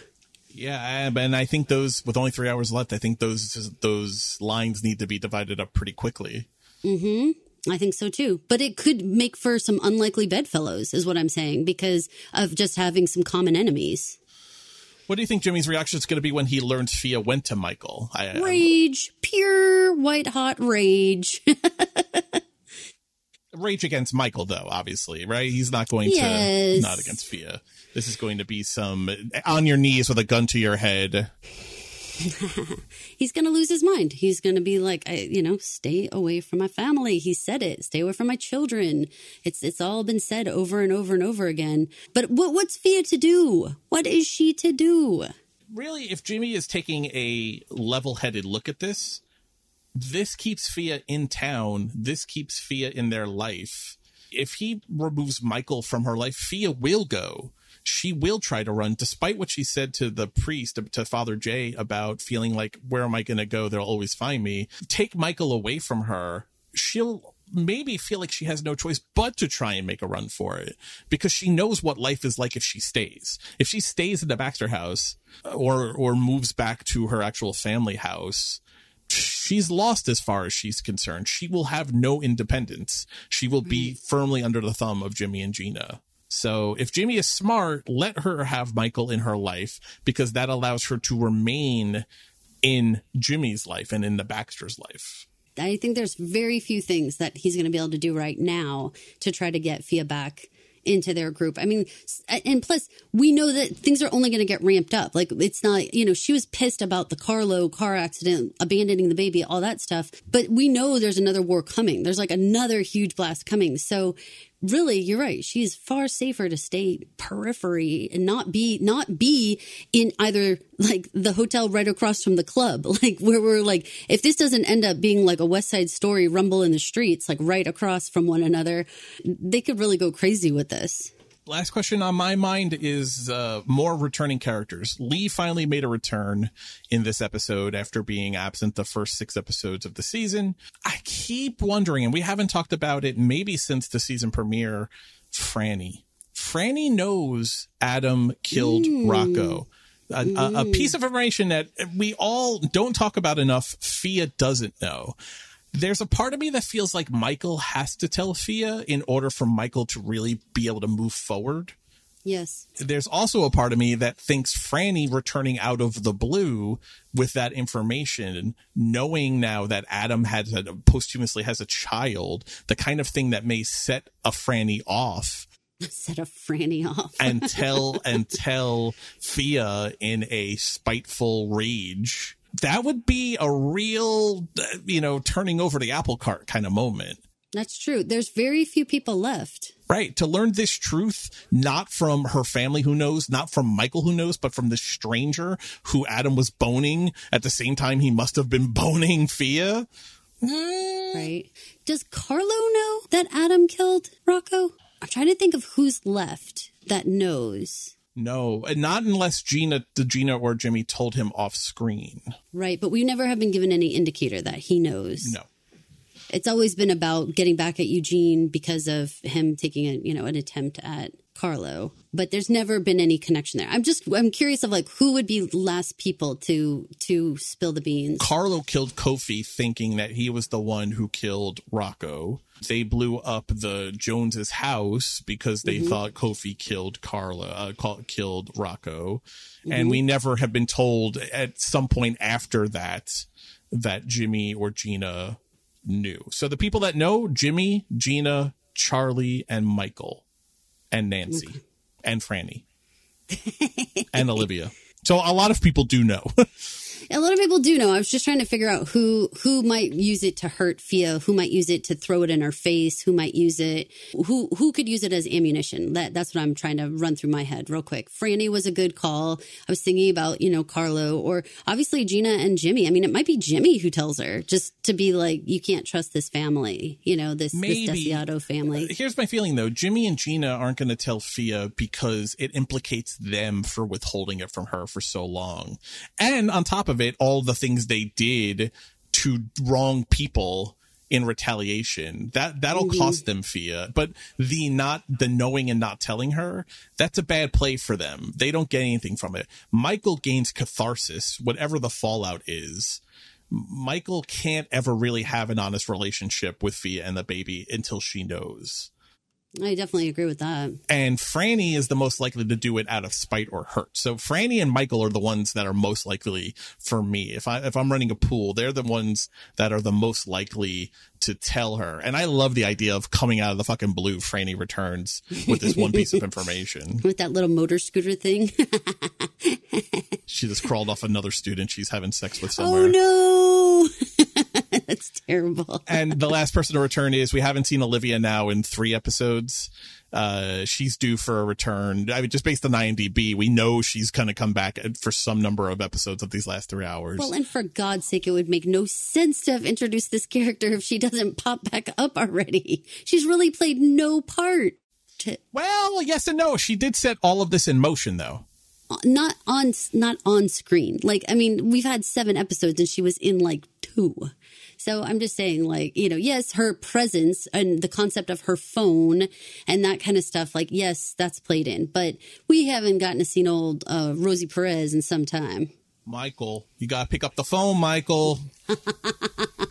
Yeah, and I think those with only three hours left, I think those those lines need to be divided up pretty quickly. Hmm. I think so too. But it could make for some unlikely bedfellows, is what I'm saying, because of just having some common enemies. What do you think Jimmy's reaction is going to be when he learns Fia went to Michael? I, Rage, pure white hot rage. rage against Michael, though, obviously, right? He's not going Yes. to not against Fia. This is going to be some on your knees with a gun to your head. He's going to lose his mind. He's going to be like, I, you know, stay away from my family. He said it. Stay away from my children. It's it's all been said over and over and over again. But what what's Fia to do? What is she to do? Really, if Jimmy is taking a level-headed look at this, this keeps Fia in town. This keeps Fia in their life. If he removes Michael from her life, Fia will go. She will try to run, despite what she said to the priest, to Father Jay, about feeling like, where am I going to go? They'll always find me. Take Michael away from her. She'll maybe feel like she has no choice but to try and make a run for it because she knows what life is like if she stays. If she stays in the Baxter house uh, or or moves back to her actual family house, she's lost as far as she's concerned. She will have no independence. She will be mm. firmly under the thumb of Jimmy and Gina. So if Jimmy is smart, let her have Michael in her life because that allows her to remain in Jimmy's life and in the Baxter's life. I think there's very few things that he's going to be able to do right now to try to get Fia back into their group. I mean, and plus we know that things are only going to get ramped up. Like it's not, you know, she was pissed about the Carlo car accident, abandoning the baby, all that stuff. But we know there's another war coming. There's like another huge blast coming. So really, you're right. She's far safer to stay periphery and not be not be in either like the hotel right across from the club, like where we're like, if this doesn't end up being like a West Side Story rumble in the streets, like right across from one another, they could really go crazy with this. Last question on my mind is uh, more returning characters. Lee finally made a return in this episode after being absent the first six episodes of the season. I keep wondering, and we haven't talked about it maybe since the season premiere, Franny. Franny knows Adam killed Rocco. A, a, a piece of information that we all don't talk about enough. Fia doesn't know. There's a part of me that feels like Michael has to tell Fia in order for Michael to really be able to move forward. Yes. There's also a part of me that thinks Franny returning out of the blue with that information, knowing now that Adam has a, posthumously has a child, the kind of thing that may set a Franny off Set a Franny off. and tell and tell Fia in a spiteful rage. That would be a real, uh, you know, turning over the apple cart kind of moment. That's true. There's very few people left. Right. To learn this truth, not from her family who knows, not from Michael who knows, but from this stranger who Adam was boning at the same time he must have been boning Fia. Right. Does Carlo know that Adam killed Rocco? I'm trying to think of who's left that knows. No, not unless Gina, the Gina or Jimmy told him off screen. Right. But we never have been given any indicator that he knows. No. It's always been about getting back at Eugene because of him taking a, you know, an attempt at Carlo. But there's never been any connection there. I'm just I'm curious of like who would be last people to to spill the beans. Carlo killed Kofi thinking that he was the one who killed Rocco. They blew up the Joneses' house because they Mhm. thought Kofi killed Carla, uh, killed Rocco, Mhm. and we never have been told at some point after that that Jimmy or Gina knew. So the people that know Jimmy, Gina, Charlie, and Michael, and Nancy, and Franny, and Olivia. So a lot of people do know. A lot of people do know. I was just trying to figure out who who might use it to hurt Fia, who might use it to throw it in her face, who might use it, who who could use it as ammunition. That that's what I'm trying to run through my head real quick. Franny was a good call. I was thinking about you know Carlo or obviously Gina and Jimmy. I mean, it might be Jimmy who tells her just to be like, you can't trust this family. You know this Maybe. this Desiato family. Uh, here's my feeling though. Jimmy and Gina aren't going to tell Fia because it implicates them for withholding it from her for so long. And on top of of it all the things they did to wrong people in retaliation. That that'll Mhm. cost them Fia. But the not the knowing and not telling her, that's a bad play for them. They don't get anything from it. Michael gains catharsis, whatever the fallout is. Michael can't ever really have an honest relationship with Fia and the baby until she knows. I definitely agree with that. And Franny is the most likely to do it out of spite or hurt. So Franny and Michael are the ones that are most likely for me. If I if I'm running a pool, they're the ones that are the most likely to tell her. And I love the idea of coming out of the fucking blue. Franny returns with this one piece of information. With that little motor scooter thing. She just crawled off another student she's having sex with oh, somewhere. oh no. That's terrible. and the last person to return is we haven't seen Olivia now in three episodes. Uh, she's due for a return. I mean, just based on IMDb, we know she's going to come back for some number of episodes of these last three hours. Well, and for God's sake, it would make no sense to have introduced this character if she doesn't pop back up already. She's really played no part. To, well, yes and no. She did set all of this in motion, though. not on not on screen. Like, I mean, we've had seven episodes and she was in like two. So I'm just saying, like, you know, yes, her presence and the concept of her phone and that kind of stuff, like, yes, that's played in. But we haven't gotten to see old uh, Rosie Perez in some time. Michael, you got to pick up the phone, Michael.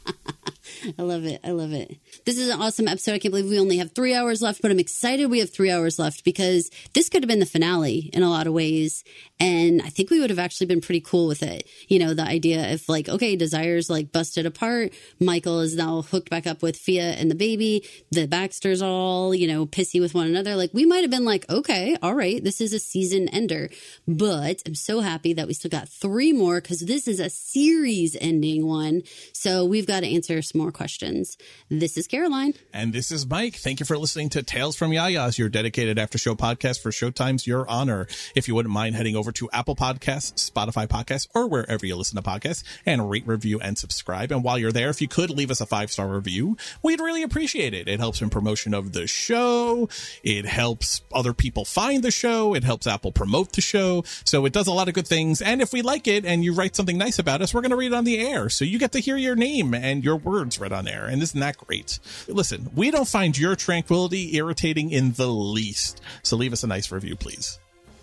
I love it. I love it. This is an awesome episode. I can't believe we only have three hours left, but I'm excited we have three hours left because this could have been the finale in a lot of ways. And I think we would have actually been pretty cool with it. You know, the idea of like, okay, Desire's like busted apart. Michael is now hooked back up with Fia and the baby. The Baxters all, you know, pissy with one another. Like, we might have been like, okay, all right, this is a season ender. But I'm so happy that we still got three more because this is a series ending one. So we've got to answer some more questions. This is Caroline. And this is Mike. Thank you for listening to Tales from Yaya's, your dedicated after show podcast for Showtime's Your Honor. If you wouldn't mind heading over to Apple Podcasts, Spotify Podcasts, or wherever you listen to podcasts and rate, review, and subscribe. And while you're there, if you could leave us a five star review, we'd really appreciate it. It helps in promotion of the show. It helps other people find the show. It helps Apple promote the show. So it does a lot of good things. And if we like it and you write something nice about us, we're going to read it on the air. So you get to hear your name and your words read on air. And isn't that great? Listen, we don't find your tranquility irritating in the least. So leave us a nice review, please.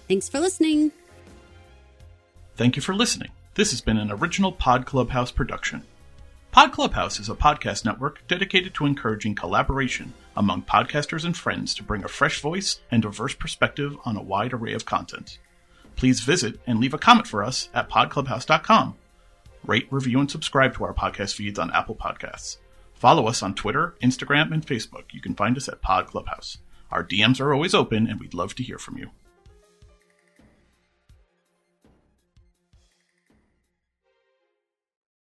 Thanks for listening. Thank you for listening. This has been an original Pod Clubhouse production. Pod Clubhouse is a podcast network dedicated to encouraging collaboration among podcasters and friends to bring a fresh voice and diverse perspective on a wide array of content. Please visit and leave a comment for us at podclubhouse.com. Rate, review, and subscribe to our podcast feeds on Apple Podcasts. Follow us on Twitter, Instagram, and Facebook. You can find us at Pod Clubhouse. Our DMs are always open, and we'd love to hear from you.